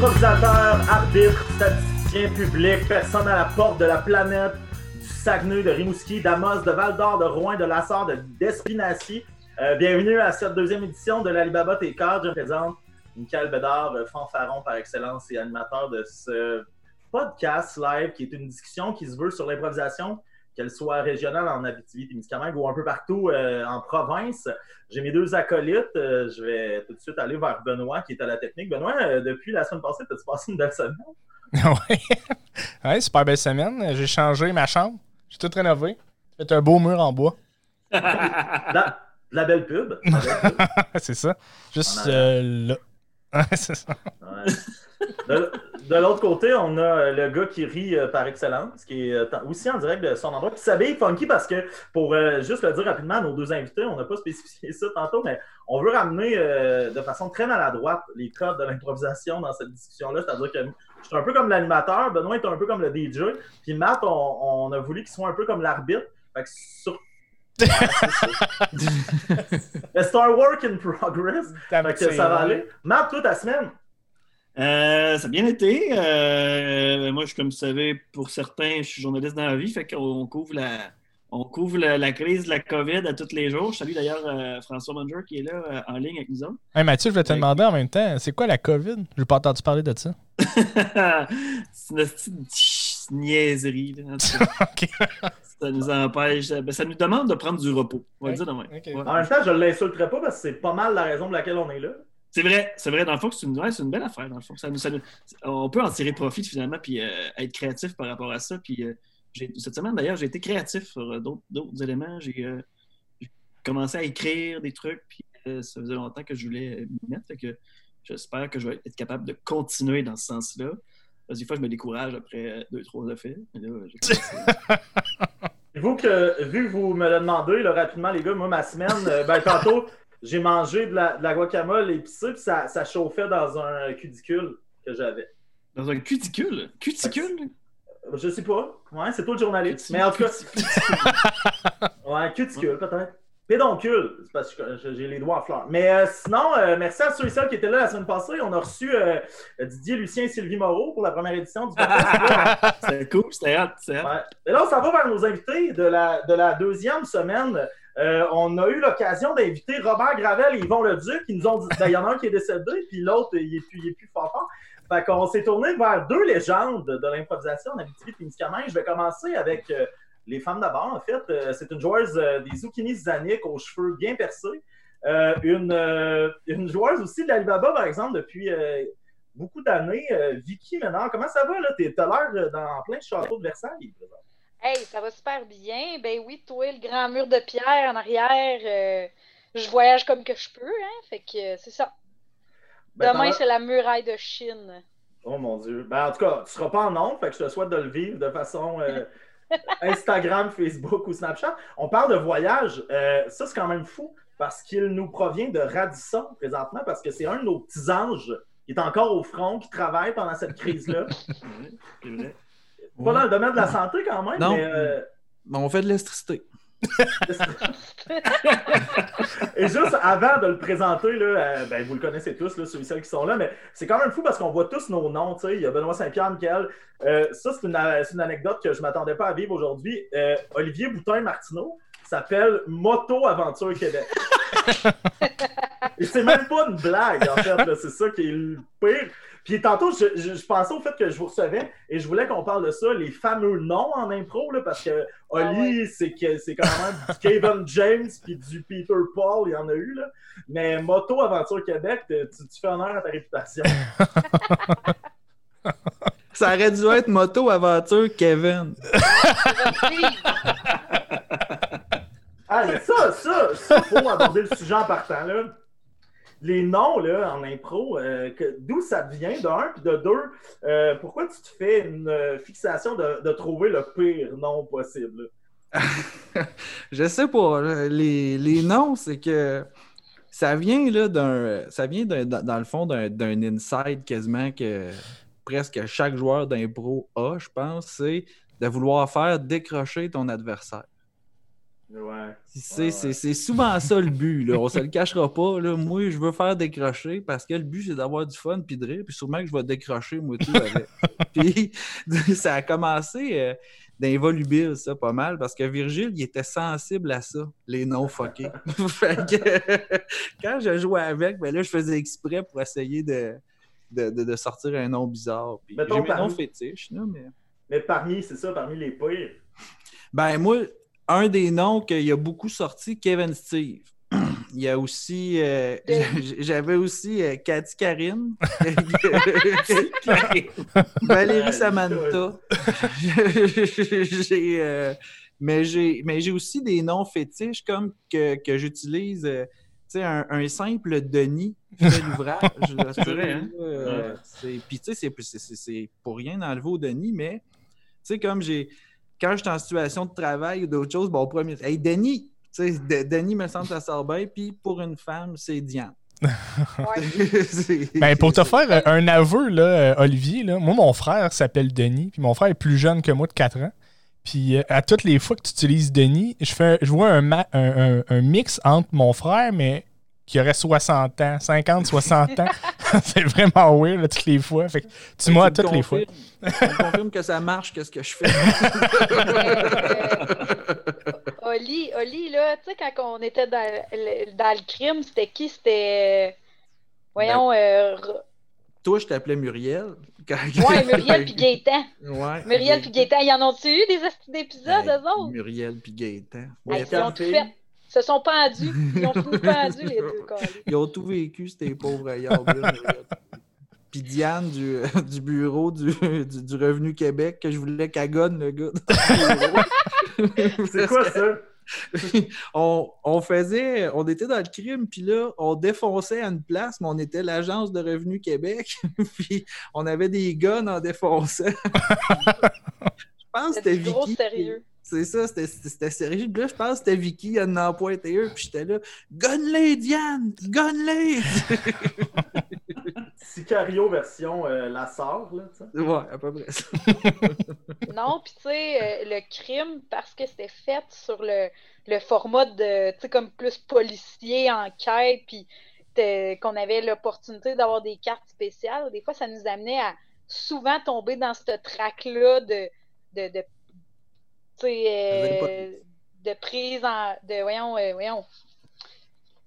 Improvisateur, arbitre, statisticien public, personne à la porte de la planète, du Saguenay, de Rimouski, d'Amos, de Val-d'Or, de Rouen, de Lassar, de d'Espinacy. Euh, bienvenue à cette deuxième édition de l'Alibaba T4. Je présente Michael Bédard, euh, fanfaron par excellence et animateur de ce podcast live qui est une discussion qui se veut sur l'improvisation, qu'elle soit régionale en Abitibi-Témiscamingue ou un peu partout euh, en province. J'ai mes deux acolytes. Euh, je vais tout de suite aller vers Benoît qui est à la technique. Benoît, euh, depuis la semaine passée, as-tu passé une belle semaine? oui. ouais, super belle semaine. J'ai changé ma chambre. J'ai tout rénové. J'ai fait un beau mur en bois. la, la belle pub. c'est ça. Juste là. c'est ça. Ouais. De, de l'autre côté, on a euh, le gars qui rit euh, par excellence, qui est euh, aussi en direct de son endroit, qui s'habille funky parce que, pour euh, juste le dire rapidement à nos deux invités, on n'a pas spécifié ça tantôt, mais on veut ramener de façon très maladroite les codes de l'improvisation dans cette discussion-là. C'est-à-dire que je suis un peu comme l'animateur, Benoît est un peu comme le DJ, puis Matt, on, on a voulu qu'il soit un peu comme l'arbitre. Fait que sur Mais c'est un work in progress. Fait que ça va aller. Matt, toi, ta semaine? Euh, ça a bien été. Euh, moi, je, comme vous savez, pour certains, je suis journaliste dans la vie, fait qu'on couvre la, on couvre la, la crise de la COVID à tous les jours. Je salue d'ailleurs euh, François Manger qui est là euh, en ligne avec nous autres. Hey, Mathieu, je vais te demander en même temps, c'est quoi la COVID? Je n'ai pas entendu parler de ça. C'est une petite niaiserie. là. Ça nous empêche. ben, ça nous demande de prendre du repos. On va Ouais. le dire de même. Ok. Ouais. En même temps, je ne l'insulterai pas parce que c'est pas mal la raison pour laquelle on est là. C'est vrai, c'est vrai. Dans le fond, c'est une, belle affaire. Dans le fond. On peut en tirer profit finalement, puis euh, être créatif par rapport à ça. Puis euh, cette semaine d'ailleurs, j'ai été créatif sur euh, d'autres, éléments. J'ai, commencé à écrire des trucs, puis ça faisait longtemps que je voulais m'y mettre. J'espère que je vais être capable de continuer dans ce sens-là. Parce des fois, je me décourage après deux, trois commencé. Vous que, vu que vous me le demandez rapidement, les gars, moi, ma semaine, ben, tantôt, j'ai mangé de la, de la guacamole épicée, puis ça, ça chauffait dans un cudicule que j'avais. Dans un cuticule. Cuticule? Je sais pas. Ouais, c'est toi le journaliste. Mais en tout cas, ouais, cuticule, peut-être. Pédoncule, c'est parce que j'ai les doigts en fleurs. Mais euh, sinon, euh, merci à ceux et celles qui étaient là la semaine passée. On a reçu euh, Didier, Lucien et Sylvie Moreau pour la première édition du podcast. C'était cool, c'était hâte. Ouais. Et là, on s'en va vers nos invités de la, de la deuxième semaine. Euh, on a eu l'occasion d'inviter Robert Gravel et Yvon Leduc. Ils nous ont dit, ben, il y en a un qui est décédé, puis l'autre, il est plus, fort fort. Fait s'est tourné vers deux légendes de l'improvisation en Abitibi-Témiscamingue. Je vais commencer avec euh, les femmes d'abord. En fait, Euh, c'est une joueuse des Zucchini Zanik aux cheveux bien percés. Une, joueuse aussi de l'Alibaba, par exemple, depuis beaucoup d'années. Vicky Ménard, comment ça va? là? T'es- T'as l'air dans plein château de Versailles. présent. Hey, ça va super bien. Ben oui, toi, le grand mur de pierre en arrière, euh, je voyage comme que je peux, hein. Fait que euh, c'est ça. Ben, Demain, c'est la muraille de Chine. Oh mon Dieu. Ben, en tout cas, tu seras pas en nombre, fait que je te souhaite de le vivre de façon euh, Instagram, Facebook ou Snapchat. On parle de voyage. Euh, ça, c'est quand même fou parce qu'il nous provient de Radisson présentement parce que c'est un de nos petits anges qui est encore au front, qui travaille pendant cette crise-là. Ouais. Pas dans le domaine de la santé quand même, Non. mais. euh, Mais on fait de l'électricité. Et juste avant de le présenter, là, euh, ben, vous le connaissez tous, là, ceux et celles qui sont là, mais c'est quand même fou parce qu'on voit tous nos noms. tu sais. Il y a Benoît Saint-Pierre, Michael. Euh, ça, c'est une, anecdote que je ne m'attendais pas à vivre aujourd'hui. Euh, Olivier Boutin-Martineau s'appelle Moto Aventure Québec. Et c'est même pas une blague, en fait. C'est ça qui est le pire. Puis tantôt, je, je- je pensais au fait que je vous recevais et je voulais qu'on parle de ça, les fameux noms en impro, là, parce que Oli, c'est que c'est quand même du Kevin James puis du Peter Paul, il y en a eu, là. Mais Moto Aventure Québec, tu, tu fais honneur à ta réputation. Ça aurait dû être moto aventure Kevin. Ah, mais ça, ça, ça, faut aborder le sujet en partant, là. Les noms, là, en impro, euh, d'où ça vient, d'un, puis de deux, euh, pourquoi tu te fais une euh, fixation de, de trouver le pire nom possible? Je sais pas. Les, les noms, c'est que ça vient là d'un. Ça vient dans, le fond d'un d'un inside quasiment que presque chaque joueur d'impro a, je pense, c'est de vouloir faire décrocher ton adversaire. Ouais. C'est Ouais, ouais. souvent ça le but. Là. On se le cachera pas. Là. Moi, je veux faire décrocher parce que le but, c'est d'avoir du fun puis de rire. Puis sûrement que je vais décrocher, moi, tout avec. puis ça a commencé euh, volubiles, ça, pas mal, parce que Virgile, il était sensible à ça, les noms fuckés. fait que quand je jouais avec, ben là, je faisais exprès pour essayer de, de, de- de sortir un nom bizarre. Puis J'ai mes parmi- noms fétiches, là, mais... Mais parmi, c'est ça, parmi les pires? Ben, moi, un des noms qu'il y a beaucoup sorti, Kevin Steve. Il y a aussi. euh, J'avais aussi euh, Cathy Karine. Valérie Samantha. J'ai. euh, mais j'ai aussi des noms fétiches comme que, que j'utilise. euh, tu sais, un, un simple Denis fait l'ouvrage. C'est vrai, hein? Puis, tu sais, c'est- pour rien enlever au Denis, mais, tu sais, comme j'ai. Quand j'étais en situation de travail ou d'autres choses, bon, premier. Hey, Denis! Tu sais, De- Denis me semble ça sort bien, puis pour une femme, c'est Diane. Ben, pour te faire euh, un aveu, là, euh, Olivier, là, moi, mon frère s'appelle Denis, puis mon frère est plus jeune que moi de 4 ans. Puis euh, à toutes les fois que tu utilises Denis, je, fais, je vois un, ma- un, un- un mix entre mon frère, mais qui aurait 60 ans, 50, 60 ans. c'est vraiment weird, là, toutes les fois. Fait que tu m'as toutes les fois. confirmes- Tu me confirmes que ça marche, qu'est-ce que je fais? Oli, Oli, là, tu sais, quand on était dans le, dans le crime, c'était qui? C'était. Voyons, euh, Ro- Toi, je t'appelais Muriel. Quand- ouais, Muriel puis Gaétan. Ouais. Muriel puis Gaétan, ils en ont-tu eu des esti d'épisodes, Hey, eux autres? Muriel puis Ouais, ils ont tout fait. Ils se sont pendus. Ils ont tout pendu, les deux. Ils ont tout vécu, ces pauvres yards-là, Muriel. Puis Diane du, du bureau du, du, du Revenu Québec, que je voulais cagonne le gars. dans le bureau. C'est quoi ça? on, on faisait, on était dans le crime, puis là, on défonçait à une place, mais on était l'agence de Revenu Québec, puis on avait des guns en défonçant. je pense que C'était c'était du gros Vicky. sérieux. C'est ça, c'était- c'était sérieux. Là, je pense que c'était Vicky, elle en a pointé un, puis j'étais là, gonne-les, Diane! Gonne-les! Sicario version euh, La Sœur, là, tu sais. ouais, à peu près ça. Non, puis tu sais, euh, le crime, parce que c'était fait sur le, le format de, tu sais, comme plus policier, enquête, puis qu'on avait l'opportunité d'avoir des cartes spéciales, des fois, ça nous amenait à souvent tomber dans ce track-là de, de, de, euh, de prise en, de, voyons, euh, voyons,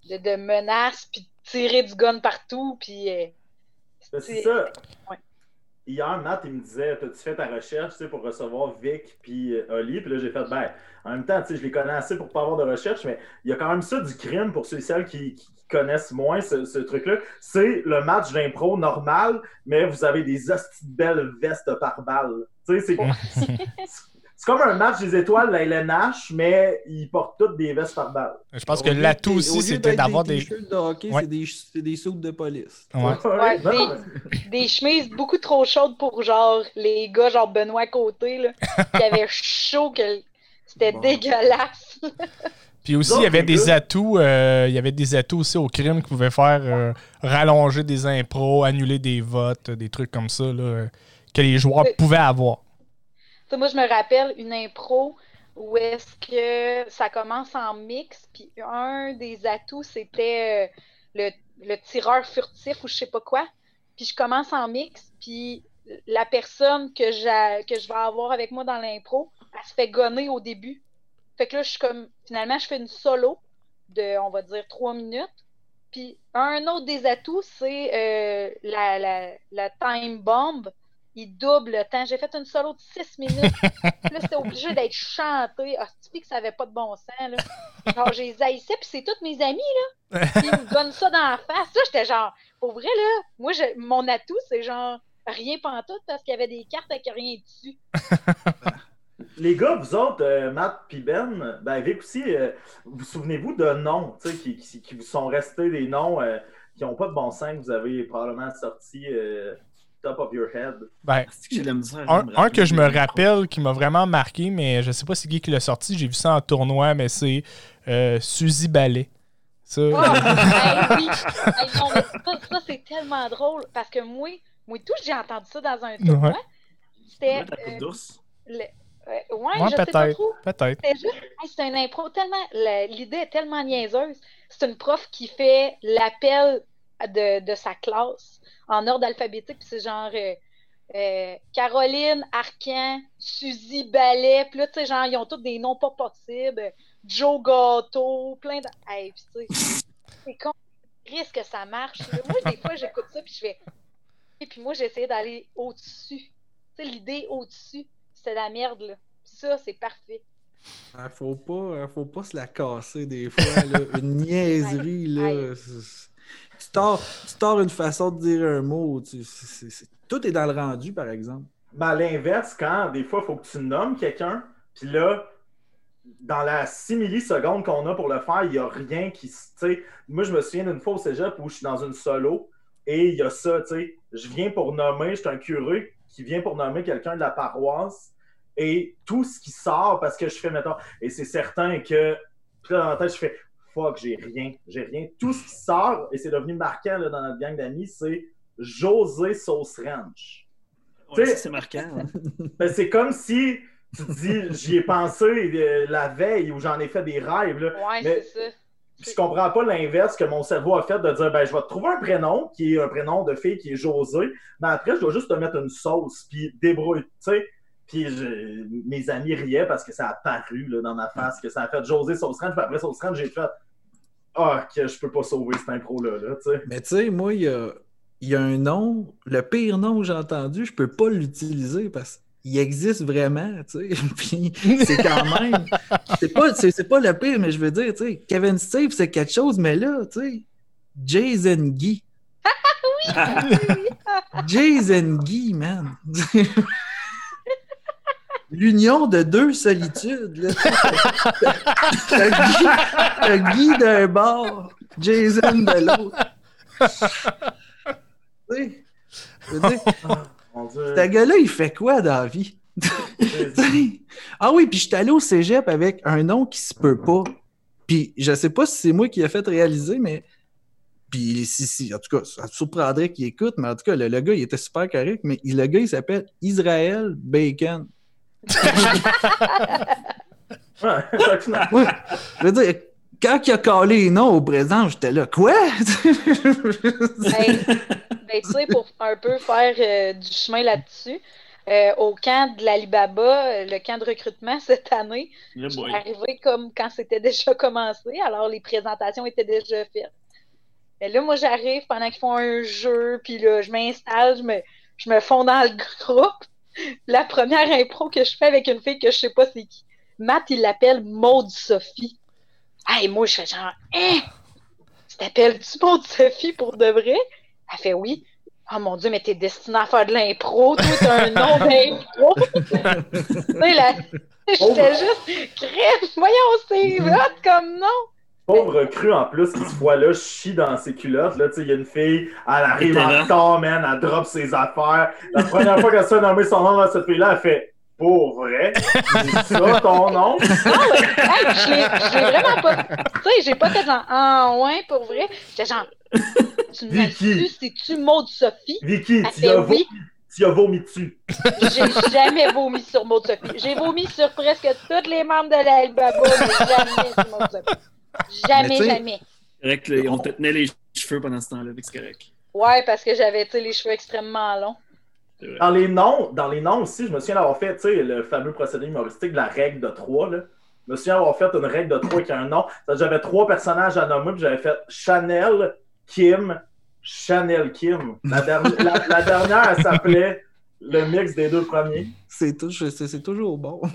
de, de menaces, puis de tirer du gun partout, puis... euh, Ben, C'est ça. Ouais. Hier, Matt, il me disait T'as-tu fait ta recherche tu sais, pour recevoir Vic puis Oli? Puis là, j'ai fait Ben, en même temps, tu sais, je les connais assez pour pas avoir de recherche, mais il y a quand même ça du crime pour ceux et celles qui, qui connaissent moins ce, ce truc-là. C'est le match d'impro normal, mais vous avez des hosties belles vestes par balle. Tu sais, c'est. C'est comme un match des étoiles de la LNH, mais ils portent toutes des vestes par balle. Je pense que l'atout aussi, c'était d'avoir des. t-shirts de hockey, Ouais. c'est des, c'est des soupes de police. Ouais. Ouais, non, des- mais- des chemises beaucoup trop chaudes pour genre les gars genre Benoît Côté là, qui avaient chaud que c'était Bon. dégueulasse. Puis aussi, il y avait des atouts, euh, il y avait des atouts aussi au crime qui pouvaient faire euh, rallonger des impros, annuler des votes, des trucs comme ça, là, que les joueurs pouvaient avoir. Moi je me rappelle une impro où est-ce que ça commence en mix puis un des atouts c'était euh, le, le tireur furtif ou je sais pas quoi. Puis je commence en mix puis la personne que que je vais avoir avec moi dans l'impro, elle se fait gonner au début. Fait que là, je suis comme, finalement, je fais une solo de, on va dire, trois minutes. Puis un autre des atouts, c'est euh, la, la time bomb. Il double le temps. J'ai fait une solo de six minutes. Puis là, c'était obligé d'être chanté. Ah, c'est que ça avait pas de bon sens, là. Genre, j'ai haïssais, puis c'est tous mes amis, là. Puis ils me donnent ça dans la face. Là, j'étais genre, pour vrai, là, moi, je- mon atout, c'est genre rien pantoute parce qu'il y avait des cartes avec rien dessus. Les gars, vous autres, euh, Matt puis Ben, ben Vic aussi, euh, vous souvenez-vous de noms tu sais, qui, qui, qui vous sont restés des noms euh, qui n'ont pas de bon sens que vous avez probablement sortis euh, top of your head? Ben, C'est que j'ai de la misère un, un que je me rappelle qui m'a vraiment marqué, mais je sais pas c'est qui qui l'a sorti, j'ai vu ça en tournoi, mais c'est euh, Suzy Ballet. Ça, Ah, hey, oui. Hey, non, mais ça, ça, c'est tellement drôle parce que moi, moi tout, j'ai entendu ça dans un tournoi. C'était Ouais, ta coupe euh, le- ouais, Ouais, je sais pas peut-être. trop. Peut-être. C'est juste, hey, c'est un impro tellement, l'idée est tellement niaiseuse. C'est une prof qui fait l'appel de, de sa classe en ordre alphabétique, puis c'est genre euh, euh, Caroline, Arcan, Suzy Ballet, puis là, tu sais, genre, ils ont tous des noms pas possibles. Joe Gâteau, plein de. Hey, puis tu sais, c'est con. Risque que ça marche. Moi, des fois, j'écoute ça, puis je fais. Et puis moi, j'essayais d'aller au-dessus. Tu sais, l'idée au-dessus, c'était la merde, là. Puis ça, c'est parfait. Ah, faut pas, euh, faut pas se la casser des fois, là. Une niaiserie, là. Tu tords, une façon de dire un mot. Tout est dans le rendu, par exemple. Mais à l'inverse, quand des fois, il faut que tu nommes quelqu'un, puis là, dans la 6 millisecondes qu'on a pour le faire, il n'y a rien qui. moi, je me souviens d'une fois au cégep où je suis dans une solo et il y a ça, tu sais. Je viens pour nommer, je suis un curé qui vient pour nommer quelqu'un de la paroisse et tout ce qui sort parce que je fais, mettons, et c'est certain que. Puis là, dans tête, je fais, fuck, j'ai rien, j'ai rien. Tout ce qui sort, et c'est devenu marquant là, dans notre gang d'amis, c'est José Sauce Ranch. Ouais, c'est marquant. hein. Ben, c'est comme si tu te dis, j'y ai pensé euh, la veille où j'en ai fait des rêves. Là. Ouais, Mais- c'est ça. Puis je comprends pas l'inverse que mon cerveau a fait de dire, ben, je vais te trouver un prénom qui est un prénom de fille qui est José, mais après, je dois juste te mettre une sauce, puis débrouille, tu sais. Puis je- mes amis riaient parce que ça a paru là, dans ma face, que ça a fait José Sauce Ranch, puis après Sauce Ranch, j'ai fait, ah, que je peux pas sauver cette impro-là, là, tu sais. Mais tu sais, moi, il y a, il y a un nom, le pire nom que j'ai entendu, je peux pas l'utiliser parce qu'il existe vraiment, tu sais. Puis c'est quand même. C'est pas, c'est, c'est pas le pire, mais je veux dire, tu sais, Kevin Steve, c'est quelque chose, mais là, tu sais, Jason Guy. Jason Guy, man. L'union de deux solitudes. T'as Guy, d'un bord, Jason de l'autre. Tu sais, ce gars-là, il fait quoi dans la vie? Ah oui, puis je suis allé au cégep avec un nom qui se peut pas. Puis je sais pas si c'est moi qui l'ai fait réaliser, mais. Puis si, si, en tout cas, ça te surprendrait qu'il écoute, mais en tout cas, le, le gars, il était super correct, mais le gars, il s'appelle Israël Bacon. Ouais, je veux dire, quand il a collé les noms au présent, j'étais là, quoi? Ben, ben, tu sais, pour un peu faire euh, du chemin là-dessus, euh, au camp de l'Alibaba, euh, le camp de recrutement cette année, boy. suis arrivée comme quand c'était déjà commencé, alors les présentations étaient déjà faites. Et là, moi, j'arrive pendant qu'ils font un jeu, puis là, je m'installe, je me, je me fonds dans le groupe. La première impro que je fais avec une fille que je sais pas c'est qui. Matt, il l'appelle Maud Sophie. Hey, moi, je fais genre, hein? Tu t'appelles-tu Maud Sophie pour de vrai? Elle fait oui. Oh mon Dieu, mais t'es destinée à faire de l'impro. Toi, t'as un nom d'impro. tu sais, là, j'étais juste, crème, voyons, c'est hot comme nom. Pauvre cru en plus qui se voit là chie dans ses culottes. Là, tu sais, il y a une fille, elle arrive en retard, man, elle drop ses affaires. La première fois qu'elle se fait nommer son nom à cette fille-là, elle fait Pour vrai? C'est ça ton nom? Hey, je l'ai je l'ai vraiment pas. Tu sais, j'ai pas fait genre, ah ouais, pour vrai. J'étais genre, tu me Vicky. tu c'est-tu Maud Sophie? Vicky, tu as, oui. tu as vomi dessus. J'ai jamais vomi sur Maud Sophie. J'ai vomi sur presque tous les membres de l'Albaba, mais jamais sur Maud Sophie. Mais Jamais, jamais. Correct, là, on te tenait les cheveux pendant ce temps-là, c'est correct. Ouais, parce que j'avais, tu sais, les cheveux extrêmement longs. Dans les noms, dans les noms aussi, je me souviens d'avoir fait, tu sais, le fameux procédé humoristique de la règle de trois, là. Je me souviens d'avoir fait une règle de trois qui a un nom. J'avais trois personnages à nommer, puis j'avais fait Chanel, Kim, Chanel Kim. La, derni- la- la dernière, elle s'appelait le mix des deux premiers. c'est tou- c'est- c'est toujours bon.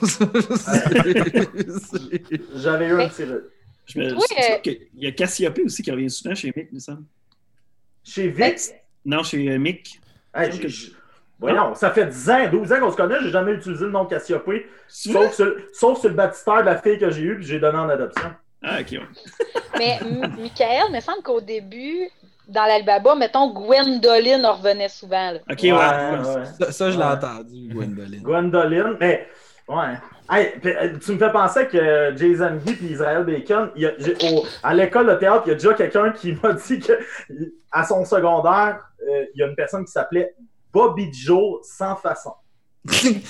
J'avais eu un petit... Je me, Oui, je sais euh, que- Il y a Cassiope aussi qui revient souvent chez Mick, il me semble. Chez Vic, Non, chez euh, Mick. hey, j'ai- voyons, ça fait 10 ans, 12 ans qu'on se connaît, j'ai jamais utilisé le nom de Cassiopée, sauf sur, sauf sur le baptistère de la fille que j'ai eue, puis j'ai donné en adoption. Ah, ok, ouais. Mais Michael, me semble qu'au début, dans l'Albaba, mettons, Gwendoline en revenait souvent. Là. Ok, ouais. ouais. Ça, ça, je l'ai entendu, Gwendoline. Gwendoline, mais ouais. Hey, euh, tu me fais penser que Jason Guy et Israël Bacon, il y a- j'ai- au- à l'école de théâtre, il y a déjà quelqu'un qui m'a dit que à son secondaire, euh, il y a une personne qui s'appelait Bobby Joe sans façon. tu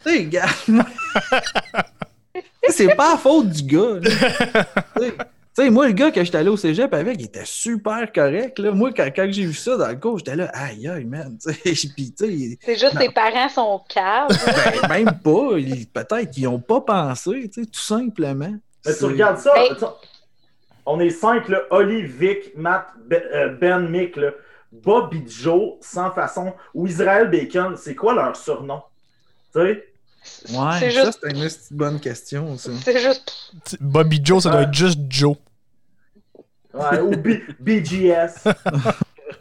sais, gars. c'est pas la faute du gars. Sais, moi, le gars que j'étais allé au cégep avec, il était super correct. Là. Moi, quand, quand j'ai vu ça dans le cours, j'étais là, aïe, aïe, man. C'est juste Non. tes parents sont caves. ben, même pas. ils- Peut-être qu'ils n'ont pas pensé, tu sais, tout simplement. Mais C'est- tu regardes ça, tu- on est cinq, là, Oli, Vic, Matt, Ben, euh, Ben, Mick, là, Bob et Joe, sans façon, ou Israël Bacon, c'est quoi leur surnom? Tu sais? Ouais, c'est ça, juste, c'est une bonne question, ça. c'est juste, Bobby Joe, ça doit être juste Joe. Ouais, ou B- BGS,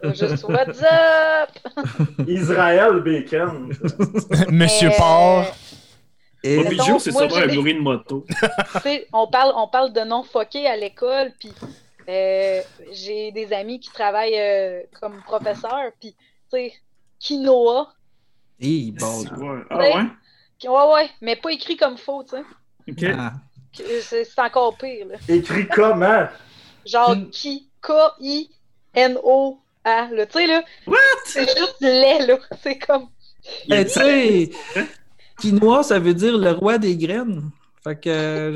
juste what's up? Israël Bacon. Monsieur Euh. Et Bobby Mettons, Joe, c'est sûrement un bruit de moto. Tu sais, on parle, on parle de non fuckés à l'école, puis euh, j'ai des amis qui travaillent euh, comme professeurs, puis tu sais, quinoa, et bon. Ah ouais? Ouais ouais, mais pas écrit comme faux, tu sais, Ok. Ah. C'est encore pire là. Écrit comment? Genre Hmm. qui K I N O A, là, tu sais là. What? C'est juste laid là, c'est comme. Eh, tu sais, quinoa, ça veut dire le roi des graines. Fait que. euh,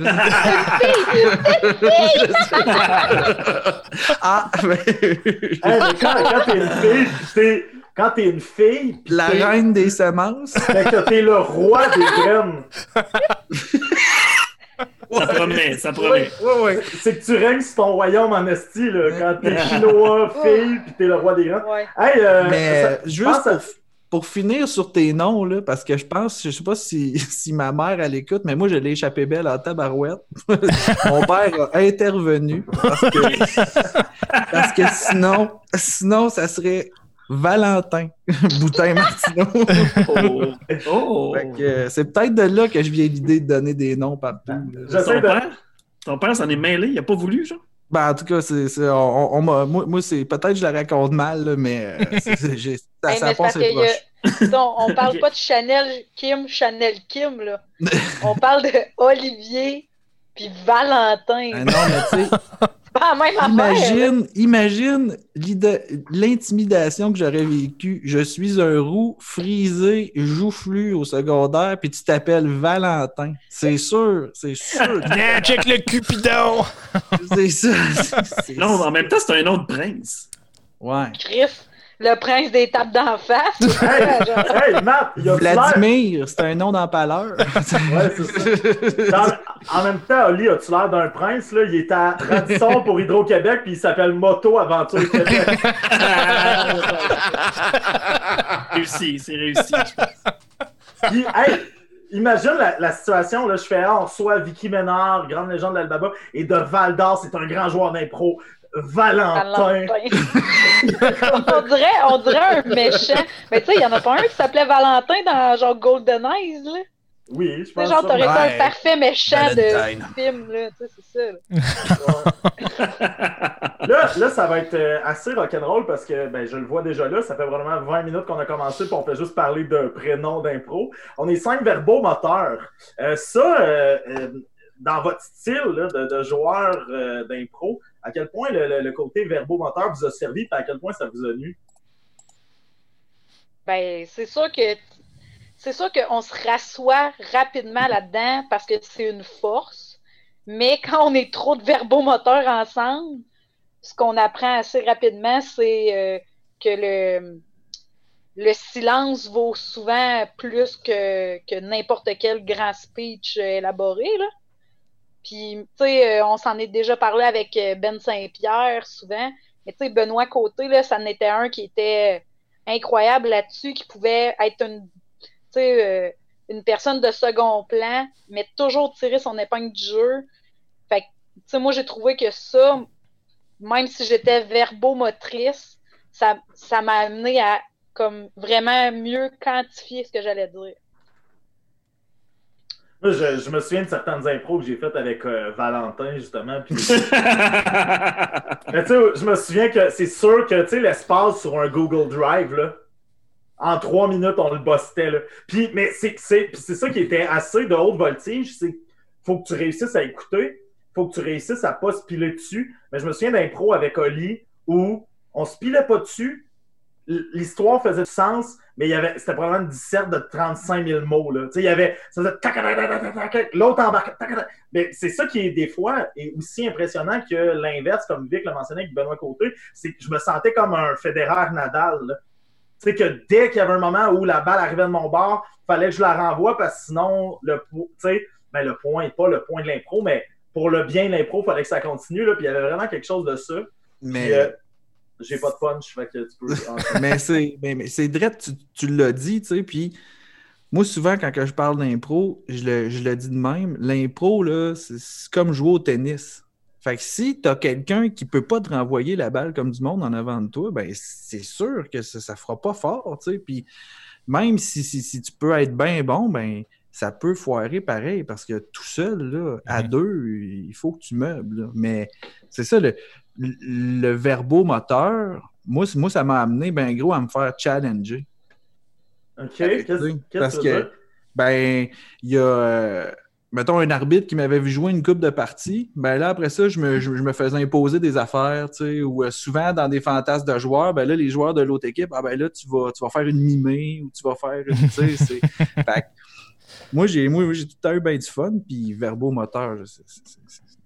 je sais pas. ah, ben, Hey, mais quand, quand t'es une fille. Quand t'es une fille, pis la t'es- reine des semences. fait que t'es le roi des graines. Ça promet, ça promet. Ouais, ouais. C'est que tu règnes sur ton royaume en esti, là, quand t'es quinoa, fille, pis t'es le roi des graines. Ouais. Hey, euh, Mais ça- juste à- pour finir sur tes noms, là, parce que je pense, je sais pas si, si ma mère elle écoute, mais moi je l'ai échappé belle en tabarouette. Mon père a intervenu parce que, parce que sinon, sinon, ça serait Valentin Boutin Martineau. Oh! oh. Euh, c'est peut-être de là que je viens l'idée de donner des noms partout. Ton de- père, ton père s'en est mêlé, il a pas voulu, genre? Ben, en tout cas, c'est, c'est- on, on m'a- moi, moi, c'est peut-être que je la raconte mal, là, mais euh, c'est, c'est- j'ai- ça, Hey, ça passe proche. Non, on parle pas de Chanel Kim, Chanel Kim, là. On parle de Olivier puis Valentin. Ah non, mais tu sais, pas la même affaire. là. Imagine, imagine l'intimidation que j'aurais vécue. Je suis un roux frisé, joufflu au secondaire, puis tu t'appelles Valentin. C'est sûr, c'est sûr, Yeah, check le Cupidon! c'est ça. c'est- Non, en même temps, c'est un nom de prince. Ouais. Chris, le prince des tapes d'en face. Hey, Matt, il y a l'air. Vladimir, c'est un nom d'empaleur. Ouais, c'est ça. Dans- en même temps, Oli, as-tu l'air d'un prince? Là? Il est à Radisson pour Hydro-Québec, puis il s'appelle Moto Aventure Québec. réussi, c'est réussi. Puis, hey, imagine la, la situation, là, je fais, ah, on reçoit Vicky Ménard, grande légende de l'Albaba, et de Val d'Or, c'est un grand joueur d'impro, Valentin. Valentin. on, dirait, on dirait un méchant. Mais tu sais, il y en a pas un qui s'appelait Valentin dans genre Golden Eyes, là. Oui, je pense genre, ça. t'aurais été Ouais. un parfait méchant Valentine. de film, là. Tu sais, c'est ça. là. Là, là, ça va être euh, assez rock'n'roll parce que ben, je le vois déjà là. Ça fait vraiment 20 minutes qu'on a commencé puis on fait juste parler de prénoms d'impro. On est cinq verbaux moteurs. Euh, ça, euh, euh, dans votre style là, de, de joueur euh, d'impro, à quel point le, côté verbomoteur vous a servi et à quel point ça vous a nu? Ben, c'est sûr que c'est sûr qu'on se rassoit rapidement là-dedans parce que c'est une force. Mais quand on est trop de verbomoteurs ensemble, ce qu'on apprend assez rapidement, c'est euh, que le, le silence vaut souvent plus que, que n'importe quel grand speech euh, élaboré. Là. Puis, tu sais, euh, on s'en est déjà parlé avec euh, Ben Saint-Pierre souvent. Mais tu sais, Benoît Côté, là, ça en était un qui était incroyable là-dessus, qui pouvait être une, euh, une personne de second plan, mais toujours tirer son épingle du jeu. Fait que, tu sais, moi, j'ai trouvé que ça, même si j'étais verbomotrice, ça, ça m'a amené à comme vraiment mieux quantifier ce que j'allais dire. Moi, je, je me souviens de certaines impros que j'ai faites avec euh, Valentin, justement. Mais tu sais, je me souviens que c'est sûr que tu sais, l'espace sur un Google Drive, là, en trois minutes, on le bustait. Là. Puis, mais c'est, c'est, puis c'est ça qui était assez de haute voltige, c'est faut que tu réussisses à écouter, faut que tu réussisses à pas se piler dessus. Mais je me souviens d'impro avec Oli où on se pilait pas dessus, l'histoire faisait du sens, mais il y avait, c'était probablement une disserte de 35 000 mots. Là. Tu sais, il y avait, ça faisait l'autre embarque. Mais c'est ça qui est des fois est aussi impressionnant que l'inverse, comme Vic l'a mentionné avec Benoît Côté, c'est que je me sentais comme un fédéraire Nadal. Tu sais, que dès qu'il y avait un moment où la balle arrivait de mon bord, fallait que je la renvoie parce que sinon, le, ben, le point, pas le point de l'impro, mais pour le bien de l'impro, il fallait que ça continue. Là, puis il y avait vraiment quelque chose de ça. Mais. Euh, j'ai pas de punch, fait que tu peux. mais c'est, mais, c'est direct, tu, tu l'as dit, tu sais, puis moi, souvent, quand je parle d'impro, je le, je le dis de même, l'impro, là, c'est, comme jouer au tennis. Fait que si tu as quelqu'un qui peut pas te renvoyer la balle comme du monde en avant de toi, ben c'est sûr que ça, ça fera pas fort, tu sais. Puis même si, si, si, tu peux être bien bon, ben ça peut foirer pareil parce que tout seul, là, à deux, il faut que tu meubles. Mais c'est ça, le, le verbomoteur, moi, moi ça m'a amené ben gros à me faire challenger. OK. Qu'est-ce Parce que, ben, il y a, euh, mettons, un arbitre qui m'avait vu jouer une coupe de partie. Ben là, après ça, je me, je, me faisais imposer des affaires, tu sais, ou euh, souvent dans des fantasmes de joueurs, ben là, les joueurs de l'autre équipe, ah ben là, tu vas, tu vas faire une mimée ou tu vas faire une, tu sais, c'est. moi, j'ai, moi, j'ai tout à eu bien du fun, puis verbomoteur, je sais,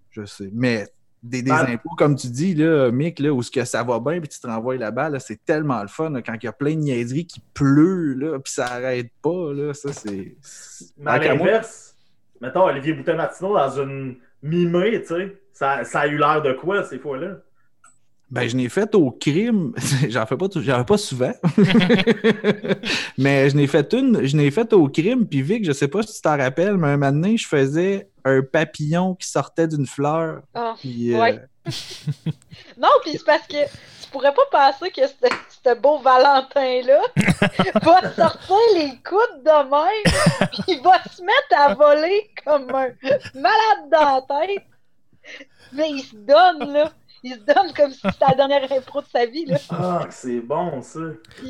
je sais. Mais des, des impôts, comme tu dis, là, Mick, là, où ce que ça va bien, puis tu te renvoies balle, c'est tellement le fun quand il y a plein de niaiseries qui pleut, là, puis ça arrête pas, là, ça, c'est... Mais à l'inverse, mettons, Olivier Boutin-Martineau dans une mimée, tu sais, ça, ça a eu l'air de quoi, ces fois-là? Ben, je n'ai fait au crime. J'en fais pas, j'en pas souvent. mais je n'ai fait une, je n'ai fait au crime. Puis Vic, je sais pas si tu t'en rappelles, mais un donné, je faisais un papillon qui sortait d'une fleur. Oh, non, puis c'est parce que tu pourrais pas penser que ce beau Valentin-là va sortir les coudes de même, puis il va se mettre à voler comme un malade dans la tête. Mais il se donne, là il se donne comme si c'était la dernière impro de sa vie. Là. Ah, c'est bon, ça.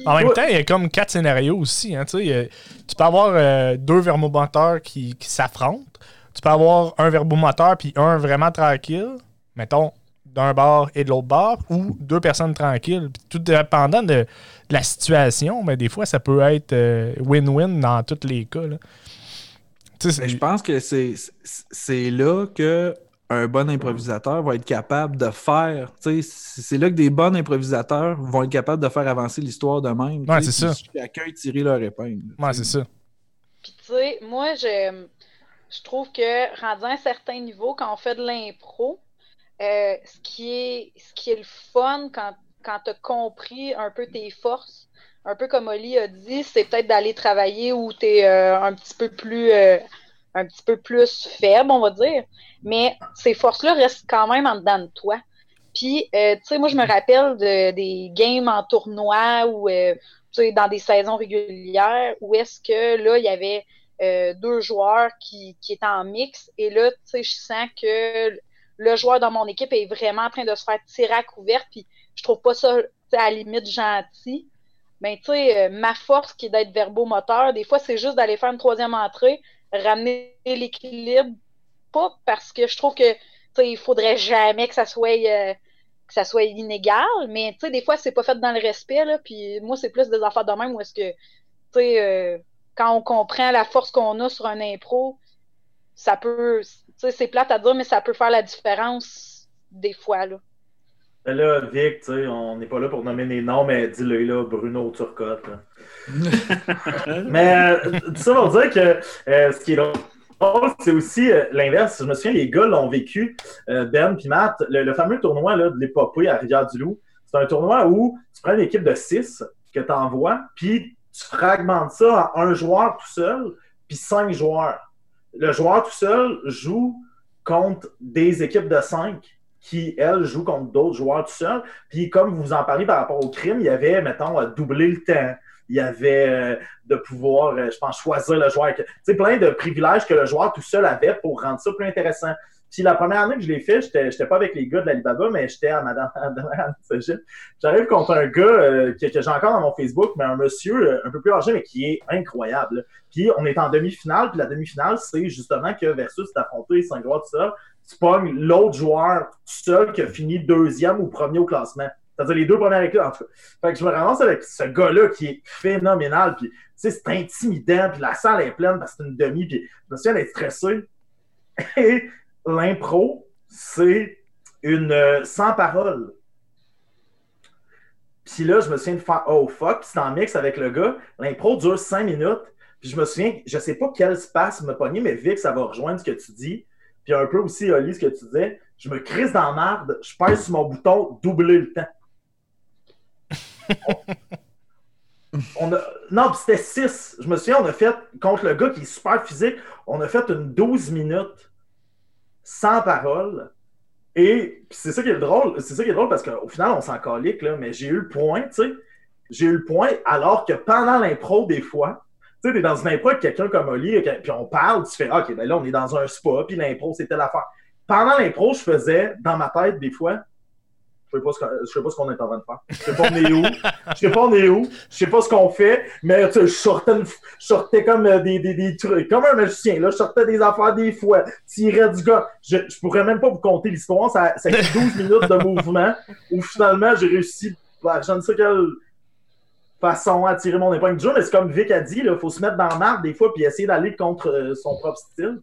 En même temps, il y a comme quatre scénarios aussi. Hein, tu peux avoir euh, deux verbomoteurs qui, qui s'affrontent. Tu peux avoir un verbomoteur puis un vraiment tranquille, mettons, d'un bar et de l'autre bar, ou deux personnes tranquilles. tout dépendant de, la situation, mais des fois, ça peut être euh, win-win dans tous les cas. Je pense que c'est là que un bon improvisateur va être capable de faire. C'est là que des bons improvisateurs vont être capables de faire avancer l'histoire de même. Ouais, c'est ça. Chacun tirer leur épingle. Ouais, c'est ça. Puis, tu sais, moi, je, je trouve que rendu à un certain niveau, quand on fait de l'impro, euh, ce, qui est, ce qui est le fun quand, quand tu as compris un peu tes forces, un peu comme Oli a dit, c'est peut-être d'aller travailler où tu es euh, un petit peu plus. Euh, un petit peu plus faible, on va dire. Mais ces forces-là restent quand même en dedans de toi. Puis, tu sais, moi, je me rappelle de, des games en tournoi ou dans des saisons régulières où est-ce que là, il y avait euh, deux joueurs qui, qui étaient en mix. Et là, tu sais, je sens que le joueur dans mon équipe est vraiment en train de se faire tirer à couvert. Puis, je trouve pas ça, à la limite, gentil. Mais, tu sais, ma force qui est d'être verbomoteur, des fois, c'est juste d'aller faire une troisième entrée, ramener l'équilibre, pas parce que je trouve que il faudrait jamais que ça soit euh, que ça soit inégal, mais des fois c'est pas fait dans le respect là, puis moi c'est plus des affaires de même où est-ce que tu euh, quand on comprend la force qu'on a sur un impro, ça peut c'est plate à dire mais ça peut faire la différence des fois là. Ben là, Vic, on n'est pas là pour nommer des noms, mais dis-le là, Bruno Turcotte. mais euh, tout ça pour dire que euh, ce qui est drôle, c'est aussi euh, l'inverse. Je me souviens, les gars l'ont vécu, Ben et Matt, le, fameux tournoi là, de l'épopée à Rivière-du-Loup. C'est un tournoi où tu prends une équipe de six que tu envoies, puis tu fragmentes ça en un joueur tout seul, puis cinq joueurs. Le joueur tout seul joue contre des équipes de cinq qui, elle, joue contre d'autres joueurs tout seul. Puis comme vous en parlez par rapport au crime, il y avait, mettons, doubler le temps. Il y avait euh, de pouvoir, euh, je pense, choisir le joueur. Tu sais, plein de privilèges que le joueur tout seul avait pour rendre ça plus intéressant. Puis la première année que je l'ai fait, j'étais pas avec les gars de l'Alibaba, mais j'étais à Madame J'arrive contre un gars euh, que, j'ai encore dans mon Facebook, mais un monsieur un peu plus âgé, mais qui est incroyable. Puis on est en demi-finale, puis la demi-finale, c'est justement que Versus est affronté Saint-Gros tout ça tu pognes l'autre joueur seul qui a fini deuxième ou premier au classement. C'est-à-dire les deux premières équipes, en tout. Fait que je me ramasse avec ce gars-là qui est phénoménal, puis tu sais, c'est intimidant, puis la salle est pleine parce que c'est une demi, puis je me souviens d'être stressé. l'impro, c'est une euh, sans parole. Puis là, je me souviens de faire Oh fuck, puis c'est en mix avec le gars. L'impro dure cinq minutes. Puis je me souviens, je sais pas quel space me pogner, mais Vic, ça va rejoindre ce que tu dis. Puis un peu aussi, Oli, ce que tu disais. Je me crise dans la marde, je pèse sur mon bouton doubler le temps. On a... Non, c'était 6. Je me souviens, on a fait, contre le gars qui est super physique, on a fait une 12 minutes sans parole. Et c'est ça qui est drôle, c'est ça qui est drôle parce qu'au final, on s'en calique, là, mais j'ai eu le point, tu sais. J'ai eu le point alors que pendant l'impro, des fois, tu sais, t'es dans une impro avec quelqu'un comme Oli, puis on parle, tu fais, OK, ben là, on est dans un spa, puis l'impro, c'était l'affaire. Pendant l'impro, je faisais, dans ma tête, des fois, je sais pas ce que- je sais pas ce qu'on est en train de faire. Je sais pas on est où. Je sais pas on est où. Je sais pas ce qu'on fait. Mais tu sais, je sortais, une- je sortais comme euh, des, des, des trucs, comme un magicien. Là, je sortais des affaires des fois, tirais du gars. Je, je pourrais même pas vous conter l'histoire. Ça, ça a été 12 minutes de mouvement où finalement j'ai réussi, par je ne sais quelle façon à tirer mon épingle du jeu. Mais c'est comme Vic a dit, il faut se mettre dans la marde des fois puis essayer d'aller contre euh, son propre style.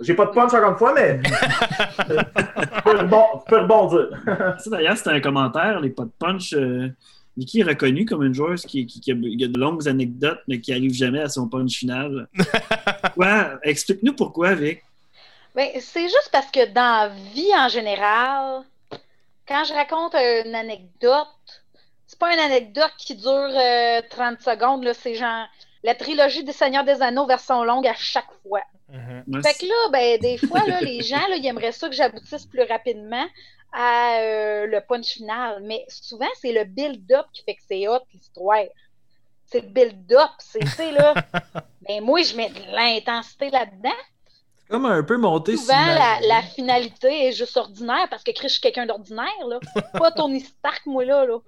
J'ai pas de punch encore une fois, mais je peux rebondir. Ça, d'ailleurs, c'était un commentaire, les pas de punch. euh, Vicky est reconnue comme une joueuse qui, qui- qui a, qui a de longues anecdotes, mais qui arrive jamais à son punch final. Pourquoi? Explique-nous pourquoi, Vic. Ben, c'est juste parce que dans la vie en général, quand je raconte une anecdote, c'est pas une anecdote qui dure euh, 30 secondes, là, c'est genre la trilogie des Seigneurs des Anneaux version longue à chaque fois. Mhm. Moi, Fait que là, ben, des fois, là, les gens, là, ils aimeraient ça que j'aboutisse plus rapidement à euh, le punch final. Mais souvent, c'est le build-up qui fait que c'est hot, l'histoire. C'est le build-up. C'est, tu sais, là. Ben, moi, je mets de l'intensité là-dedans. C'est comme un peu monté Souvent, la, la finalité est juste ordinaire parce que Chris, je suis quelqu'un d'ordinaire, là. Pas Tony Stark, moi, là. là.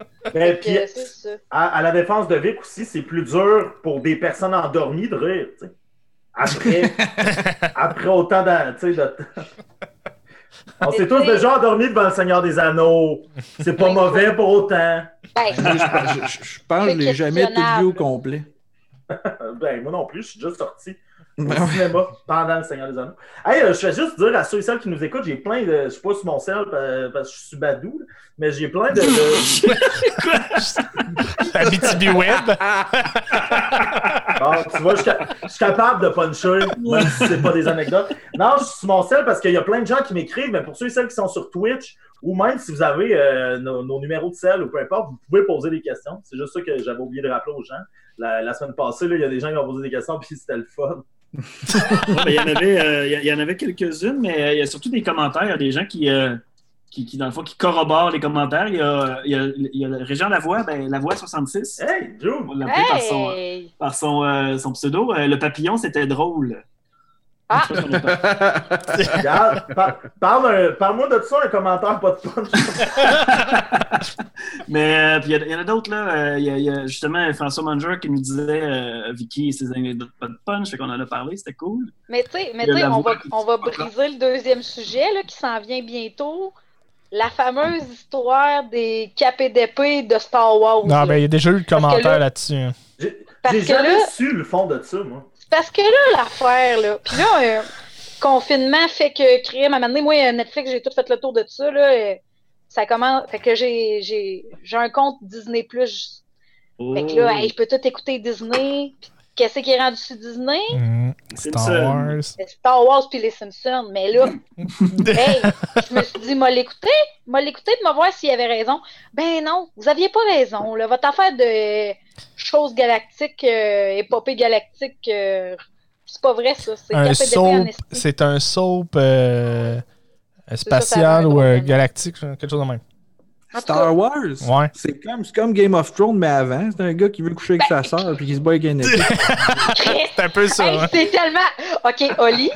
Puis, ça. à, à la défense de Vic aussi, c'est plus dur pour des personnes endormies de rire, tu sais. Après, après autant de, tu sais, de- On s'est tous déjà endormis devant le Seigneur des Anneaux. C'est pas mauvais pour autant. Ben, je, je- je- je pense que je l'ai jamais tout vu au complet. Ben, moi non plus, je suis déjà sorti au Ben ouais. cinéma pendant le Seigneur des Anneaux. Hey, euh, je vais juste dire à ceux et celles qui nous écoutent, j'ai plein de. Je suis pas sur mon sel euh, parce que je suis badou, mais j'ai plein de. de- La BTB Web. Tu vois, je suis capable de puncher, même si c'est pas des anecdotes. Non, je suis mon sel parce qu'il y a plein de gens qui m'écrivent, mais pour ceux et celles qui sont sur Twitch, ou même si vous avez euh, nos, numéros de sel ou peu importe, vous pouvez poser des questions. C'est juste ça que j'avais oublié de rappeler aux gens. La, semaine passée, il y a des gens qui ont posé des questions, puis c'était le fun. Ben, il y en avait, euh, avait quelques-unes, mais euh, il y a surtout des commentaires. Il y a des gens qui, qui, qui, dans le fond, qui corroborent les commentaires. Il y a, il y a, il y a le Régent Lavoie, ben, Lavoie 66. Hey, Joe! On par son, par son, euh, son pseudo. Euh, le papillon, c'était drôle. Ah! Regarde, par- parle Parle-moi de ça, un commentaire, pas de punch. Mais euh, puis il y en a d'autres, là. Il y, a- il y a justement François Manger qui nous disait euh, Vicky et ses anecdotes pas de punch. Fait qu'on en a parlé, c'était cool. Mais tu sais, on va, on va briser le deuxième sujet là, qui s'en vient bientôt. La fameuse histoire des capés d'épée de Star Wars. Non, là. ben, il y a déjà eu le commentaire là- là-dessus. hein. J'ai Parce j'ai que jamais là- su le fond de ça, moi. C'est parce que là, l'affaire, là. Puis là, euh, confinement fait que créer, à un moment donné, moi, euh, Netflix, j'ai tout fait le tour de ça, là. euh, ça commence. Fait que j'ai, j'ai, j'ai un compte Disney Plus. Fait que là, Oh. hey, je peux tout écouter Disney. Puis qu'est-ce qui est rendu sur Disney? Simpson. Star Wars. C'est Star Wars puis les Simpsons. Mais là, hey, je me suis dit, m'a l'écouter, m'a l'écouter de me voir s'il avait raison. Ben non, vous aviez pas raison. Là. Votre affaire de choses galactiques, euh, épopée galactique, euh, c'est pas vrai ça. C'est un soap, c'est un soap euh, ça, ça spatial ou euh, nom. galactique, quelque chose de même. Star Wars? Ouais. C'est comme, c'est comme Game of Thrones, mais avant. C'est un gars qui veut coucher avec sa sœur puis qui se bat avec un épée. C'est un peu ça. hey, hein. c'est tellement. Ok, Oli.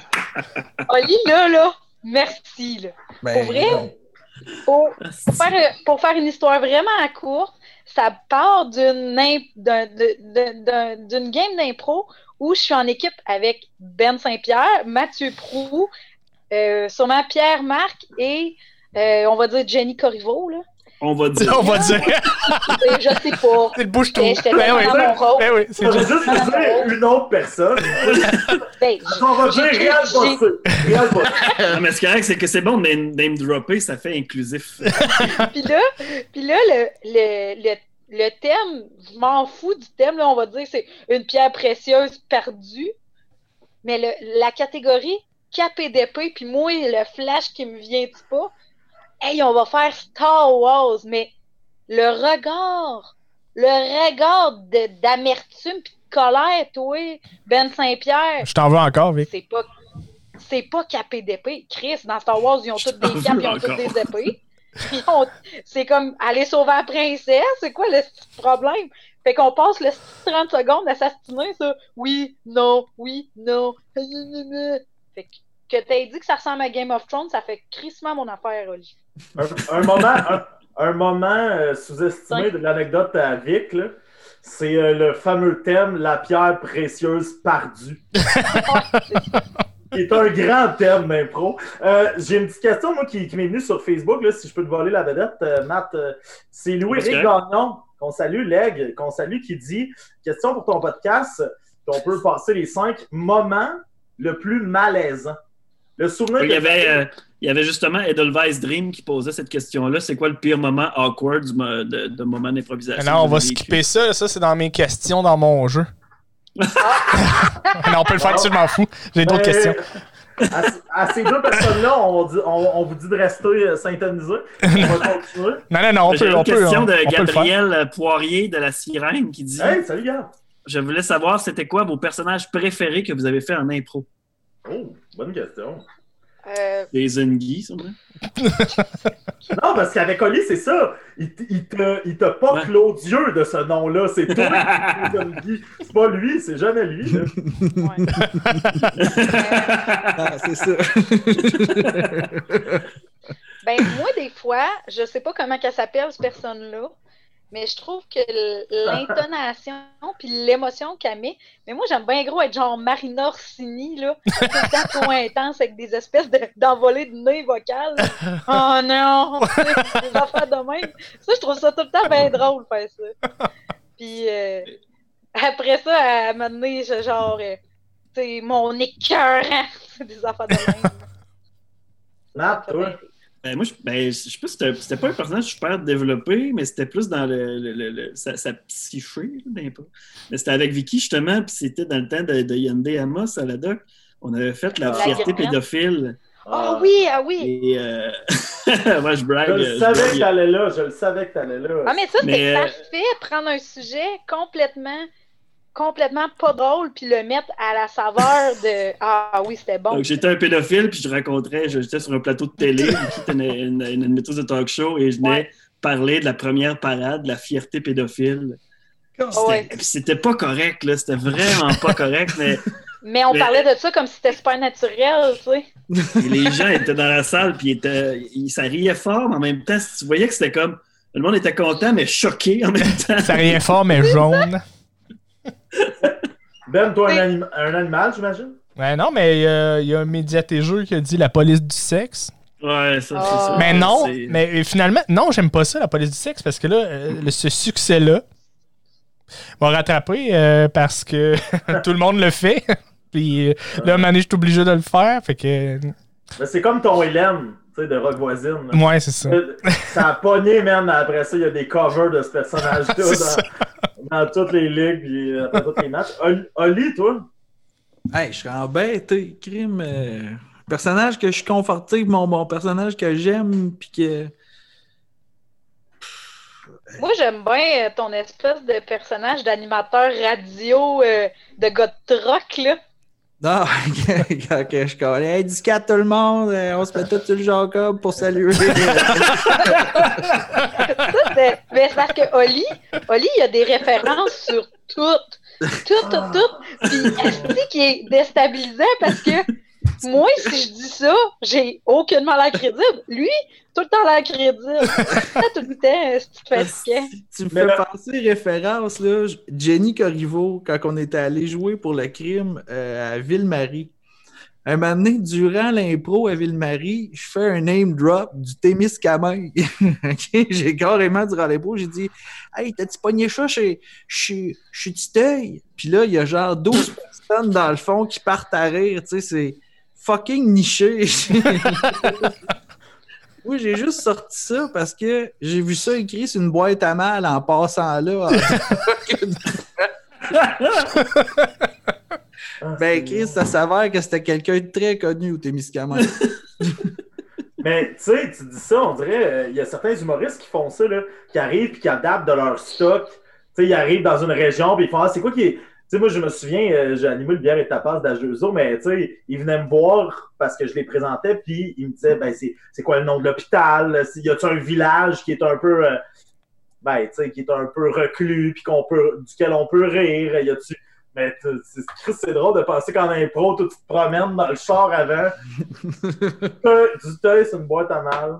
Oli, là, là, merci. Là. Ben, Pour vrai? Pour, pour faire, pour faire une histoire vraiment courte, ça part d'une game d'impro où je suis en équipe avec Ben Saint-Pierre, Mathieu Prou, euh, sûrement Pierre Marc et euh, on va dire Jenny Corriveau. Là. On va dire. On va dire. Et Je sais pas. C'est le bouche-trou. Mais j'étais Ben oui. Ben oui, c'est juste. dire une autre personne. Ben, On va dire j'ai- Réal j'ai- Bossé. Réal Bossé. Non, mais ce qui est correct, c'est que c'est bon de name, dropper, ça fait inclusif. Puis là, puis là le, le, le, le thème, je m'en fous du thème, là, on va dire c'est une pierre précieuse perdue. Mais le, la catégorie KPDP, puis moi, le flash qui me vient pas, hey, on va faire Star Wars, mais le regard, le regard de- d'amertume puis de colère, toi, Ben Saint-Pierre, Je t'en veux encore, Vic. c'est pas c'est pas KPDP. Chris, dans Star Wars, ils ont tous des capes, ils ont encore. des épées. C'est comme aller sauver la princesse, c'est quoi le problème? Fait qu'on passe le 30 secondes à s'astiner ça. Oui, non, oui, non. Fait que, que t'aies dit que ça ressemble à Game of Thrones, ça fait crissement mon affaire, Oli. Un, un moment, un, un moment euh, sous-estimé de l'anecdote à Vic, là, c'est euh, le fameux thème La pierre précieuse perdue. qui est un grand thème d'impro. Euh, J'ai une petite question, moi, qui, qui m'est venue sur Facebook, là, si je peux te voler la vedette, euh, Matt. euh, c'est Louis-Éric. Gagnon, qu'on salue, Leg, qu'on salue, qui dit Question pour ton podcast, on peut passer les cinq moments le plus malaisant. Le souvenir Il y avait, euh, il y avait justement Edelweiss Dream qui posait cette question-là. C'est quoi le pire moment awkward du de, de moment d'improvisation? Non, on va vécu? skipper ça. Ça, c'est dans mes questions dans mon jeu. non, on peut le faire je m'en fous. J'ai d'autres questions. À, à ces deux personnes-là, on, dit- on- on vous dit de rester euh, syntonisés. On va continuer. Non, non, non, on peut, une on peut, question on, de on peut le faire. Gabriel Poirier de la Sirène qui dit Hey, salut, gars! Je voulais savoir c'était quoi vos personnages préférés que vous avez fait en impro? Oh, bonne question. Euh, Les Zungi, sûrement. Non, parce qu'avec Oli, c'est ça. Il, il te, il te pas Ouais. Claudieu de ce nom-là. C'est toi qui. C'est pas lui, c'est jamais lui. ouais. Ah, c'est ça. Ben, moi, des fois, je sais pas comment qu'elle s'appelle, cette personne-là, mais je trouve que l'intonation puis l'émotion qu'elle met, mais moi, j'aime bien gros être genre Marina Orsini, là, tout le temps trop intense avec des espèces de- d'envolées de nez vocales. Oh non! des affaires de même. Ça, je trouve ça tout le temps bien drôle, faire ça. Puis euh, après ça, à m'a donné, je- genre, euh, tu sais, mon écœurant, c'est des affaires de même. Matt, toi? Ben, moi, je, ben, je sais pas, c'était c'était pas un personnage super développé, mais c'était plus dans le, le- le- le- sa, sa psyché, là. Mais c'était avec Vicky, justement, puis c'était dans le temps de, de Yandé Amos à la doc. On avait fait la La fierté Guerre. pédophile. Ah oui, ah oui! Et euh... moi, je brague. Je le je savais brague. que t'allais là. Je le savais que t'allais là. Ah, mais ça, c'est Mais, euh, parfait, prendre un sujet complètement, complètement pas drôle, puis le mettre à la saveur de Ah oui, c'était bon. Donc, j'étais un pédophile, puis je racontais, je- j'étais sur un plateau de télé, une, une, une de talk show, et je venais Ouais. parler de la première parade, de la fierté pédophile. C'était ouais. c'était pas correct, là. C'était vraiment pas correct, mais Mais on Mais- parlait de ça comme si c'était super naturel, tu sais. Et les gens étaient dans la salle, puis ils ça riait fort, mais en même temps, tu voyais que c'était comme. Le monde était content, mais choqué en même temps. Ça rien fort, mais jaune. Ben, toi, un, Oui. anim- un animal, j'imagine? Ouais, non, mais euh, il y a un médiatégeux qui a dit la police du sexe. Ouais, ça, c'est ça. mais non, mais euh, finalement, non, j'aime pas ça, la police du sexe, parce que là, euh, ce succès-là m'a rattrapé euh, parce que tout le monde le fait. Puis euh, là, Mané, je suis obligé de le faire. Fait que. Ben, c'est comme ton Hélène, tu sais, de Rock Voisine. là. Ouais, c'est ça. Euh, Ça a pogné, man. Après ça, il y a des covers de ce personnage-là dans, dans toutes les ligues puis euh, après tous les matchs. Oli, toi? Hey, je serais embêté, crime. euh, personnage que je suis conforté, mon, mon personnage que j'aime, puis que. Moi, j'aime bien euh, ton espèce de personnage d'animateur radio euh, de gars de troc, là. Non, quand que je connais. Hey, discat tout le monde, euh, on se met tout sur le Jacob pour saluer. Mais c'est parce que Oli, Oli, il y a des références sur toutes. Tout, tout, tout. Puis, est qui est déstabilisant parce que moi, si je dis ça, j'ai aucunement l'air crédible. Lui, tout le temps l'air crédible. Tout le temps, c'est fatiguant. tu me Mais fais là- penser référence, là. Jenny Corriveau, quand on était allé jouer pour le crime euh, à Ville-Marie. un moment donné, durant l'impro à Ville-Marie, je fais un name drop du Témiscamingue. OK? J'ai carrément, durant l'impro, j'ai dit Hey, t'as-tu pogné ça chez, chez, chez Titeuil? Puis là, il y a genre 12 personnes dans le fond qui partent à rire. Tu sais, c'est fucking niché. Oui, j'ai juste sorti ça parce que j'ai vu ça écrit sur une boîte à mal en passant là. ben, Chris, ça s'avère que c'était quelqu'un de très connu au Témiscamingue. Mais tu sais, tu dis ça, on dirait, euh, il y a certains humoristes qui font ça, là, qui arrivent et qui adaptent de leur stock. Tu sais, ils arrivent dans une région puis ils font Ah, c'est quoi qui est. Tu sais, moi, je me souviens, euh, j'ai animé le bière et tapas d'Ageusot, mais tu sais, ils venaient me voir parce que je les présentais, puis ils me disaient, ben, c'est c'est quoi le nom de l'hôpital? Y a-tu un village qui est un peu, euh, ben, tu sais, qui est un peu reclus, puis qu'on peut, duquel on peut rire? Y a-tu. Mais c'est drôle de penser qu'en impro, toi, tu te promènes dans le char avant. Du thé, c'est une boîte à mal.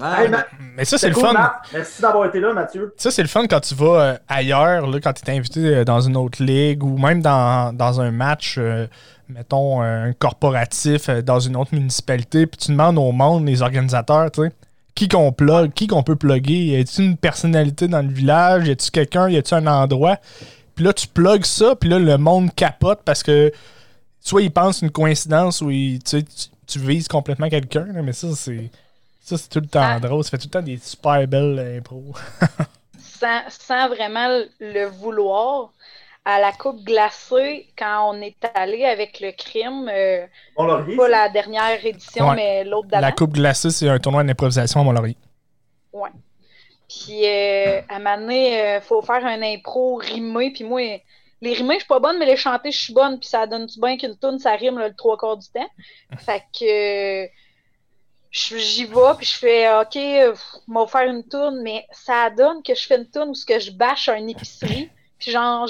Ah, Hey, Mais ça, c'est le cool, fun. Matt. Merci d'avoir été là, Mathieu. Ça, c'est le fun quand tu vas euh, ailleurs, là, quand tu es invité euh, dans une autre ligue ou même dans, dans un match, euh, mettons, un corporatif euh, dans une autre municipalité, puis tu demandes au monde, les organisateurs, tu sais, qui qu'on plug, qui qu'on peut plugger. Y a-tu une personnalité dans le village? Y a-tu quelqu'un? Y a-tu un endroit? Puis là, tu plugues ça, puis là, le monde capote parce que soit il pense une coïncidence ou il, tu, sais, tu, tu vises complètement quelqu'un, mais ça, c'est. Ça, c'est tout le temps drôle. Ça fait tout le temps des super belles euh, impros. sans, sans vraiment le- vouloir. À la coupe glacée, quand on est allé avec le crime, euh, pas la dernière édition, Ouais. mais l'autre La d'avant. Coupe glacée, c'est un tournoi d'improvisation à Mont-Laurier. Puis euh, à un moment donné, il faut faire un impro rimé. Puis moi, les rimés, je suis pas bonne, mais les chanter, je suis bonne. Puis ça donne du bien qu'une toune, ça rime là, le trois quarts du temps. Fait que euh, j'y vais, puis je fais OK, euh, on va faire une toune, mais ça donne que je fais une toune où ce que je bâche une épicerie. Puis genre,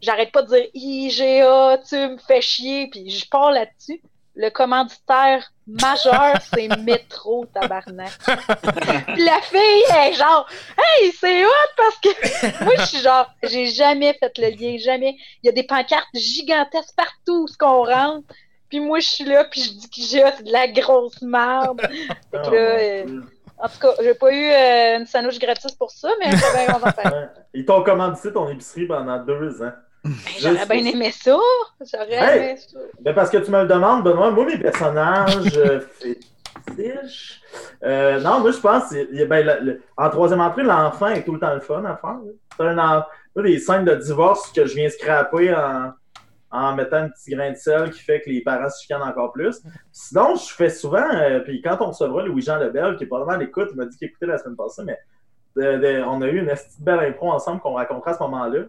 j'arrête pas de dire IGA, tu me fais chier, puis je pars là-dessus. Le commanditaire majeur, c'est Métro, tabarnak. Puis la fille est genre, hey, c'est hot parce que moi, je suis genre, j'ai jamais fait le lien, jamais. Il y a des pancartes gigantesques partout où ce qu'on rentre. Puis moi, je suis là, puis je dis que j'ai de la grosse merde. Fait que là, euh, en tout cas, j'ai pas eu euh, une sandwich gratis pour ça, mais j'avais bien faire. Ils t'ont commandité ton épicerie pendant deux ans. Ben, J'aurais bien aimé ça. J'aurais Hey! aimé ça. Ben parce que tu me le demandes, Benoît, moi, mes personnages euh, fétiches. euh, non, moi, je pense, il y a- ben, le- le- en troisième entrée, l'enfant est tout le temps le fun à faire. C'est un des scènes de divorce que je viens scraper en, en mettant un petit grain de sel qui fait que les parents se chicanent encore plus. Sinon, je fais souvent, euh, puis quand on recevra Louis-Jean Lebel, qui est probablement à l'écoute, il m'a dit qu'il écoutait la semaine passée, mais de- de- on a eu une petite belle impro ensemble qu'on racontera à ce moment-là.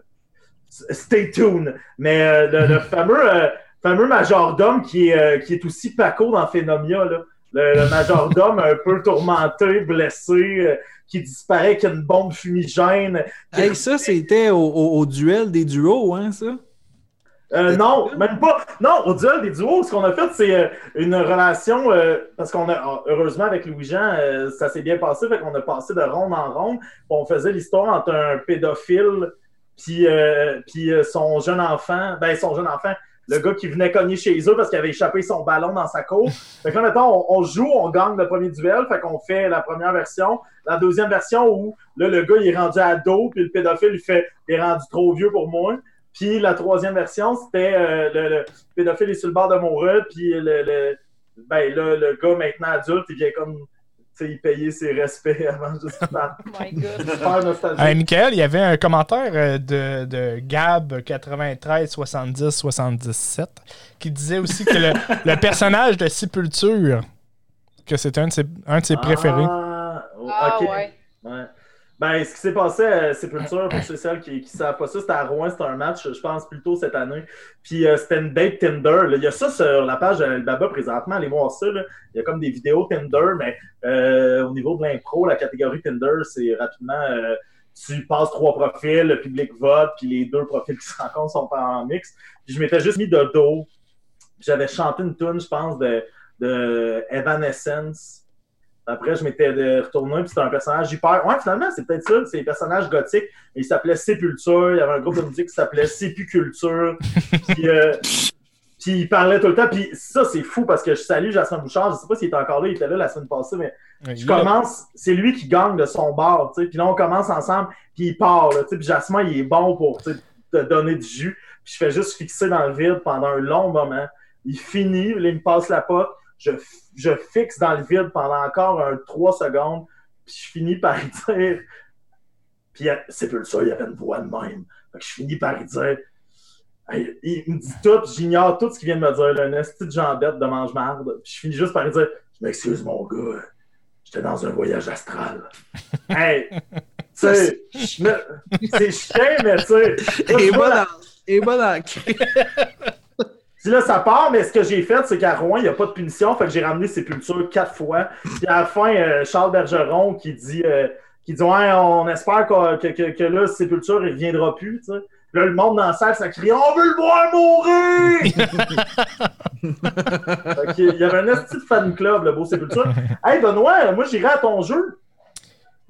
Stay tuned! Mais euh, le, le fameux, euh, fameux majordome qui est, euh, qui est aussi Paco dans Phénomia, là. Le, le majordome un peu tourmenté, blessé, euh, qui disparaît avec une bombe fumigène. qui- Hey, ça, c'était au, au- au duel des duos, hein, ça? Euh, non, même pas. Non, au duel des duos, ce qu'on a fait, c'est euh, une relation, euh, parce qu'on a, heureusement, avec Louis-Jean, euh, ça s'est bien passé, fait qu'on a passé de ronde en ronde. On faisait l'histoire entre un pédophile puis, euh, puis son jeune enfant, ben son jeune enfant, le gars qui venait cogner chez eux parce qu'il avait échappé son ballon dans sa cour. Fait que là, mettons, on, on joue, on gagne le premier duel, fait qu'on fait la première version. La deuxième version où, là, le gars, il est rendu ado, puis le pédophile, il fait, il est rendu trop vieux pour moi. Puis la troisième version, c'était euh, le, le pédophile est sur le bord de mourir, puis le, le, ben, là, le gars maintenant adulte, il vient comme il payait ses respects avant juste. Oh my god. Super nostalgique. Hey, Michael, il y avait un commentaire euh, de, de Gab 93 70 77 qui disait aussi que le, le personnage de Sépulture, que c'est un de ses, un de ses préférés. Ah, Ah. Ouais. Ben, ce qui s'est passé à Sépulture, pour ceux et celles qui ne savent pas ça, c'était à Rouen, c'était un match, je pense, plus tôt cette année. Puis euh, c'était une date Tinder. là. Il y a ça sur la page de Baba présentement, allez voir ça. là. Il y a comme des vidéos Tinder, mais euh, au niveau de l'impro, la catégorie Tinder, c'est rapidement, euh, tu passes trois profils, le public vote, puis les deux profils qui se rencontrent sont en mix. Puis je m'étais juste mis de dos. J'avais chanté une tune, je pense, de, de Evanescence. Après, je m'étais retourné, puis c'était un personnage hyper. Ouais, finalement, c'est peut-être ça, c'est un personnage gothique. Il s'appelait Sépulture. Il y avait un groupe de musique qui s'appelait Sépuculture. puis, euh, Puis il parlait tout le temps. Puis ça, c'est fou parce que je salue Jasmin Bouchard. Je sais pas s'il est encore là, il était là la semaine passée, mais je commence, c'est lui qui gagne de son bar, tu sais. Puis là, on commence ensemble, puis il part, tu sais. Puis Jasmin, il est bon pour te donner du jus. Puis je fais juste fixer dans le vide pendant un long moment. Il finit, là, il me passe la pote. Je, je fixe dans le vide pendant encore un 3 secondes. Puis je finis par dire. Puis c'est peu ça, il y avait une voix de même. Fait que je finis par dire. Hey, il me dit tout, j'ignore tout ce qu'il vient de me dire, là, une petite jambette de mange-marde. Puis je finis juste par lui dire Je m'excuse, mon gars, j'étais dans un voyage astral. hey, tu sais, c'est chien, mais tu sais. Et voilà, et voilà. Puis là, ça part, mais ce que j'ai fait, c'est qu'à Rouen, il n'y a pas de punition. Fait que j'ai ramené Sépulture quatre fois. Puis à la fin, euh, Charles Bergeron qui dit, euh, qui dit Ouais, on espère que, que, que, que là, Sépulture, il ne reviendra plus. Tu sais. Là, le monde dans la salle, ça crie On veut le voir mourir Il y avait un petit fan club, le beau Sépulture. Hey, Benoît, moi, j'irai à ton jeu.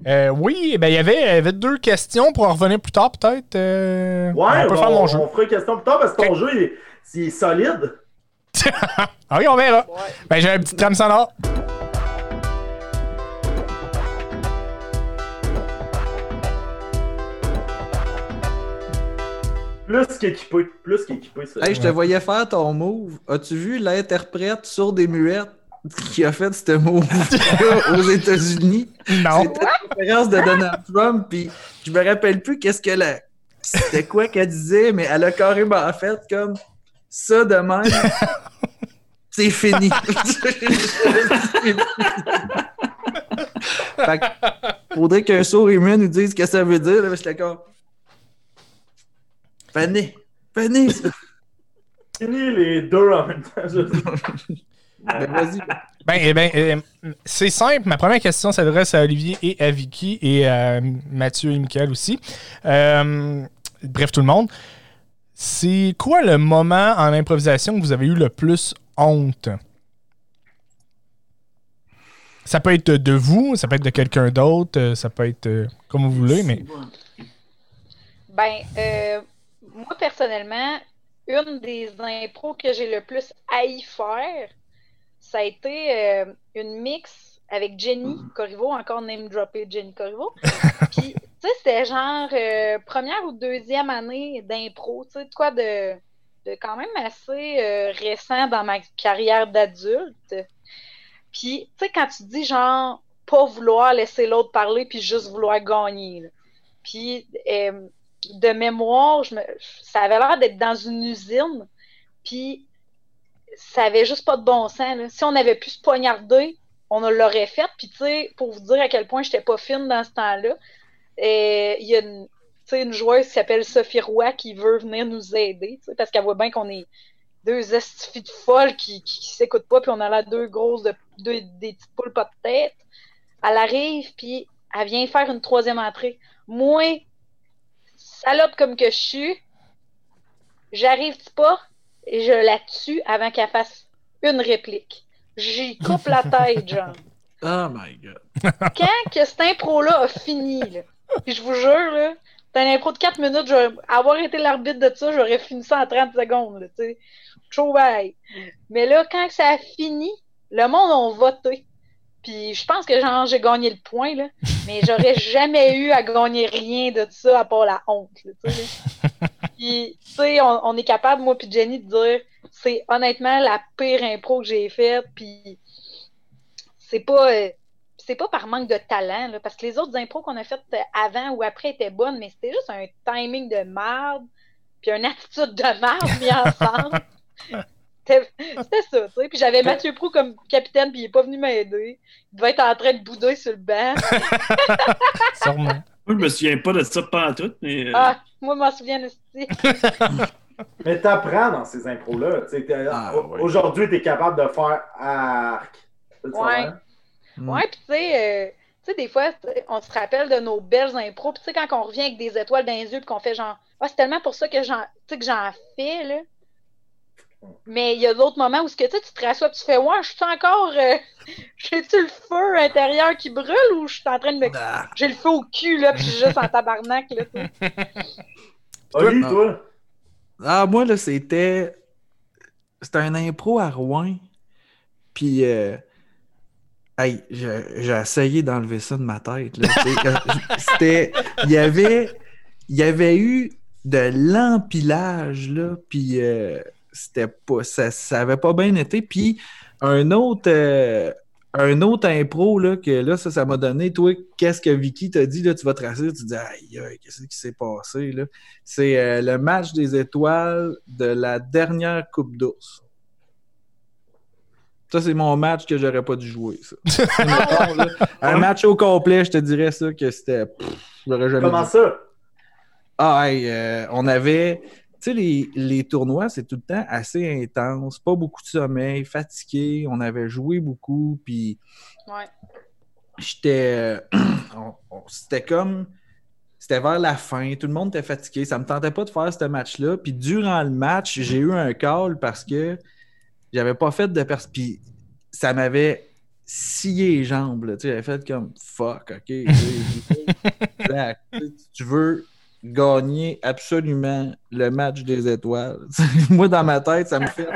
Euh, oui, ben il y avait, y avait deux questions pour en revenir plus tard, peut-être. Euh, ouais, on peut bon, faire mon jeu. on fera une question plus tard parce que ton jeu, il est, il est solide. ah oui, on verra. Ouais. Ben j'ai un petit trame sonore. Plus qu'équipé. Plus qu'équipé, ça. Hey, je te voyais faire ton move. As-tu vu l'interprète sur des muettes qui a fait ce move aux États-Unis? Non. C'était conférence de Donald Trump, puis je me rappelle plus qu'est-ce que la. C'était quoi qu'elle disait, mais elle a carrément fait comme ça de même. C'est fini. fait que, faudrait qu'un sourd humain nous dise ce que ça veut dire. Là, mais j'étais comme. Venez, venez. Fini les deux en même temps. je- Ben, vas-y. Ben, eh ben, euh, c'est simple. Ma première question s'adresse à Olivier et à Vicky et à Mathieu et Michael aussi. Euh, bref, tout le monde. C'est quoi le moment en improvisation que vous avez eu le plus honte? Ça peut être de vous, ça peut être de quelqu'un d'autre, euh, ça peut être euh, comme vous voulez, mais Ben, euh, moi, personnellement, une des impros que j'ai le plus haï faire, ça a été une mix avec Jenny Corriveau, encore name droppé Jenny Corriveau. Puis, tu sais, c'était genre euh, première ou deuxième année d'impro, tu sais, de quoi de, de quand même assez euh, récent dans ma carrière d'adulte. Puis, tu sais, quand tu dis genre pas vouloir laisser l'autre parler puis juste vouloir gagner. là. Puis, euh, de mémoire, je me, ça avait l'air d'être dans une usine, puis ça avait juste pas de bon sens. là. Si on avait pu se poignarder, on l'aurait fait. Puis, tu sais, pour vous dire à quel point j'étais pas fine dans ce temps-là, euh, il y a une, joueuse qui s'appelle Sophie Roy qui veut venir nous aider, parce qu'elle voit bien qu'on est deux estifs de folles qui, qui, s'écoutent pas, puis on a là deux grosses, de, deux, des petites poules pas de tête. Elle arrive, puis elle vient faire une troisième entrée. Moi, salope comme que je suis, j'arrive pas et je la tue avant qu'elle fasse une réplique. J'y coupe la tête, genre. Oh my god. Quand que cette impro-là a fini, là, puis je vous jure, là, c'est une impro de 4 minutes, j'aurais- avoir été l'arbitre de ça, j'aurais fini ça en 30 secondes, tu sais. Mais là, quand ça a fini, le monde a voté. Puis je pense que genre j'ai gagné le point, là. Mais j'aurais jamais eu à gagner rien de ça à part la honte, là, tu sais. là. Puis, tu sais, on, on est capable, moi puis Jenny, de dire c'est honnêtement la pire impro que j'ai faite, puis c'est pas... euh, c'est pas par manque de talent, là, parce que les autres impros qu'on a faites avant ou après étaient bonnes, mais c'était juste un timing de merde, puis une attitude de merde mis ensemble. C'était ça, tu sais. Puis j'avais Mathieu Prou comme capitaine, puis il est pas venu m'aider. Il devait être en train de bouder sur le banc. sûrement. Moi, je me souviens pas de ça pas tout, mais. euh, Ah, moi, je m'en souviens aussi. Mais t'apprends dans ces impros-là. Ah. Aujourd'hui, t'es capable de faire arc. Ouais. Mm. Ouais, puis tu sais, euh, tu sais, des fois, on se rappelle de nos belles impros. Puis tu sais, quand on revient avec des étoiles dans les yeux, puis qu'on fait genre, ah, c'est tellement pour ça que j'en, tu sais, que j'en fais, là. Mais il y a d'autres moments où ce que, tu te rassois, tu fais, ouais, je suis encore, euh, j'ai-tu le feu intérieur qui brûle ou je suis en train de me, Ah. j'ai le feu au cul, là, puis je suis juste en tabarnak, là, tu sais? Oli, Non. toi? Ah, moi, là, c'était. c'était un impro à Rouen. Puis, euh, hey, j'ai essayé d'enlever ça de ma tête. euh, C'était. Il y avait. Il y avait eu de l'empilage, là. Puis, euh, c'était pas. Ça, ça avait pas bien été. Puis, un autre. Un autre impro, là, que là, ça, ça m'a donné, toi, qu'est-ce que Vicky t'a dit, là, tu vas tracer, tu dis, aïe, aïe, qu'est-ce qui s'est passé, là? C'est euh, le match des étoiles de la dernière Coupe d'ours. Ça, c'est mon match que j'aurais pas dû jouer, ça. Mettons, là, un match au complet, je te dirais ça, que c'était... pff, J'aurais jamais Comment ça? Ah, hey, euh, on avait... Tu sais, les, les tournois, c'est tout le temps assez intense, pas beaucoup de sommeil, fatigué, on avait joué beaucoup, puis Ouais. j'étais. on- C'était comme. C'était vers la fin, tout le monde était fatigué. Ça me tentait pas de faire ce match-là. Puis durant le match, j'ai eu un call parce que j'avais pas fait de pers. Puis ça m'avait scié les jambes. Tu sais, j'avais fait comme fuck, ok. tu veux gagner absolument le match des étoiles. Moi, dans ma tête, ça me fait.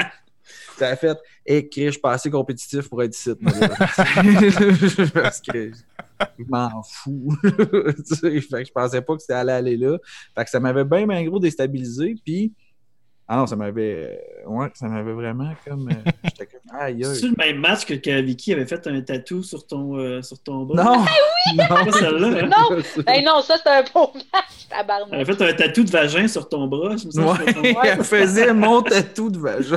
Ça a fait, je suis pas assez compétitif pour être ici. Parce que je m'en fous. Fait que je pensais pas que c'était allé aller là. Fait que ça m'avait bien, bien gros déstabilisé. Puis, ah non, ça m'avait. euh, Ouais, ça m'avait vraiment comme. euh, J'étais comme, aïe, C'est aïe. le même match que, que Vicky avait fait un tatou sur ton, euh, sur ton bras. Non! Non! Pas celle-là, hein? Non! Ben non, ça, c'est un beau match, Elle tabarnak. avait fait un tatou de vagin sur ton bras. je me ton Ouais, elle faisait mon tatou de vagin.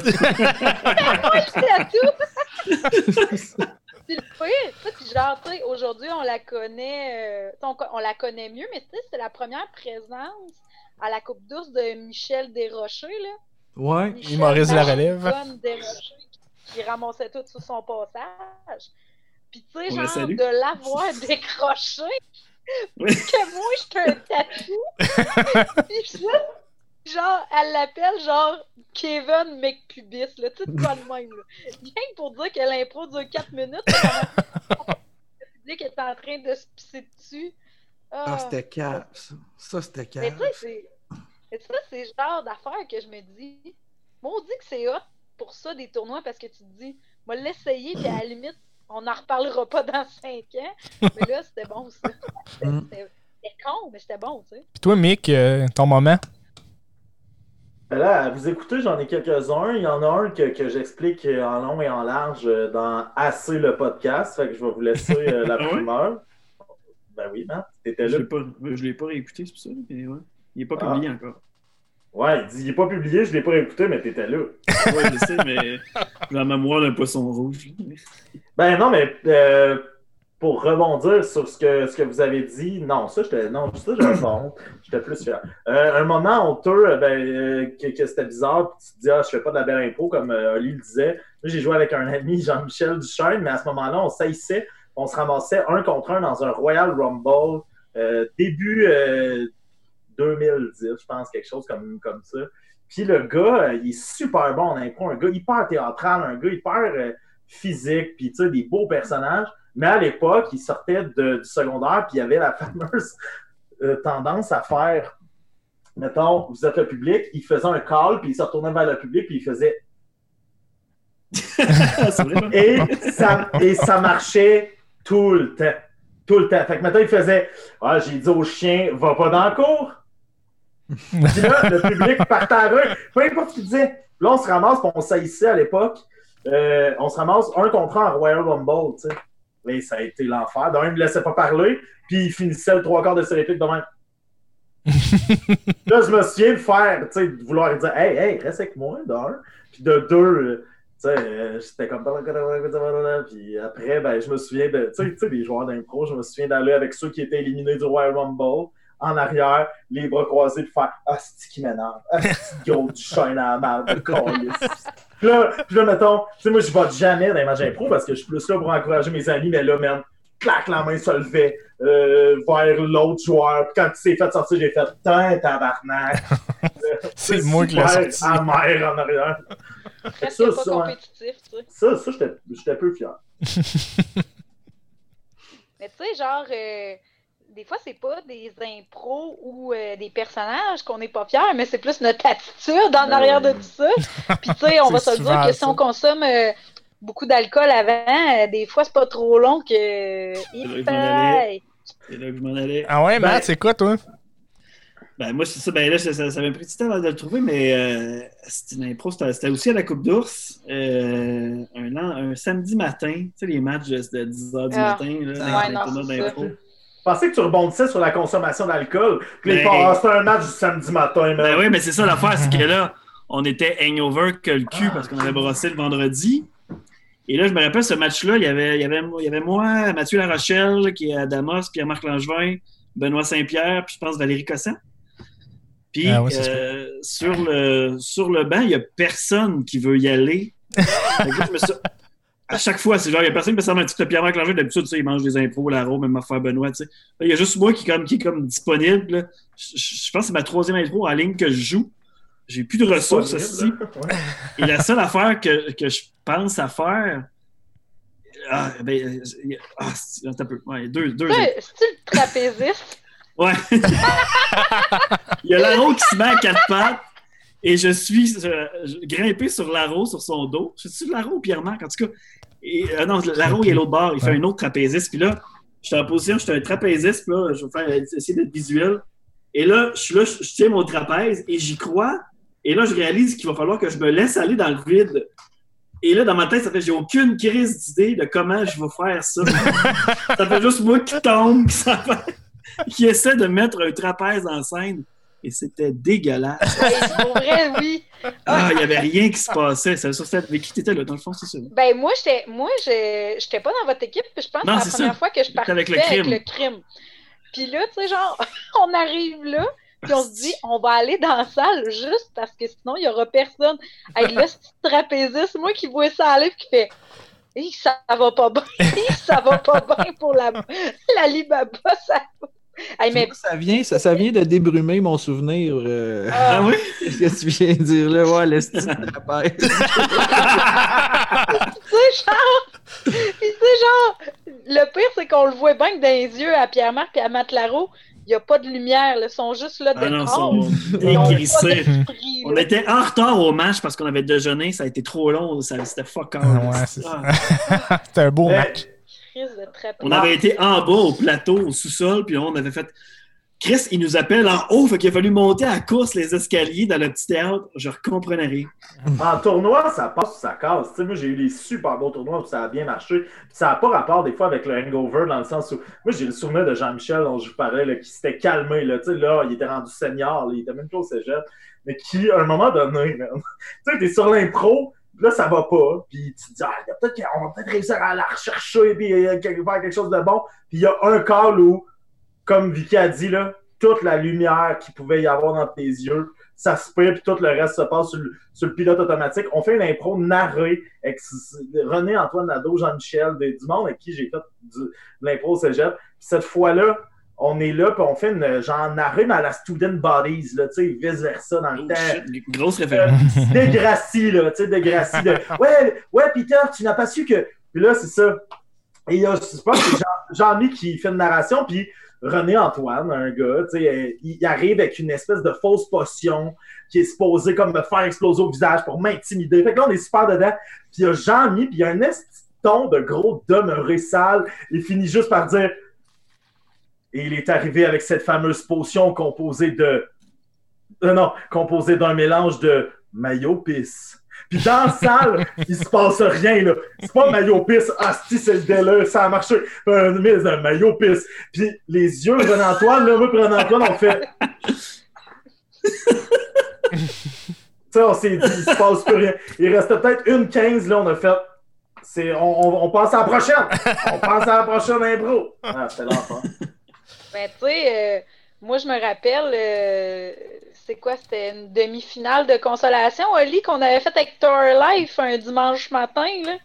C'est le pire, puis genre, tu sais, aujourd'hui, on la connaît, euh, on, on la connaît mieux, mais tu sais, c'est la première présence à la Coupe d'ours de Michel Desrochers, là. Ouais. Michel Maurice la relève. Desrochers qui, qui ramassait tout sur son passage. Puis tu sais, genre, salue. de l'avoir décroché, Oui. que moi, j'étais un tatou. Puis genre, elle l'appelle genre Kevin McPubis, là, tout pas le même, là. Rien que pour dire que l'impro dure 4 minutes, le public est en train de se pisser dessus. Ah, c'était cap, ça. Ça, c'était Mais cap. tu sais, c'est. mais ça, c'est le genre d'affaire que je me dis. Moi, on dit que c'est hot pour ça des tournois parce que tu te dis, moi, l'essayer, puis à la limite, on n'en reparlera pas dans 5 ans. Mais là, c'était bon, ça. C'était Mm. c'était- con, mais c'était bon, tu sais. Puis toi, Mick, euh, ton moment? Ben là, à vous écouter, j'en ai quelques-uns. Il y en a un que, que j'explique en long et en large euh, dans Assez le podcast. Fait que je vais vous laisser euh, la Ah primeur. Ben oui, Matt, t'étais Je là. pas, je l'ai pas réécouté, c'est pour ça. Mais ouais. Il n'est pas Ah. publié encore. Ouais, il dit il est pas publié, je l'ai pas écouté, mais t'étais là. Ouais, je sais, mais la mémoire d'un poisson rouge. Ben non, mais euh, pour rebondir sur ce que, ce que vous avez dit, non, ça, j'étais, non, ça, j'avais pas honte. J'étais plus fier. Euh, un moment honteux, euh, ben, euh, que, que c'était bizarre, puis tu te dis, ah, je fais pas de la belle impro, comme Oli le disait. Moi, j'ai joué avec un ami, Jean-Michel Duchesne, mais à ce moment-là, on saillissait, on se ramassait un contre un dans un Royal Rumble, euh, début euh, 2010, je pense, quelque chose comme, comme ça. Puis le gars, euh, il est super bon en impro, un gars hyper théâtral, un gars hyper euh, physique, puis tu sais, des beaux personnages. Mais à l'époque, il sortait de- du secondaire, puis il y avait la fameuse euh, tendance à faire, mettons, vous êtes le public, il faisait un call, puis il se retournait vers le public, puis il faisait hein? et ça, et ça marchait tout le temps. Tout le temps. Fait que maintenant, il faisait Ah, j'ai dit au chien, va pas dans la cour. Puis là, le public partait à. Peu importe ce qu'il disait. Là, on se ramasse, puis on saillissait à l'époque. Euh, on se ramasse un contre un en Royal Rumble, tu sais. Mais ça a été l'enfer. D'un, il me laissait pas parler, puis il finissait le trois quarts de ses répliques de même. là, je me souviens de faire, tu sais, de vouloir dire Hey, hey, reste avec moi, d'un. Puis de deux, sais, euh, j'étais comme. Puis après, ben, je me souviens de. Tu sais, tu les joueurs d'impro, je me souviens d'aller avec ceux qui étaient éliminés du Royal Rumble, en arrière, les bras croisés, puis faire Ah, c'est qui m'énerve? Ah, c'est gros du chien à la marde. Puis là, puis là, mettons, tu sais, moi, je vote jamais dans les matchs impro parce que je suis plus là pour encourager mes amis, mais là, même, clac, la main se levait euh, vers l'autre joueur. Puis quand il s'est fait sortir, j'ai fait Tain, tabarnak. C'est moi qui l'ai sorti. en arrière. Presque Ça, pas ça, compétitif, tu sais. Ça, ça j'étais j'étais peu fier. Mais tu sais, genre, euh, des fois, c'est pas des impros ou euh, des personnages qu'on n'est pas fiers, mais c'est plus notre attitude en Ben arrière de tout ça. Puis, tu sais, on va se le dire que si on consomme euh, beaucoup d'alcool avant, euh, des fois, c'est pas trop long que. là que Il je m'en allais. fait. C'est là que je m'en allais. Ah ouais, Ben- Matt, c'est quoi, toi? Ben, moi, c'est ça. Ben, là, ça, ça, ça m'a pris du temps avant de le trouver, mais euh, c'était une impro. C'était c'était aussi à la Coupe d'Ours, euh, un, samedi matin. Tu sais, les matchs de, de 10h du Ah. matin, là, dans Ouais, d'impro. Je pensais que tu rebondissais sur la consommation d'alcool. Puis les Ben- ah, c'est un match du samedi matin. Ben oui, mais c'est ça l'affaire, c'est que là, on était hangover que le cul parce qu'on avait brossé le vendredi. Et là, je me rappelle, ce match-là, il y avait, il y avait, il y avait moi, Mathieu Larochelle, qui est à Damas, Pierre-Marc Langevin, Benoît Saint-Pierre, puis je pense Valérie Cossan. Puis Ah ouais, euh, sur, le, sur le banc, il n'y a personne qui veut y aller. Je me suis- À chaque fois, c'est genre, il n'y a personne qui peut s'en mettre. Pierre-Marc Langevin, d'habitude, tu sais, il mange des impôts, l'aro, même affaire Benoît, tu sais. Il y a juste moi qui est comme, qui est comme disponible. là. Je, pense que c'est ma troisième intro en ligne que je joue. J'ai plus de ressources aussi. Ouais. Et la seule affaire que, que je pense à faire. Ah, ben. euh, Ah, un peu. Ouais, deux. deux C'est c'est-tu le trapéziste? Ouais. Il y a l'aro qui se met à quatre pattes et je suis euh, grimpé sur l'aro, sur son dos. Je suis l'aro ou Pierre-Marc, en tout cas. Et, euh, non, l'aro, il est l'autre bord. Il fait Ouais. un autre trapéziste. Puis là, je suis en position, je suis un trapéziste. Puis là, je vais faire, essayer d'être visuel. Et là, je suis là, je, je tiens mon trapèze et j'y crois. Et là, je réalise qu'il va falloir que je me laisse aller dans le vide. Et là, dans ma tête, ça fait j'ai aucune crise d'idée de comment je vais faire ça. ça fait juste moi qui tombe, qui, s'en va- qui essaie de mettre un trapèze en scène. Et c'était dégueulasse. Pour vrai, oui. Ah, il n'y avait rien qui se passait. Ça, ça, mais qui t'étais là, dans le fond, c'est ça. Ben moi, j'étais moi, je- j'étais pas dans votre équipe, puis je pense que Non, c'est la première ça. fois que je T'étais avec le avec le crime. Puis là, tu sais, genre, on arrive là, puis on se dit, on va aller dans la salle juste parce que sinon, il y aura personne. Là, ce petit trapéziste, moi qui vois ça aller, puis qui fait, Hi, ça va pas bien, ça va pas bien pour la, la Libaba, ça Hey, mais Ça vient, ça, ça vient de débrumer mon souvenir. euh, Ah oui? Qu'est-ce que tu viens de dire là? Ouais, le style de la tu sais, genre, puis tu sais, genre, le pire, c'est qu'on le voit bien que dans les yeux à Pierre-Marc et à Matlaro, il n'y a pas de lumière, ils sont juste là de Ah non, sont On était en retard au match parce qu'on avait déjeuné. Ça a été trop long. ça- C'était fuck. Ouais, Ah. C'était un beau Mais- match. Crise de trapèze. On avait été en bas au plateau, au sous-sol, puis on avait fait. Chris, il nous appelle en haut, fait qu'il a fallu monter à course les escaliers dans le petit théâtre. Je comprenais rien. En tournoi, ça passe ou ça casse. Tu sais, moi, j'ai eu des super beaux tournois où ça a bien marché. Puis ça n'a pas rapport des fois avec le hangover dans le sens où. Moi, j'ai le souvenir de Jean-Michel dont je vous parlais, là, qui s'était calmé. Là. Tu sais, là, il était rendu senior, là, il était même pas au cégep. Mais qui, à un moment donné, tu sais, t'es sur l'impro, là, ça va pas. Puis tu te dis, ah, peut-être qu'on va peut-être réussir à la rechercher, puis euh, faire quelque chose de bon. Puis il y a un call où, comme Vicky a dit, là, toute la lumière qu'il pouvait y avoir dans tes yeux, ça se perd, puis tout le reste se passe sur le, sur le pilote automatique. On fait une impro narrée avec René Antoine Nadeau, Jean-Michel, du monde avec qui j'ai fait de l'impro au cégep. Puis cette fois-là, on est là, puis on fait une genre mais à la student bodies, là, tu sais, vice-versa dans le Oh, temps. shit, grosse Euh, référence. Degrassi, là, tu sais, Degrassi. De, ouais, ouais, Peter, tu n'as pas su que. Puis là, c'est ça. Et il y a, je pense que c'est Jean- Jean-Mi qui fait une narration, puis René Antoine, un gars, tu sais, euh, il, arrive avec une espèce de fausse potion qui est supposée comme me faire exploser au visage pour m'intimider. Fait que là, on est super dedans. Puis il y a Jean-Mi, puis il y a un esti de ton de gros demeuré sale. Il finit juste par dire Et il est arrivé avec cette fameuse potion composée de. Euh, non, composée d'un mélange de maillot pisse. Puis dans la salle, il se passe rien, là. C'est pas maillot pisse. Ah, si, c'est le délire, ça a marché. Un, mais un maillot pisse. Puis les yeux de René-Antoine, là, moi, puis René-Antoine, on fait. tu sais, on s'est dit, il se passe plus rien. Il restait peut-être une 15, là, on a fait. C'est, on, on, on passe à la prochaine. On passe à la prochaine impro. Ah, c'était l'enfant. Ben, tu sais, euh, moi, je me rappelle, euh, c'est quoi? C'était une demi-finale de consolation, Oli, qu'on avait faite avec Tower Life un dimanche matin, là.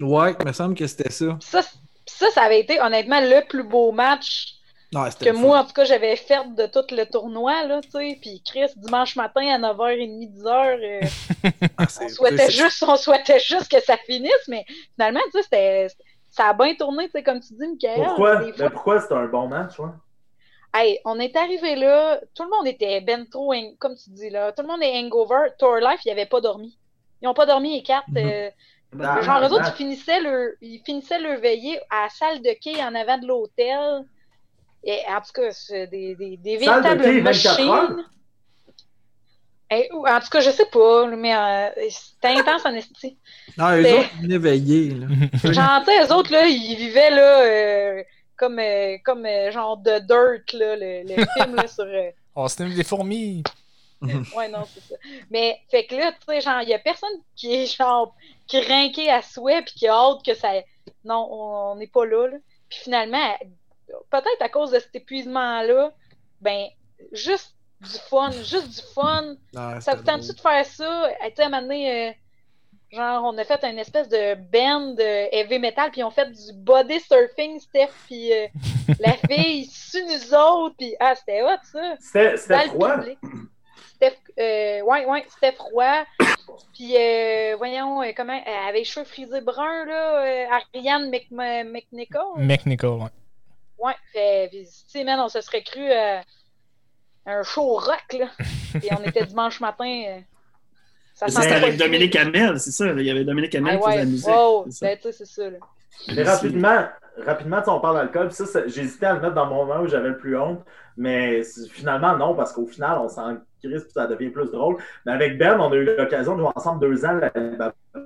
Ouais, il me semble que c'était ça. Ça, ça, ça avait été honnêtement le plus beau match que moi, fun. en tout cas, j'avais fait de tout le tournoi, là, tu sais. Puis Chris, dimanche matin à 9h30, 10h, euh, Ah, on souhaitait juste, on souhaitait juste que ça finisse, mais finalement, tu sais, c'était, ça a bien tourné, tu sais, comme tu dis, Michael. Pourquoi? Fois, pourquoi c'était un bon match, ouais? Hey, on est arrivé là, tout le monde était ben trop, comme tu dis là, tout le monde est hangover. Tour Life, ils n'avaient pas dormi. Ils n'ont pas dormi les quatre. Mhm. euh, Ah, genre, eux autres, ils finissaient, leur, ils finissaient leur veillée à la salle de quai en avant de l'hôtel. Et en tout cas, c'est des, des, des véritables quai, 24 heures? machines. Eh, ou- en tout cas, je sais pas, mais euh, c'était intense en esti. Non, eux autres, ils venaient veiller, là. Genre, tu sais, eux autres, là, ils vivaient, là, euh, comme, euh, comme euh, genre de Dirt, là, le, le film, là, sur... euh, On se des fourmis. Ouais, non, c'est ça. Mais, fait que là, tu sais, genre, il y a personne qui est, genre, crinqué à souhait puis qui a hâte que ça... Non, on n'est pas là, là. Puis finalement, peut-être à cause de cet épuisement-là, ben, juste du fun, juste du fun. Ah, Ça vous tente-tu de faire ça? Tu sais, à un moment donné, euh, genre, on a fait une espèce de band de heavy metal, puis on fait du body surfing, Steph, puis euh, la fille sur nous autres, puis ah, c'était hot, ça! C'était froid. Steph, euh, ouais, ouais, c'était froid. Puis, euh, voyons, euh, comment, elle avait les cheveux frisés bruns, là, euh, Ariane Mc, McNichol. McNichol, ouais. Ouais, tu sais, man, on se serait cru euh, un show rock, là. Et on était dimanche matin. euh, ça C'était sentait avec Dominique. Hamel, c'est ça. Il y avait Dominique Hamel Ah qui faisait la musique. wow, c'est ça. ben, tu sais, c'est ça, là. Mais rapidement, rapidement, on parle d'alcool. Ça, ça- j'hésitais à le mettre dans mon moment où j'avais le plus honte. Mais finalement, non, parce qu'au final, on s'en crise ça devient plus drôle. Mais avec Ben, on a eu l'occasion de jouer ensemble deux ans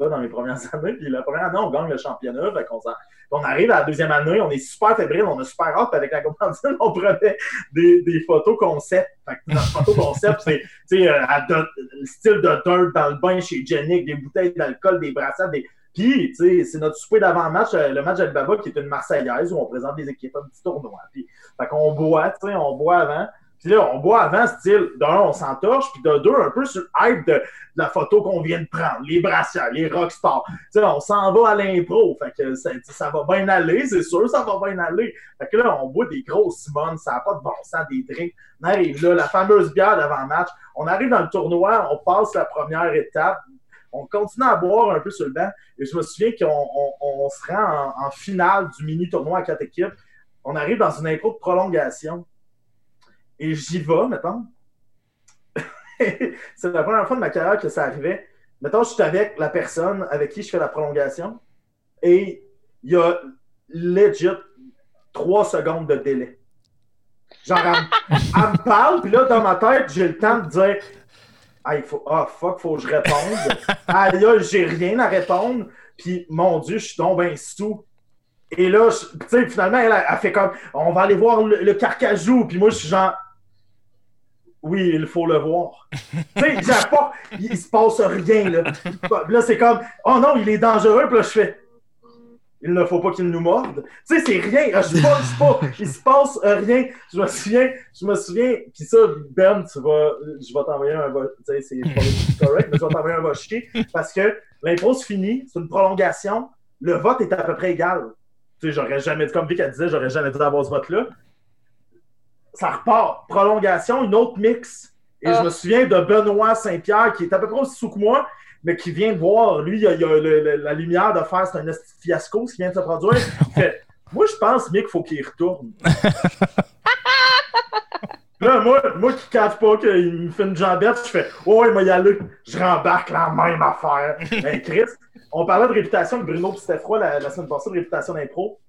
dans mes premières années. Puis la première année, on gagne le championnat. Fait s'en- on arrive à la deuxième année, on est super fébrile, on a super hâte. Avec la commandite, on prenait des, des photos concept. Fait que notre photo concept, c'est sais, euh, le style de dirt dans le bain chez Jenny, avec des bouteilles d'alcool, des brassades, des, puis, c'est notre souper d'avant-match, euh, le match d'Alibaba, qui est une Marseillaise où on présente des équipes, un petit tournoi. Puis, fait qu'on boit, on boit avant. Puis là, on boit avant, style, d'un, on s'entorche, puis de deux, un peu sur le hype de, la photo qu'on vient de prendre, les brassières, les rockstars. On s'en va à l'impro. Fait que ça, ça va bien aller, c'est sûr, ça va bien aller. Fait que là, on boit des grosses Simones, ça n'a pas de bon sens, des drinks. On arrive là, la fameuse bière d'avant-match. On arrive dans le tournoi, on passe la première étape, on continue à boire un peu sur le banc. Et je me souviens qu'on on, on se rend en, finale du mini-tournoi à quatre équipes. On arrive dans une impro de prolongation. Et j'y vais, mettons. c'est la première fois de ma carrière que ça arrivait. Mettons, je suis avec la personne avec qui je fais la prolongation. Et il y a legit trois secondes de délai. Genre, me parle, puis là, dans ma tête, j'ai le temps de dire ah, il faut, ah, fuck, faut que je réponde. ah, là, j'ai rien à répondre. Puis, mon Dieu, je suis tombé sous. Et là, tu sais, finalement, elle, elle fait comme, on va aller voir le, le carcajou. Puis moi, je suis genre, oui, il faut le voir. tu sais, j'ai pas, il, il se passe rien, là. Là, c'est comme, oh non, il est dangereux. Puis là, je fais, il ne faut pas qu'il nous morde. Tu sais, c'est rien. Ah, Je ne pas, pas. Il se passe euh, rien. Je me souviens, je me souviens, puis ça, Ben, tu vas, je vais t'envoyer un va, tu sais, c'est correct, mais je vais t'envoyer un va chier parce que l'impro se finit, c'est une prolongation, le vote est à peu près égal. Tu sais, j'aurais jamais dit, comme Vic a disait, j'aurais jamais dû avoir ce vote-là. Ça repart. Prolongation, une autre mix. Et Ah. je me souviens de Benoît Saint-Pierre, qui est à peu près aussi sous que moi, mais qui vient de voir, lui, il a, il a le- la lumière de faire, c'est un de fiasco, ce qui vient de se produire. Il fait, moi, je pense qu'il faut qu'il retourne. Là, moi, moi qui capte pas qu'il me fait une jambette, je fais Oh, ouais, moi y aller. Je rembarque la même affaire. Ben, Chris, on parlait de réputation avec Bruno et Stéphroy la, la semaine passée, de réputation d'impro.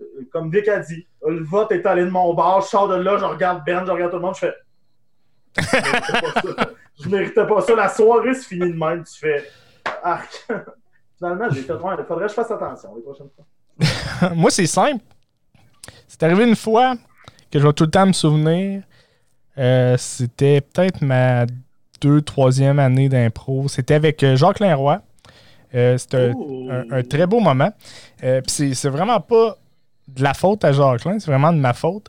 Euh, Comme Vic a dit, le vote est allé de mon bar, je sors de là, je regarde Ben, je regarde tout le monde, je fais Je méritais pas ça. Je méritais pas ça. La soirée se finit de même, tu fais Arc. Finalement, j'ai fait il faudrait que je fasse attention les prochaines fois. Moi, c'est simple. C'est arrivé une fois que je vais tout le temps me souvenir. Euh, C'était peut-être ma deux, troisième année d'impro. C'était avec euh, Jacques Linroy. Euh, C'était un- un, un très beau moment. Euh, c'est vraiment pas de la faute à Jacques c'est vraiment de ma faute.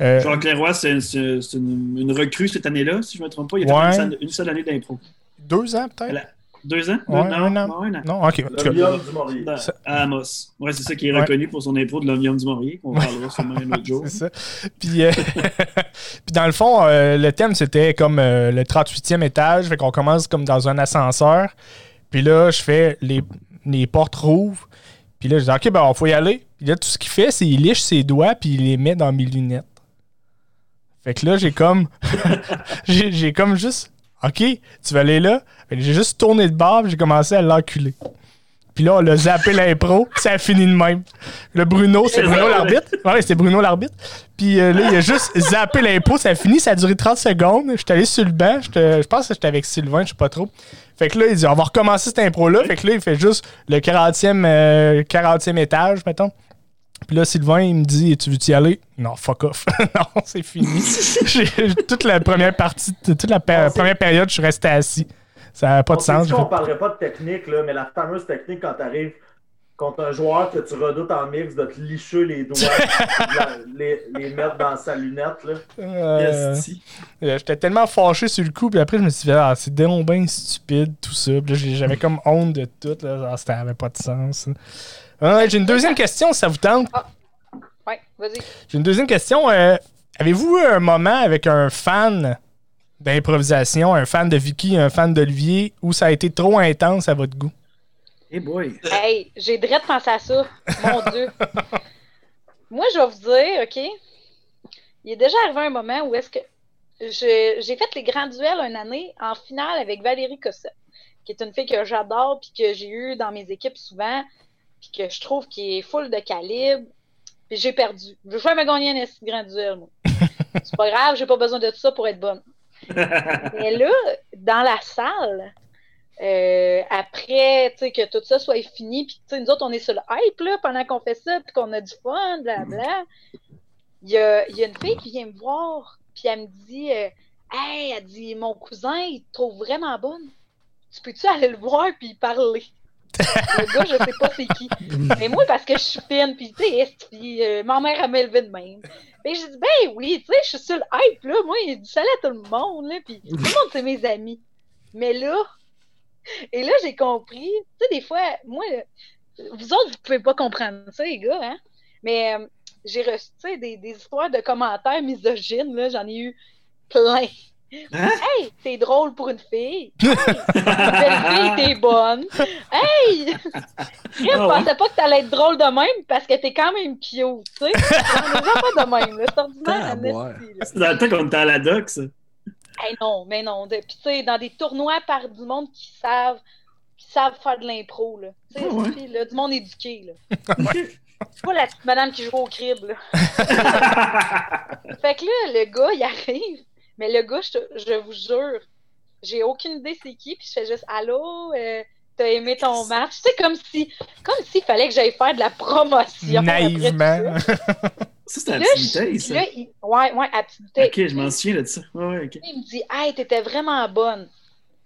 Euh, Jacques Leroy, c'est une, une recrue cette année-là, si je ne me trompe pas. Il a Ouais. fait une seule, une seule année d'impro. deux ans, peut-être? Deux ans? Ouais, non, un an. non, un an. Non, ok. Du Maurier. À Amos. Ouais, c'est ça qui est Ouais. reconnu pour son impro de l'Omnium du Maurier, qu'on parlera sûrement un autre jour. C'est ça. Puis, euh, puis dans le fond, euh, le thème, c'était comme euh, le 38e étage. Fait qu'on commence comme dans un ascenseur. Puis là, je fais les, les portes rouvrent. Puis là, je dis, OK, ben, on faut y aller. Puis là, tout ce qu'il fait, c'est qu'il liche ses doigts puis il les met dans mes lunettes. Fait que là, j'ai comme. j'ai comme juste. OK, tu vas aller là? J'ai juste tourné de barbe, j'ai commencé à l'enculer. Puis là, on l'a zappé l'impro, ça a fini de même. Le Bruno, c'est Bruno l'arbitre. Ouais, c'est Bruno l'arbitre. Puis euh, là, il a juste zappé l'impro, ça a fini, ça a duré 30 secondes. J'étais allé sur le banc, je pense que j'étais avec Sylvain, je sais pas trop. Fait que là, il dit, on va recommencer cette impro-là. Fait que là, il fait juste le 40e, euh, 40e étage, mettons. Puis là, Sylvain, il me dit Tu veux-tu y aller? Non, fuck off. non, c'est fini. Toute la première partie, toute la première période, je suis resté assis. Ça n'a pas de On sens. qu'on fait- parlerait pas de technique, là, mais la fameuse technique quand tu arrives contre un joueur que tu redoutes en mix de te licher les doigts, la- les, les mettre dans sa lunette. Là. Euh, J'étais tellement fâché sur le coup, puis après, je me suis dit, ah, c'est donc bien stupide, tout ça. Puis là, j'ai- j'avais comme honte de tout, là. Genre, ça avait pas de sens. Ah, j'ai une deuxième question, si ça vous tente. Ouais, vas-y. J'ai une deuxième question. euh, Avez-vous eu un moment avec un fan d'improvisation, un fan de Vicky, un fan d'Olivier, où ça a été trop intense à votre goût? Hey boy. Hey, j'ai de penser à ça. Mon Dieu. Moi, je vais vous dire, OK, il est déjà arrivé un moment où est-ce que j'ai fait les grands duels une année en finale avec Valérie Cossette, qui est une fille que j'adore puis que j'ai eu dans mes équipes souvent, puis que je trouve qui est full de calibre. Puis j'ai perdu. Je veux jamais gagner un grand duel, moi. C'est pas grave, j'ai pas besoin de ça pour être bonne. Mais là, dans la salle, euh, après, que tout ça soit fini, puis tu sais, nous autres, on est sur le hype, là, pendant qu'on fait ça, puis qu'on a du fun, blabla. Il y a, il y a une fille qui vient me voir, puis elle me dit, euh, Hey, elle dit, mon cousin, il te trouve vraiment bonne. Tu peux-tu aller le voir, puis y parler? le gars, je sais pas c'est qui. Mais moi, parce que je suis fine, puis tu sais, euh, ma mère, elle m'a élevé de même. Et j'ai dit, ben oui, tu sais, je suis sur le hype, là. Moi, il dit salut à tout le monde, là. Puis tout le monde, c'est mes amis. Mais là, et là, j'ai compris. Tu sais, des fois, moi, vous autres, vous pouvez pas comprendre ça, les gars, hein. Mais euh, j'ai reçu, tu sais, des, des histoires de commentaires misogynes, là. J'en ai eu plein. Hein? Hey, t'es drôle pour une fille. Hey, belle fille, t'es bonne. Hey! Je Ah ouais? pensais pas que t'allais être drôle de même parce que t'es quand même cute, tu sais. On est pas de même, là. C'est ordinaire, Ah. C'est dans le temps qu'on était à la doc, ça. Hey, non, mais non. Puis, tu sais, dans des tournois par du monde qui savent, qui savent faire de l'impro, là. Tu sais, ouais. là, du monde éduqué, là. C'est pas la petite madame qui joue au crib, là. Fait que là, le gars, il arrive. Mais le gars, je, te- je vous jure, j'ai aucune idée c'est qui. Puis je fais juste Allô, euh, t'as aimé ton match? Tu sais, comme si comme s'il fallait que j'aille faire de la promotion. Naïvement. ça. Ça, c'était Là, bouteille, puis ça. là, il- ouais, ouais, à. Ok, je m'en souviens de ça. Ouais. Il me dit Hey, t'étais vraiment bonne.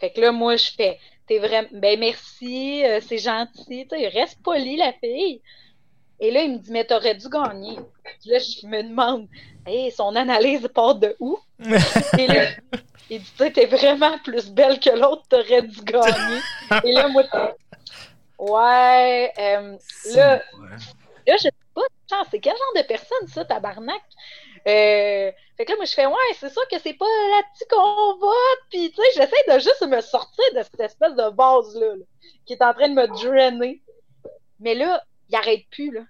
Fait que là, moi, je fais T'es vraiment. Ben, merci, euh, c'est gentil. Tu sais, reste poli, la fille. Et là, il me dit Mais t'aurais dû gagner. Puis là, je me demande Hey, son analyse part de où? Et là, il dit Tu sais, t'es vraiment plus belle que l'autre, t'aurais dû gagner. Et là, moi, Ouais. euh, là, Là, je sais pas, c'est quel genre de personne, ça, tabarnak? Euh, fait que là, moi, je fais, ouais, c'est sûr que c'est pas là-dessus qu'on vote, puis tu sais, j'essaie de juste me sortir de cette espèce de vase-là, là, qui est en train de me drainer. Mais là, il arrête plus, là.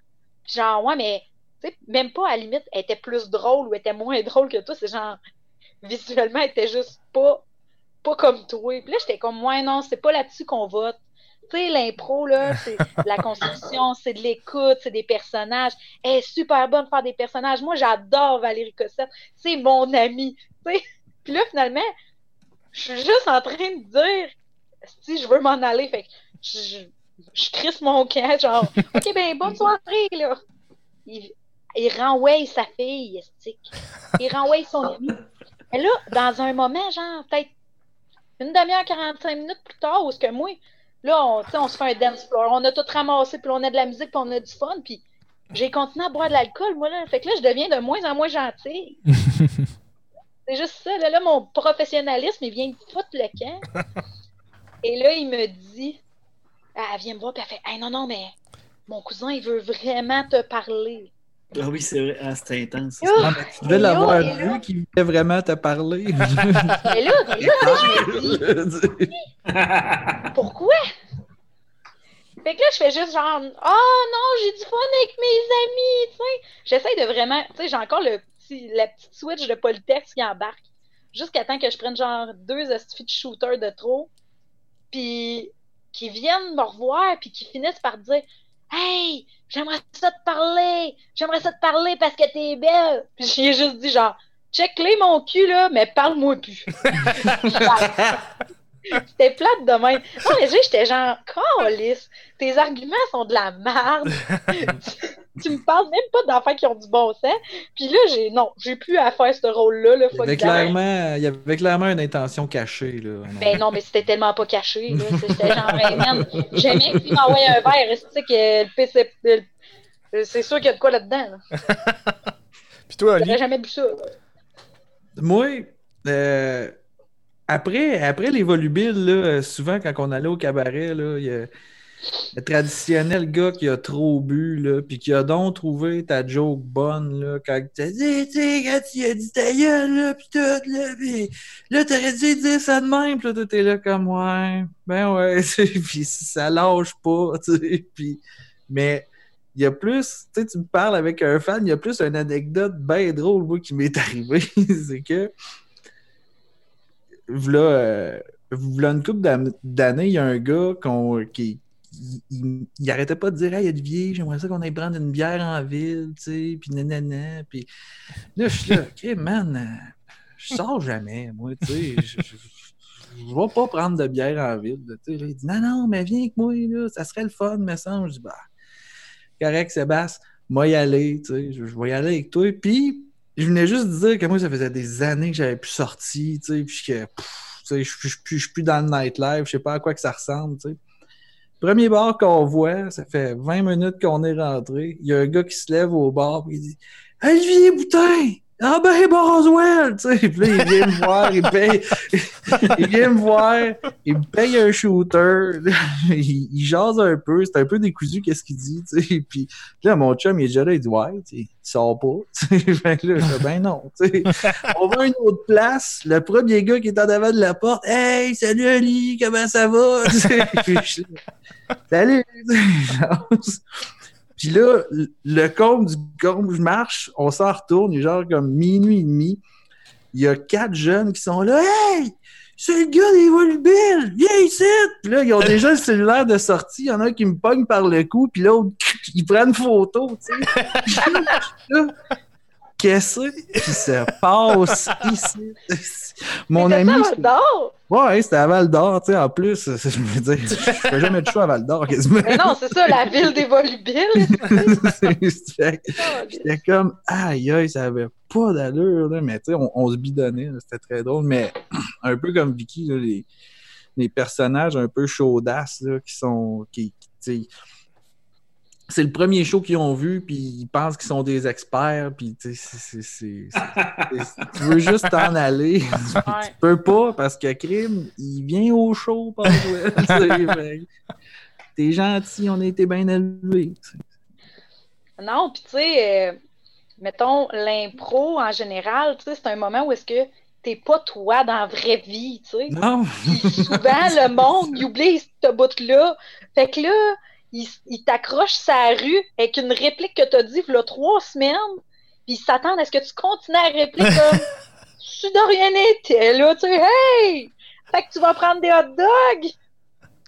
Puis genre, ouais, mais, tu sais, même pas, à la limite, elle était plus drôle ou elle était moins drôle que toi, c'est genre, visuellement, elle était juste pas, pas comme toi. Puis là, j'étais comme, ouais, non, c'est pas là-dessus qu'on vote. Tu sais, l'impro, là, c'est de la construction, c'est de l'écoute, c'est des personnages. Elle est super bonne de faire des personnages. Moi, j'adore Valérie Cossette. C'est mon amie. Puis là, finalement, je suis juste en train de dire si je veux m'en aller. Fait que je, crisse mon camp, genre, OK, ben, bonne soirée, là. Il, il renvoie sa fille, estique. Il renvoie son ami. Mais là, dans un moment, genre, peut-être une demi-heure, 45 minutes plus tard, où est-ce que moi, Là, on, se fait un dance floor. On a tout ramassé, puis on a de la musique, puis on a du fun. Puis j'ai continué à boire de l'alcool, moi, là. Fait que là, je deviens de moins en moins gentille. C'est juste ça. Là, là, mon professionnalisme, il vient de foutre le camp. Et là, il me dit... Ah, Elle vient me voir, puis elle fait Hey, non, non, mais mon cousin, il veut vraiment te parler. Ah oui, c'est vrai. Ah, c'était intense. Tu devais l'avoir vu qu'il voulait vraiment te parler. Mais là, mais là, Pourquoi? Fait que là, je fais juste genre, oh non, j'ai du fun avec mes amis, tu sais. J'essaie de vraiment, tu sais, j'ai encore le petit, la petite switch de politex qui embarque. Jusqu'à temps que je prenne genre deux astuces de shooter de trop. Puis qui viennent me revoir puis qui finissent par dire Hey, j'aimerais ça te parler, j'aimerais ça te parler parce que t'es belle. Puis j'ai juste dit genre check-les mon cul là, mais parle-moi plus. C'était plate de même. Non, mais j'étais genre, lisse tes arguments sont de la merde. tu, me parles même pas d'enfants qui ont du bon sens. Puis là, j'ai non, j'ai plus à faire ce rôle-là. Là, il, y avait clairement, il y avait clairement une intention cachée. Là. Ben non, mais c'était tellement pas caché. C'était genre, ben, j'aimais qu'il m'envoie un verre. Tu que le PC. C'est sûr qu'il y a de quoi là-dedans. Puis toi, Ali? J'aurais jamais vu ça. Moi, euh, après, après les volubiles, là, souvent quand on allait au cabaret, là, il y a le traditionnel gars qui a trop bu, là, puis qui a donc trouvé ta joke bonne, là, quand tu dit, tu tu as dit ta gueule, là, pis tout, là, pis là, t'aurais dû dire ça de même, pis là, t'es là comme, ouais, ben ouais, puis ça lâche pas, tu sais, mais il y a plus, tu sais, tu me parles avec un fan, il y a plus une anecdote bien drôle, moi, qui m'est arrivée, c'est que, voilà, euh, une couple d'années, il y a un gars qui, il, il, arrêtait pas de dire Hey Olivier, j'aimerais ça qu'on aille prendre une bière en ville, tu sais, puis nanana. Puis là, je suis là, OK, man, euh, je sors jamais, moi, tu sais. Je, je, vais pas prendre de bière en ville. Tu sais. il dit Non, non, mais viens avec moi, là, ça serait le fun, me semble. Je dis Bah, correct, Sébastien, moi y aller, tu sais, je, vais y aller avec toi. Puis, je venais juste dire que moi, ça faisait des années que j'avais plus sorti, tu sais, puis que, tu sais, je suis plus dans le nightlife, je sais pas à quoi que ça ressemble, tu sais. Premier bar qu'on voit, ça fait 20 minutes qu'on est rentré. Il y a un gars qui se lève au bar et il dit Olivier Boutin! Ah ben Boswell! Tu sais, puis là, il vient me voir, il paye. il vient me voir, il me paye un shooter. il, jase un peu, c'est un peu décousu qu'est-ce qu'il dit, tu sais. Puis là, mon chum, il est déjà là, il dit Ouais, tu sors pas. Tu sais, fait là, je ben non, tu sais. On va à une autre place. Le premier gars qui est en avant de la porte, Hey, salut Ali, comment ça va? salut! Puis là, le compte du compte, je marche, on s'en retourne, il est genre comme minuit et demi. Il y a quatre jeunes qui sont là. Hey! C'est le gars des volubiles! Viens ici! Puis là, ils ont déjà le cellulaire de sortie. Il y en a un qui me pogne par le cou, puis l'autre, il prend une photo, tu sais. Qu'est-ce qui se passe ici? Mon ami. À Val d'Or? Ouais, c'était à Val d'Or, tu sais, en plus. Je veux dire, je fais jamais de choix à Val d'Or, quasiment. Mais non, c'est ça, la ville des volubiles. J'étais comme, aïe, aïe, ça avait pas d'allure, là, mais tu sais, on, se bidonnait, c'était très drôle, mais un peu comme Vicky, là, les, les personnages un peu chaudasses, là, qui sont. qui, qui c'est le premier show qu'ils ont vu, puis ils pensent qu'ils sont des experts, puis tu veux juste t'en aller. tu peux pas, parce que Crime, il vient au show, pas T'es gentil, on a été bien élevés. Non, puis tu sais, euh, mettons, l'impro en général, tu sais, c'est un moment où est-ce que t'es pas toi dans la vraie vie, tu sais. Non. souvent, le monde, il oublie ce bout-là. Fait que là, il, t'accroche sa rue avec une réplique que tu as dit il y a trois semaines, puis il s'attend à ce que tu continues à répliquer comme si de rien n'était, là, tu sais, hey! Fait que tu vas prendre des hot dogs!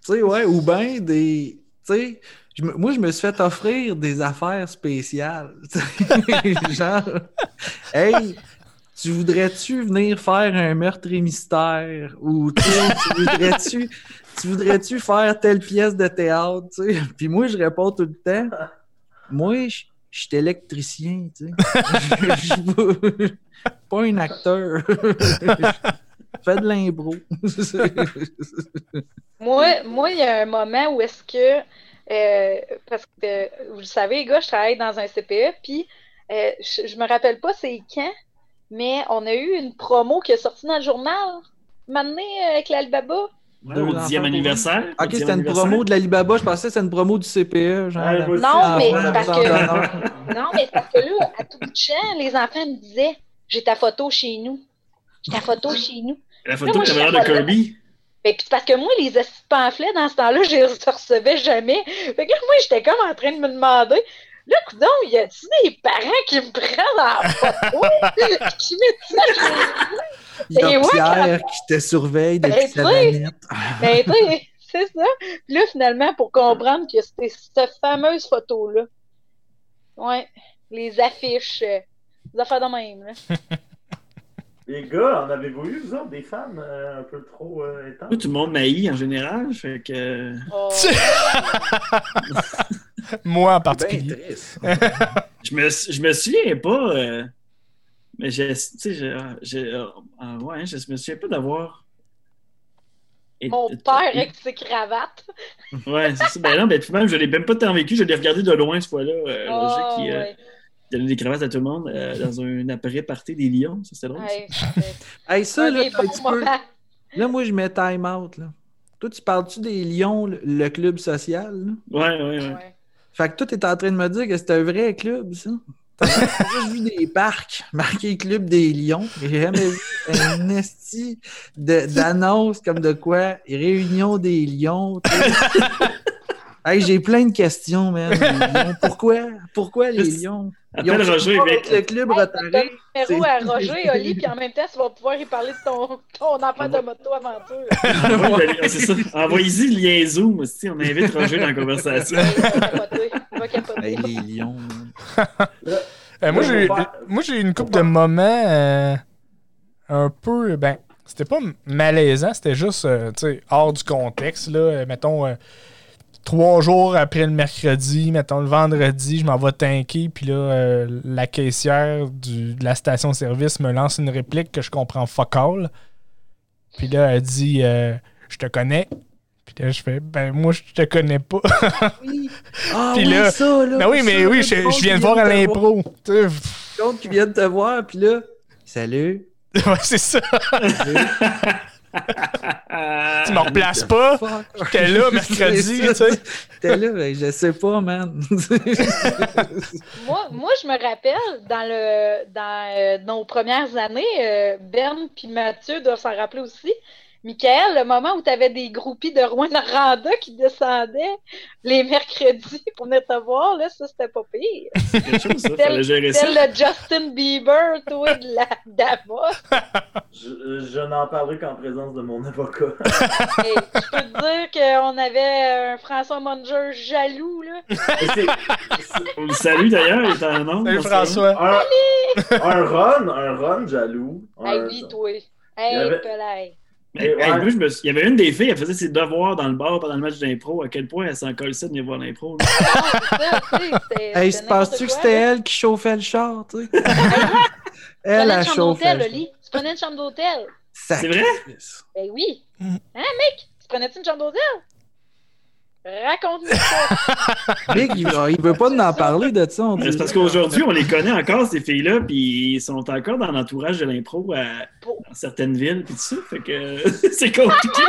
Tu sais, ouais, ou bien des. Tu sais, moi, je me suis fait offrir des affaires spéciales. Genre, hey, tu voudrais-tu venir faire un meurtre et mystère? Ou tu voudrais-tu tu voudrais-tu faire telle pièce de théâtre? Tu sais? Puis moi, je réponds tout le temps. Moi, je suis électricien, tu sais. Je suis pas un acteur. Fais de l'imbro. moi, moi, il y a un moment où est-ce que. Euh, parce que, vous le savez, les gars, je travaille dans un CPE, puis euh, je, je, me rappelle pas c'est quand, mais on a eu une promo qui est sortie dans le journal, maintenant avec au dixième anniversaire. Ok, c'était une promo de l'Alibaba. Je pensais que c'était une promo du CPE. Genre, non, mais parce que... non, mais parce que là, à tout bout de champ, les enfants me disaient J'ai ta photo chez nous. J'ai ta photo chez nous. La photo de caméra de Kirby. Ben, puis parce que moi, les pamphlets, dans ce temps-là, je les recevais jamais. Fait que moi, j'étais comme en train de me demander Là, coudon, y a-tu des parents qui me prennent en photo? qui mettent ça sur les- Il y a Et moi, Pierre qui te surveille depuis Ben, sa tu sais. manette. Ben, tu sais, c'est ça. Puis là, finalement, pour comprendre que c'était cette fameuse photo-là. Ouais, les affiches, euh, les affaires de même, là. Les gars, en avez-vous eu, vous autres, des fans euh, un peu trop euh, intenses? Tout le monde m'haït en général. Fait que. Oh, Moi en particulier. Je me, je me souviens pas. euh, mais j'ai. J'ai- euh, ah, ouais, je me souviens pas d'avoir. Et- Mon et- père avec ses cravates. Ouais, c'est ça. Ben non, ben, puis même, je l'ai même pas tant vécu. Je l'ai regardé de loin, ce fois-là. Euh, Oh, qui euh, ouais. donnait des cravates à tout le monde euh, dans un après-party des Lions. Ça, c'était drôle. ça. Hey, ça, un là, un petit peu. Là, moi, je mets time out. Là. Toi, tu parles-tu des Lions, le, le club social? là? Ouais, ouais, ouais. Ouais. Fait que toi, t'es en train de me dire que c'est un vrai club, ça? T'as juste vu des parcs marqués Club des Lions? J'ai jamais vu un esti d'annonce comme de quoi Réunion des Lions. hey, j'ai plein de questions, man. Les Lions. Pourquoi? Pourquoi les Lions? Ils ont Appelle Roger. avec le club Hey, numéro à Roger, Oli, puis en même temps, tu vas pouvoir y parler de ton, ton affaire de le- c'est ça. Envoyez-y le lien Zoom. aussi. On invite Roger dans la conversation. Il va capoter. Il va capoter. Hey, les Lions. Euh, moi, j'ai moi, j'ai une couple de moments euh, un peu. Ben, c'était pas malaisant, c'était juste euh, tu sais, hors du contexte. Là. Mettons, euh, trois jours après le mercredi, mettons le vendredi, je m'en vais tanker, puis là, euh, la caissière du- de la station-service me lance une réplique que je comprends fuck all. Puis là, elle dit euh, Je te connais. Puis là, je fais Ben, moi, je te connais pas. Oui. Ah Puis oui, là- ça, là. ben oui, mais ça, oui, là, je, viens de voir à l'impro. Monde qui vient de te voir, puis là, salut. ouais, c'est ça. Tu me replaces pas? T'es là mercredi, tu sais. T'es là, ben, je sais pas, man. Moi, moi, je me rappelle, dans, le, dans euh, nos premières années, euh, Ben puis Mathieu doivent s'en rappeler aussi. Michael, le moment où tu avais des groupies de Rouen-Noranda qui descendaient les mercredis pour venir te voir, là, ça, c'était pas pire. C'est quelque chose, ça. Tel- Fallait gérer ça. Tel le Justin Bieber, toi, de la Davos. Je, je n'en parlerai qu'en présence de mon avocat. Et je peux te dire qu'on avait un François Munger jaloux, là. On le salue d'ailleurs, il est en nombre. Salut François. un, un run, un run jaloux. Hey, Un- oui, toi. Hey, avait-. Mais, Et hey, ouais. moi, je me suis- Il y avait une des filles, elle faisait ses devoirs dans le bar pendant le match d'impro. À quel point elle s'en collait de venir voir l'impro. là. Non, c'est ça, tu sais, c'était- hey, se n'importe que c'était elle qui chauffait le char, tu sais? Tu Elle prenais a une chambre chauffé. le. Tu prenais une chambre d'hôtel? C'est vrai? Ben oui. Mm. Hein, mec? Tu prenais-tu une chambre d'hôtel? Raconte-nous ça. Big, il, il veut pas en parler de ça. C'est parce qu'aujourd'hui, on les connaît encore, ces filles-là, puis ils sont encore dans l'entourage de l'impro à, dans certaines villes, puis tout ça. Fait que c'est compliqué.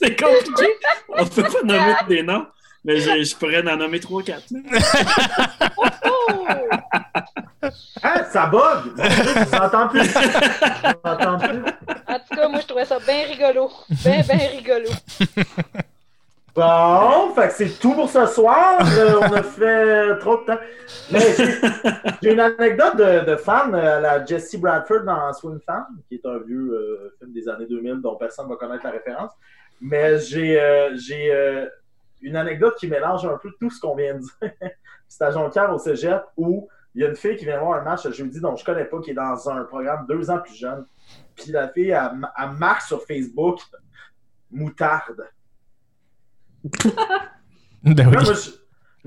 c'est compliqué. On peut pas nommer des noms, mais je, je pourrais en nommer 3-4. Oh! Hein, ça bug! Je vous entends plus. Je plus. En tout cas, moi, je trouvais ça bien rigolo. Bien, bien rigolo. Bon, fait que c'est tout pour ce soir. Euh, on a fait trop de temps. Mais j'ai- une anecdote de, fan euh, la Jessie Bradford dans Swing Fan, qui est un vieux euh, film des années 2000 dont personne ne va connaître la référence. Mais j'ai une anecdote qui mélange un peu tout ce qu'on vient de dire. C'est à Jonquière au cégep où il y a une fille qui vient voir un match le jeudi dont je connais pas, qui est dans un programme deux ans plus jeune. Puis la fille, elle, elle marque sur Facebook moutarde. Ben Là, moi, je,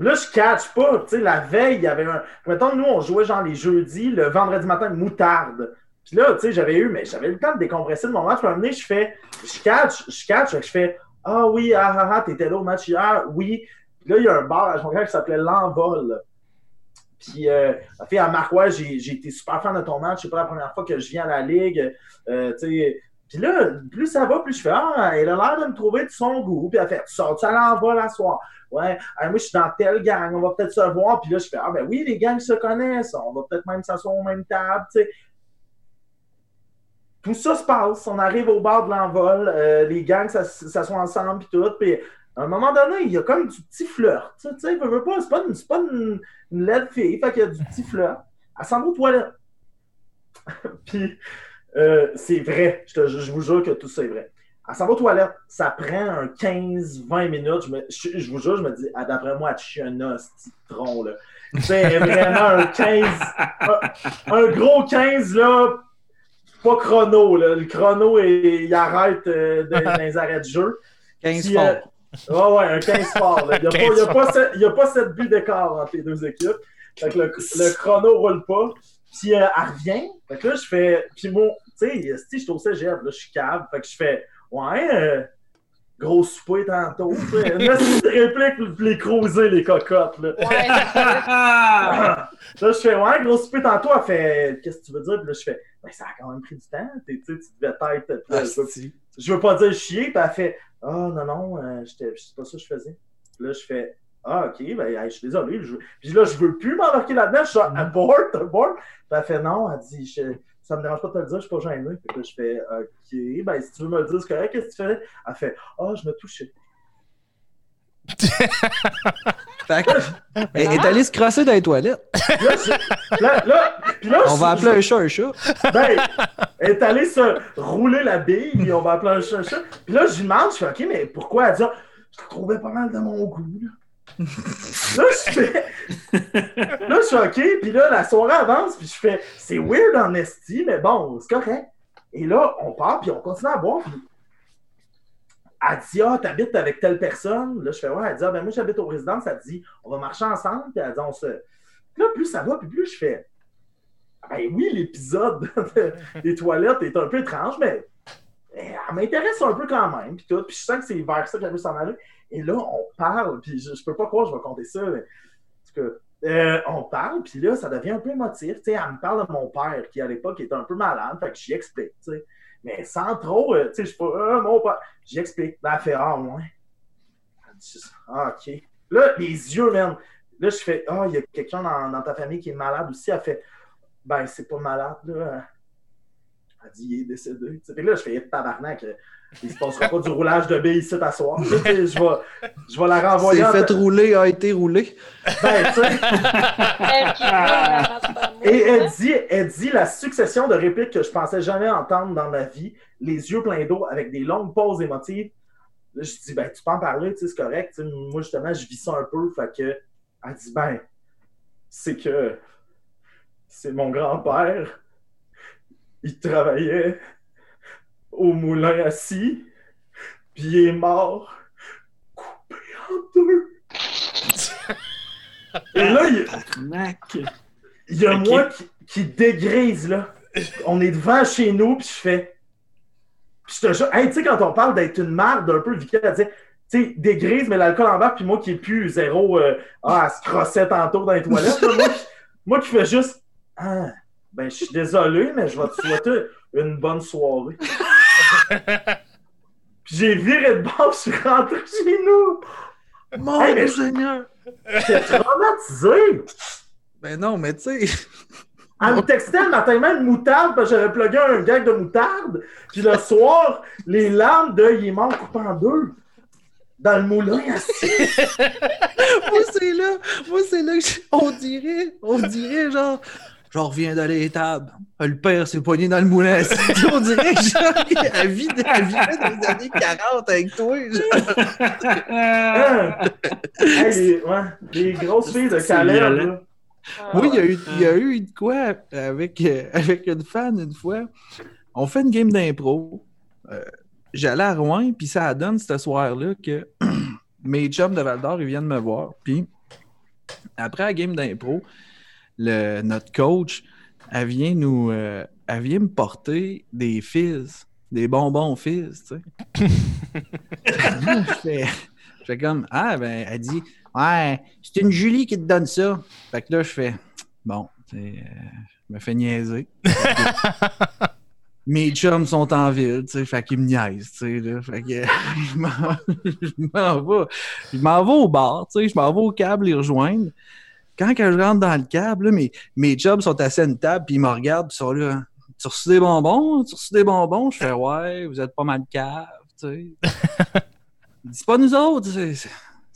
là, je catch pas. Tu sais, la veille, il y avait un. Mettons, nous, on jouait genre les jeudis, le vendredi matin, moutarde. Puis là, tu sais, j'avais eu, mais j'avais eu le temps de décompresser de mon match. Puis à un moment donné, je fais, je catch, je catch, fait je fais, ah oui, ah ah ah, t'étais là au match hier, oui. Puis là, il y a un bar à Jonquière qui s'appelait L'Envol. Puis euh, marque, ouais, j'ai j'ai été super fan de ton match. C'est pas la première fois que je viens à la ligue. Euh, tu sais. Puis là, plus ça va, plus je fais Ah, elle a l'air de me trouver de son goût. Puis elle fait Tu sors-tu à l'envol la soir? Ouais, moi je suis dans telle gang, on va peut-être se voir. Puis là, je fais Ah, ben oui, les gangs se connaissent, on va peut-être même s'asseoir aux mêmes tables. tu sais. Tout ça se passe, on arrive au bord de l'envol, euh, les gangs s'as- s'assoient ensemble, puis tout. Puis à un moment donné, il y a comme du petit flirt. Tu sais, veux, pas, c'est pas, une, pas une, une laide fille, fait qu'il y a du petit flirt. Elle s'en va aux toilettes. Puis, euh, c'est vrai, je, te- je vous jure que tout ça est vrai. Elle s'en va aux toilettes, ça prend un 15-20 minutes. Je, me- je- je vous jure, je me dis, ah, d'après moi, elle chie un os, petit tronc, là. C'est vraiment un 15, un, un gros 15, là, pas chrono, là. Le chrono, il, il arrête euh, dans les arrêts de jeu. 15 Puis, euh, Ouais, ouais, un 15 fort. là. Il n'y a, a pas 7 buts d'écart entre les deux équipes. Fait que le, le chrono roule pas. Puis euh, elle revient. Fait que là, je fais. Puis bon, tu sais, si je suis au cégep, là, je suis cave. Fait que je fais. Ouais, euh, gros souper tantôt. tu sais. Une réplique pour les creuser, les cocottes. Là. Ouais, là, je fais. Ouais, gros souper tantôt. Elle fait. Qu'est-ce que tu veux dire? Puis là, je fais. Ben, ça a quand même pris du temps. Tu sais, tu devais être. là, je veux- Asti. je veux pas dire chier, puis elle fait Ah non, non, euh, j'étais- c'est pas ça que je faisais. Puis là, je fais Ah, ok, ben, hey, je suis désolé. Je... Puis là, je veux plus m'embarquer là-dedans, je suis à board, à board. Puis elle fait Non, elle dit je- Ça me dérange pas de te le dire, je suis pas gêné. Puis là, je fais Ok, ben, si tu veux me le dire, c'est correct, qu'est-ce que tu fais? Elle fait Ah, je me touchais. Fait que, elle est allée se crosser dans les toilettes. Là, je- là, là, puis là, On je- va appeler un chat un chat. Ben, elle est allée se rouler la bille, on va appeler un chat, un chat. Puis là, je lui demande, je fais, OK, mais pourquoi elle dit, Ah, je te trouvais pas mal de mon goût, là. je fais, là, je fais, OK, puis là, la soirée avance, puis je fais, c'est weird en esti, mais bon, c'est correct. Et là, on part, puis on continue à boire, puis elle dit, ah, t'habites avec telle personne. Là, je fais, ouais, elle dit, ah, ben moi, j'habite aux résidences. Elle dit, on va marcher ensemble, puis elle dit, on se. Puis là, plus ça va, puis plus je fais, ben oui, l'épisode des toilettes est un peu étrange, mais eh, elle m'intéresse un peu quand même. Puis tout. Puis je sens que c'est vers ça qu'elle veut s'en aller. Et là, on parle, puis je, je peux pas croire que je vais compter ça. Mais, cas, euh, on parle, puis là, ça devient un peu émotif. Tu sais, elle me parle de mon père, qui à l'époque était un peu malade, fait que j'y explique. Mais sans trop, euh, tu sais, je pas, ah, mon père. J'y explique. Là, elle fait, ah, ouais. Elle dit, ah, ok. Là, les yeux, man. Là, je fais, ah, il y a quelqu'un dans, ta famille qui est malade aussi. Elle fait, ben, c'est pas malade, là. Elle dit, il est décédé. Puis là, je fais, tabarnak. Il se passera pas du roulage de billes ici à soir. Je vais, je vais la renvoyer. C'est en- fait rouler, a été roulé. Ben, tu sais. Elle qui roule, elle rentre pas Et elle mousse, dit, elle dit la succession de répliques que je pensais jamais entendre dans ma vie, les yeux pleins d'eau avec des longues pauses émotives. Là, je dis, ben, tu peux en parler, tu sais, c'est correct. Tu sais, moi, justement, je vis ça un peu. Fait que, elle dit, ben, c'est que c'est mon grand-père. Il travaillait au moulin assis, puis il est mort, coupé en deux. Et là, il, y a moi qui, qui dégrise, là. On est devant chez nous, puis je fais. Puis je te jure, hey, tu sais, quand on parle d'être une marde un peu, Vicky, elle disait, tu sais, dégrise, mais l'alcool en bas, puis moi qui est plus zéro, euh, ah, elle se crossait tantôt dans les toilettes, là, moi, qui- moi qui fais juste, ah, ben, je suis désolé, mais je vais te souhaiter une bonne soirée. J'ai viré de bord, je suis rentré chez nous. Mon Hey, Seigneur! J'étais traumatisé. Ben non, mais tu sais, Elle me textait le matin même moutarde parce que j'avais plugué un gag de moutarde. Puis le soir, les larmes de il est mort coupé en deux. Dans le moulin, assis. moi c'est là, moi c'est là que je- on dirait, on dirait genre, genre reviens d'aller l'étable. Le père s'est poigné dans le moulin. on dirait que genre, elle vivait dans les années 40 avec toi. genre. Hey, les, ouais, les grosses filles de Calais. Ah, Oui, il y, a eu, il y a eu de quoi avec, euh, avec une fan une fois. On fait une game d'impro. Euh, J'allais à Rouen, puis ça donne ce soir-là que mes chums de Val d'Or, ils viennent me voir. Puis après la game d'impro, le- notre coach, elle vient nous. euh, elle vient me porter des fils, des bonbons fils, tu sais. Je fais, je fais comme Ah, ben, elle dit Ouais, c'est une Julie qui te donne ça. Fait que là, je fais Bon, euh, je me fais niaiser. Mes chums sont en ville, tu sais, fait qu'ils me niaisent, tu sais, là. Fait que je m'en- je m'en vais. Je m'en vais au bar, tu sais, je m'en vais au câble les rejoindre. Quand que je rentre dans le câble, là, mes, mes chums sont assis à une table, puis ils me regardent, puis ils sont là. Tu as reçu des bonbons? Tu as reçu des bonbons? Je fais ouais, vous êtes pas mal cave, tu sais. C'est pas nous autres, c'est,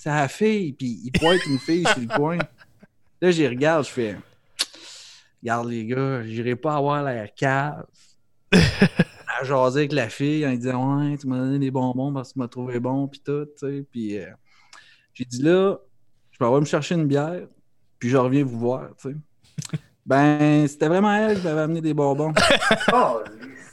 la fille. Puis il pointe une fille sur le coin. Là, j'y regarde, je fais, regarde les gars, j'irai pas avoir l'air cave. à jaser avec la fille en lui disant, ouais, tu m'as donné des bonbons parce que tu m'as trouvé bon, puis tout, tu sais. Puis euh, j'ai dit, là, je vais me chercher une bière, puis je reviens vous voir, tu sais. Ben, c'était vraiment elle qui m'avait amené des bonbons. Oh,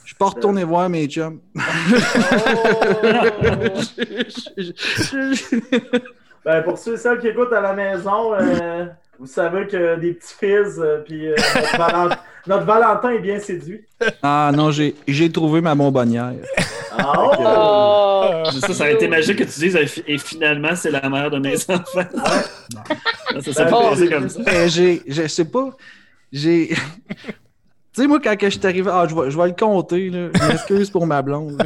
Je suis pas retourné voir mes chums. Ben, pour ceux et celles qui écoutent à la maison, euh, vous savez que des petits fils, euh, puis euh, notre, Valent- notre Valentin est bien séduit. ah non, j'ai j'ai trouvé ma bonbonnière. Ah. Oh! Ça, ça aurait été magique que tu dises et fi- et finalement, c'est la mère de mes enfants. Ça, ça s'est Ben, passé comme ça. Mais j'ai, je sais pas, j'ai. Tu sais, moi, quand je suis arrivé, ah, je vais, je vais le compter, là. Je m'excuse pour ma blonde.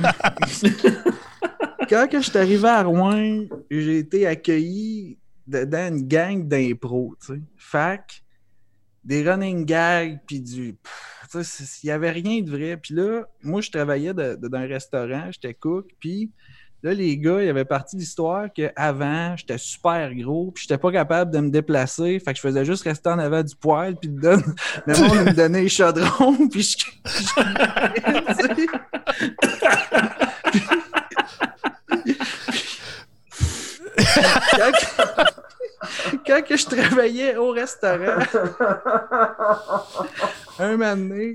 Quand je suis arrivé à Rouen, j'ai été accueilli dans une gang d'impro, tu sais. Fac, des running gags, puis du. il y avait rien de vrai. Puis là, moi, je travaillais dans un restaurant, j'étais cook, puis. Là, les gars, il y avait partie de l'histoire qu'avant, j'étais super gros, puis j'étais pas capable de me déplacer. Fait que je faisais juste rester en avant du poêle, puis le monde me donnait les chaudrons, puis je. je- quand, que je travaillais au restaurant, un moment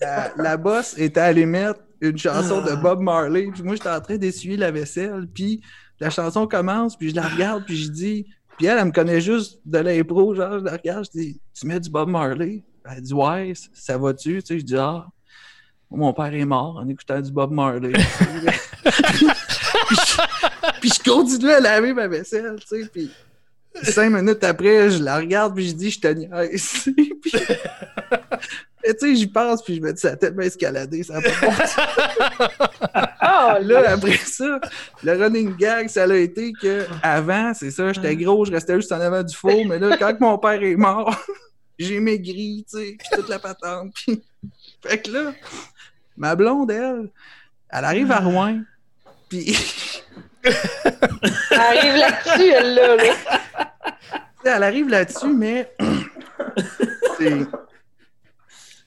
la, la boss était allée mettre une chanson de Bob Marley, puis moi, j'étais en train d'essuyer la vaisselle, puis la chanson commence, puis je la regarde, puis je dis... Puis elle, elle me connaît juste de l'impro, genre, je la regarde, je dis « Tu mets du Bob Marley? » Elle dit « Ouais, ça va-tu? » Tu sais, je dis « Ah, mon père est mort en écoutant du Bob Marley. » puis, je, puis je continue à laver ma vaisselle, tu sais, puis cinq minutes après, je la regarde, puis je dis « Je te niaise. » Puis- tu sais, j'y pense, puis je me dis, ça a tellement escaladé, ça a pas de. Oh, Là, après ça, le running gag, ça a été que avant, c'est ça, j'étais gros, je restais juste en avant du four, mais là, quand mon père est mort, j'ai maigri, tu sais, puis toute la patente. Puis... Fait que là, ma blonde, elle, elle arrive à Rouen, puis Elle arrive là-dessus, elle, là. là. elle arrive là-dessus, mais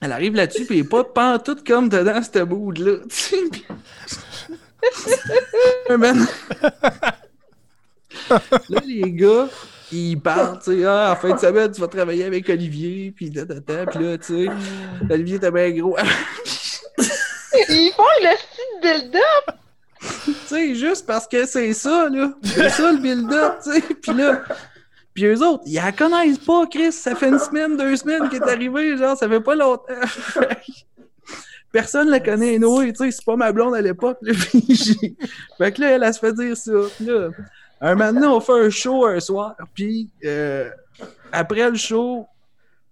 Elle arrive là-dessus, puis elle est pas pantoute comme dedans, cette mood-là. Là, les gars, ils parlent, tu sais, ah, en fin de semaine, tu vas travailler avec Olivier, puis ta, puis là, tu sais, Olivier était bien gros. Ils font le style build-up. tu sais, juste parce que c'est ça, là. C'est ça, le build-up, tu sais. Puis là, puis eux autres, ils la connaissent pas, Chris. Ça fait une semaine, deux semaines qu'il est arrivé, genre, ça fait pas longtemps. Personne la connaît, Noé, tu sais, c'est pas ma blonde à l'époque, Fait que là, elle, elle se fait dire ça. Un maintenant, on fait un show un soir, puis euh, après le show,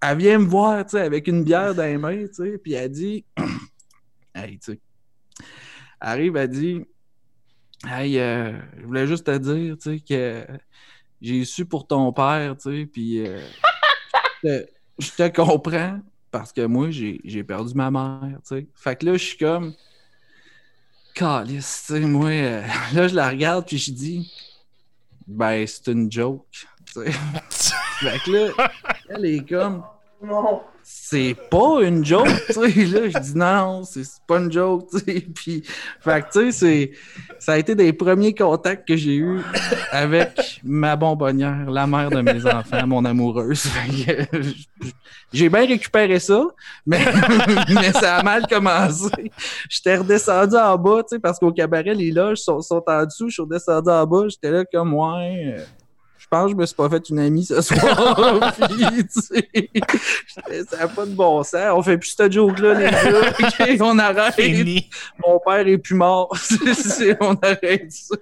elle vient me voir, tu sais, avec une bière dans les mains, tu sais, puis elle dit, hey, tu sais, arrive, elle dit, hey, euh, je voulais juste te dire, tu sais, que j'ai su pour ton père, tu sais, puis euh, je te- comprends parce que moi, j'ai j'ai perdu ma mère, tu sais. Fait que là, je suis comme, calice, tu sais, moi, euh, là, je la regarde, puis je dis, ben, c'est une joke, tu sais. fait que là, elle est comme, Non. c'est pas une joke, tu sais. Là, je dis non, c'est pas une joke, tu sais. Puis, fait que, tu sais, ça a été des premiers contacts que j'ai eus avec ma bonbonnière, la mère de mes enfants, mon amoureuse. J'ai bien récupéré ça, mais, mais ça a mal commencé. J'étais redescendu en bas, tu sais, parce qu'au cabaret, les loges sont, sont en dessous. Je suis redescendu en bas, j'étais là comme, ouais. Je pense que je me suis pas fait une amie ce soir. Puis, tu sais, j'étais- ça n'a pas de bon sens. On fait plus cette joke-là, les gars. On arrête. Fini. Mon père est plus mort. On arrête ça.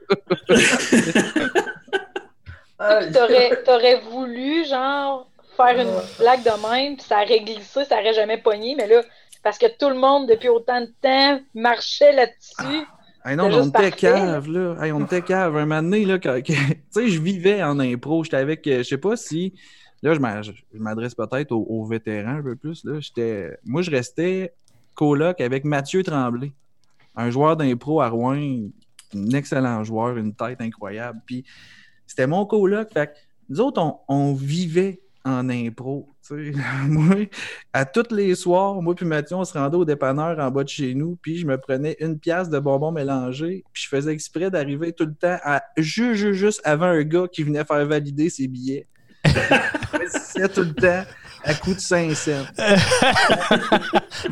Ah, t'aurais, t'aurais voulu, genre, faire une blague de même, puis ça aurait glissé, ça aurait jamais pogné, mais là, parce que tout le monde, depuis autant de temps, marchait là-dessus. Hey non, mais on était cave, là. Hey, on était cave. Un moment donné, là, quand- que- tu sais, je vivais en impro. J'étais avec, euh, je sais pas si, là, je m'a- je m'adresse peut-être aux, aux vétérans un peu plus, là. J'étais, moi, je restais coloc avec Mathieu Tremblay, un joueur d'impro à Rouen un excellent joueur, une tête incroyable. Puis c'était mon coloc. Fait que nous autres, on, on vivait en impro. tu sais. moi, à tous les soirs, moi puis Mathieu, on se rendait au dépanneur en bas de chez nous, puis je me prenais une pièce de bonbons mélangés, puis je faisais exprès d'arriver tout le temps à juste, juste, juste avant un gars qui venait faire valider ses billets. C'est tout le temps à coût de 5 cents.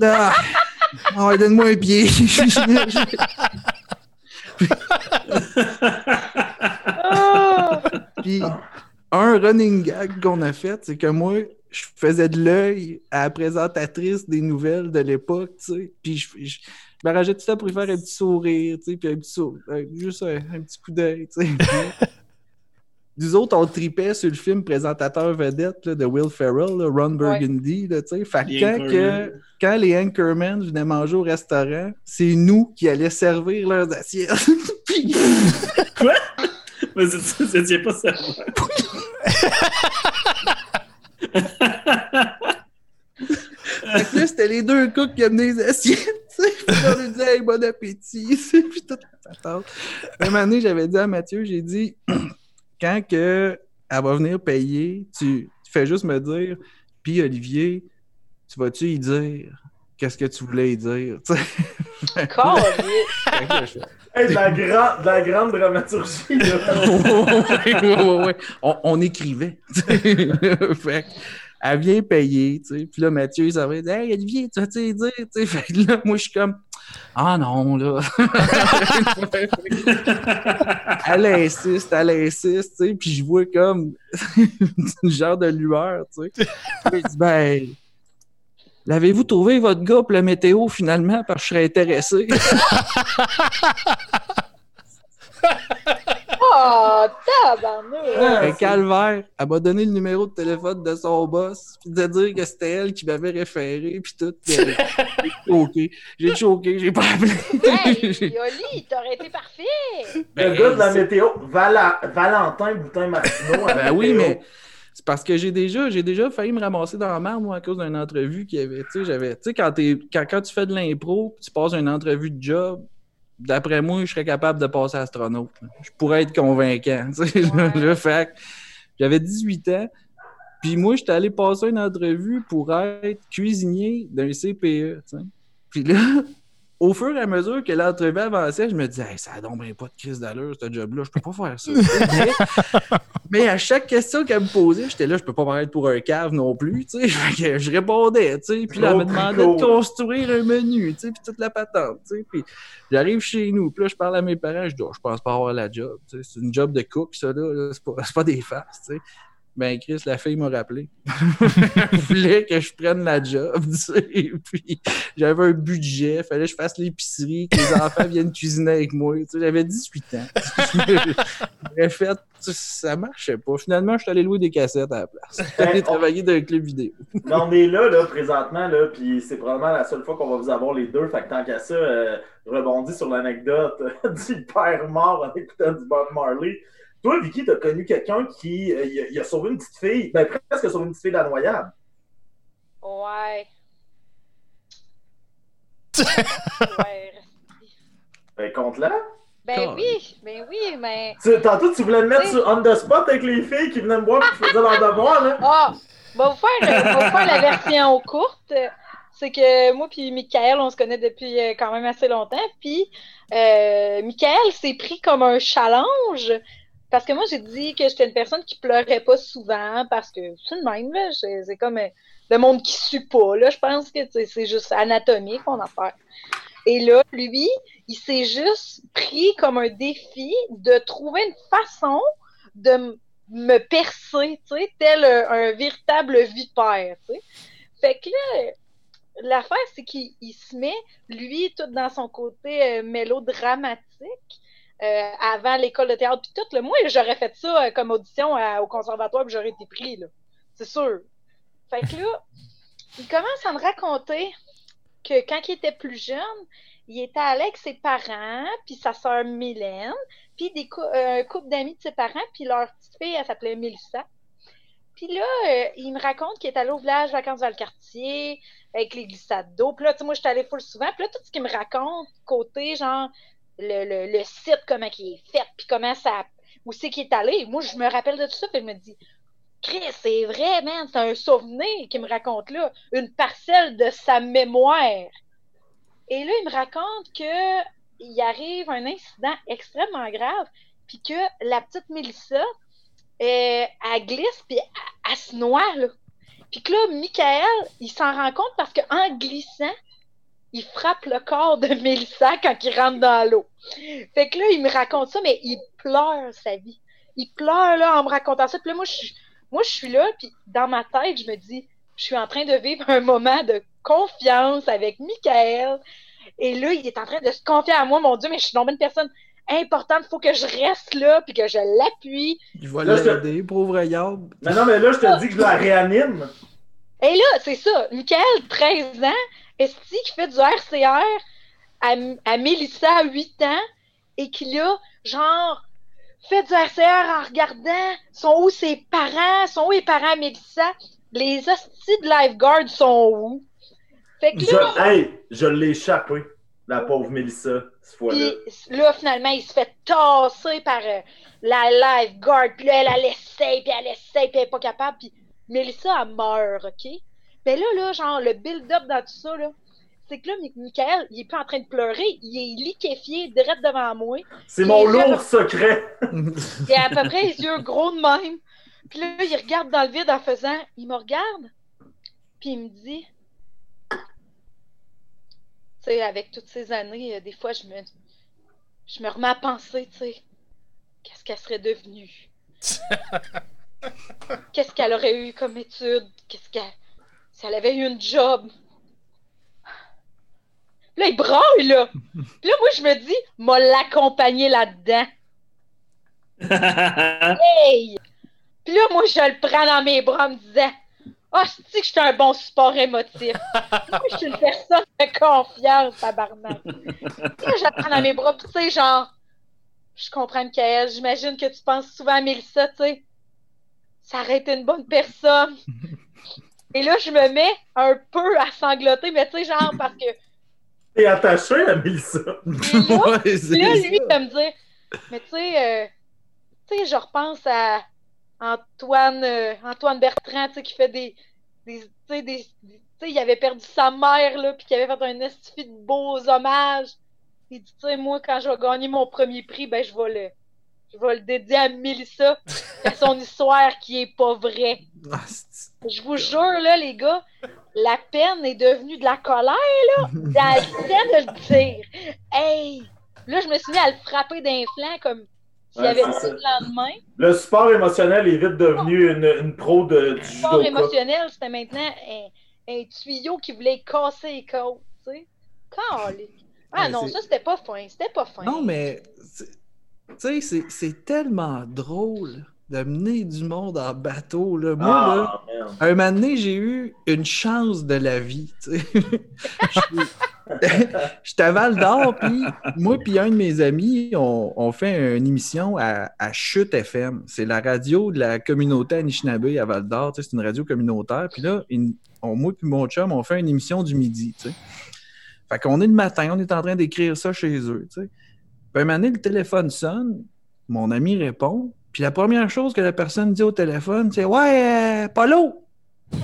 La. Ah, ouais, donne-moi un pied. Ah! Un running gag qu'on a fait, c'est que moi, je faisais de l'œil à la présentatrice des nouvelles de l'époque, tu sais. Puis je, je, je m'arrangeais tout ça pour lui faire un petit sourire, tu sais, puis un petit sourire, juste un, un petit coup d'œil, tu sais. Nous autres, on tripait sur le film présentateur vedette là, de Will Ferrell, là, Ron Burgundy, là, tu sais. Fait quand, que, quand les Anchormen venaient manger au restaurant, c'est nous qui allions servir leurs assiettes. Puis- Quoi? Tient pas ça. Fait que là, c'était les deux cooks qui amenaient les assiettes. Puis on lui disait, bon appétit, puis toute la. Une année, j'avais dit à Mathieu, j'ai dit, quand que elle va venir payer, tu, tu fais juste me dire, puis Olivier, tu vas-tu y dire qu'est-ce que tu voulais y dire, Hey, de, la grand- de la grande dramaturgie. là. ouais, ouais, ouais. On, on écrivait. tu sais. fait que, elle vient payer, tu sais. Puis là, Mathieu, il s'en va dire Hey, Olivier, tu vas-tu y dire? Tu sais, fait que là, moi, je suis comme Ah non, là. elle insiste, elle insiste, tu sais. Puis je vois comme une genre de lueur, tu sais. Ben. L'avez-vous trouvé, votre gars, pour la météo, finalement, parce que je serais intéressé? Oh, tabarnouche! Un calvaire. Elle m'a donné le numéro de téléphone de son boss, puis de dire que c'était elle qui m'avait référé, puis tout. J'ai choqué. J'ai choqué, j'ai pas appelé. Hey, Yoli, t'aurais été parfait! Le gars de la météo, Vala- Valentin Boutin-Martineau. Ben oui, mais c'est parce que j'ai déjà, j'ai déjà failli me ramasser dans la merde, moi, à cause d'une entrevue qui avait. Tu sais, j'avais. Tu sais, quand, quand, quand tu fais de l'impro, tu passes une entrevue de job, d'après moi, je serais capable de passer astronaute. là. Je pourrais être convaincant. Tu sais, Ouais. le fait j'avais 18 ans. Puis moi, j'étais allé passer une entrevue pour être cuisinier d'un CPE. tu sais. Puis là, au fur et à mesure que l'entrevue avançait, je me disais, hey, ça a donc bien pas de crise d'allure, ce job-là, je peux pas faire ça. mais, mais à chaque question qu'elle me posait, j'étais là, je peux pas paraître pour un cave non plus, tu sais. Je répondais, tu sais. Puis là, elle me demandait de construire un menu, tu sais, puis toute la patente, tu sais. Puis j'arrive chez nous, puis là, je parle à mes parents, je dis, Oh, je pense pas avoir la job, tu sais. C'est une job de cook, ça, là, c'est pas, des tu sais. Ben, Chris, la fille m'a rappelé. Elle voulait que je prenne la job, tu sais. Puis j'avais un budget, fallait que je fasse l'épicerie, que les enfants viennent cuisiner avec moi. Tu sais, j'avais 18 ans. J'aurais fait, ça marchait pas. Finalement, je suis allé louer des cassettes à la place. Je allé travailler dans un club vidéo. On est là, là, présentement, là, puis c'est probablement la seule fois qu'on va vous avoir les deux. Fait que tant qu'à ça, euh, je rebondis sur l'anecdote du père mort en écoutant du Bob Marley. Toi, Vicky, t'as connu quelqu'un qui euh, il a, il a sauvé une petite fille, ben presque sauvé une petite fille de la noyade. Ouais. ouais. Ben, compte-la. Ben oui, ben oui, mais. Tu- Tantôt, tu voulais me mettre sur on the spot avec les filles qui venaient me voir et qui faisaient leur devoir, là. Ah! On va vous faire, va vous faire la version courte. C'est que moi puis Michael, on se connaît depuis euh, quand même assez longtemps. Puis euh, Michael s'est pris comme un challenge. Parce que moi, j'ai dit que j'étais une personne qui pleurait pas souvent parce que c'est le même, là. C'est comme euh, le monde qui sue pas, là. Je pense que c'est juste anatomique, mon affaire. Et là, lui, il s'est juste pris comme un défi de trouver une façon de me percer, tu sais, tel un, un véritable vipère, tu sais. Fait que là, l'affaire, c'est qu'il il se met, lui, tout dans son côté euh, mélodramatique, euh, avant l'école de théâtre, puis tout, là, moi, j'aurais fait ça euh, comme audition à- au conservatoire, puis j'aurais été pris, là. C'est sûr. Fait que là, il commence à me raconter que quand il était plus jeune, il était allé avec ses parents, puis sa sœur Mylène, puis des cou- euh, un couple d'amis de ses parents, puis leur petite fille, elle s'appelait Mélissa. Puis là, euh, il me raconte qu'il est allé au village vacances Valcartier avec les glissades d'eau. Puis là, tu sais, moi, je suis allée full souvent. Puis là, tout ce qu'il me raconte, côté, genre, le, le, site, comment il est fait, puis comment ça. Où c'est qu'il est allé. Moi, je me rappelle de tout ça, puis je me dis, Chris, c'est vrai, man, c'est un souvenir qu'il me raconte là. Une parcelle de sa mémoire. Et là, il me raconte que il arrive un incident extrêmement grave, puis que la petite Mélissa, euh, elle glisse, puis elle, elle se noie, là. Puis que là, Michael, il s'en rend compte parce qu'en glissant, il frappe le corps de Mélissa quand il rentre dans l'eau. Fait que là, il me raconte ça, mais il pleure sa vie. Il pleure, là, en me racontant ça. Puis là, moi, je, suis- moi, je suis là, puis dans ma tête, je me dis, je suis en train de vivre un moment de confiance avec Michael. Et là, il est en train de se confier à moi. Mon Dieu, mais je suis donc une personne importante. Il faut que je reste là, puis que je l'appuie. Il va Là, je- l'aider, pauvre Yab. Mais non, mais là, je te dis que je la réanime. Et là, c'est ça. Michael, 13 ans, est qui fait du RCR à, à Mélissa, 8 ans, et qui là, genre, fait du RCR en regardant sont où ses parents, sont où les parents à Mélissa, les hosties de lifeguard sont où? Fait que là, Je, hey, je l'ai échappé, la pauvre Mélissa, cette fois-là. Là, finalement, il se fait tasser par euh, la lifeguard. Puis là, elle, elle essaye, puis elle essaye, puis elle est pas capable. Puis Mélissa, elle meurt, OK? Mais là, là, genre, le build-up dans tout ça, là, c'est que là, Mi- Michael, il est pas en train de pleurer. Il est liquéfié, direct devant moi. C'est mon lourd secret. Il a à peu près les yeux gros de même. Puis là, il regarde dans le vide en faisant... Il me regarde, puis il me dit... Tu sais, avec toutes ces années, euh, des fois, je me... Je me remets à penser, tu sais, qu'est-ce qu'elle serait devenue? qu'est-ce qu'elle aurait eu comme étude? Qu'est-ce qu'elle... Si elle avait eu une job? Là, il braille, là! Puis là, moi, je me dis, m'a l'accompagner là-dedans. Hey! Puis là, moi, je le prends dans mes bras en me disant Ah, je dis que je suis un bon support émotif. moi, je suis une personne de confiance, tabarnak. Puis là, je le prends dans mes bras, puis tu sais, genre, je comprends, Michael, j'imagine que tu penses souvent à Mélissa, tu sais. Ça aurait été une bonne personne. Et là, je me mets un peu à sangloter, mais tu sais, genre, parce que. T'es attaché à Mélissa. Et là, Ouais, c'est là, lui, ça. il va me dire, mais tu sais, euh, tu sais, je repense à Antoine, euh, Antoine Bertrand, tu sais, qui fait des, des, tu sais, des, tu sais, il avait perdu sa mère, là, puis qui avait fait un estifi de beaux hommages. Il dit, tu sais, moi, quand je vais gagner mon premier prix, ben, je vais le, je vais le dédier à Mélissa, à son histoire qui est pas vraie. Ah, c'est- Je vous jure, là, les gars, la peine est devenue de la colère, là, dans le de le dire. Hey! Là, je me suis mis à le frapper d'un flanc comme s'il Ouais, avait dit le lendemain. Le support émotionnel est vite devenu une, une pro de, du Le sport judoka. émotionnel, c'était maintenant un, un tuyau qui voulait casser les côtes, tu sais. Ah Ouais, non, ça, c'était pas fin. C'était pas fin. Non, mais tu sais, c'est- c'est tellement drôle de mener du monde en bateau. Là. Moi, là, Ah, merde. un moment donné, j'ai eu une chance de la vie. J'étais à Val d'Or, puis moi puis un de mes amis, on, on fait une émission à, à Chute FM. C'est la radio de la communauté Anishinaabe à Val d'Or. C'est une radio communautaire. Puis là, une- on, moi puis mon chum, on fait une émission du midi. tu sais. Fait qu'on est le matin, on est en train d'écrire ça chez eux. Puis un moment donné, le téléphone sonne, mon ami répond, puis la première chose que la personne dit au téléphone, c'est Ouais, euh, Polo!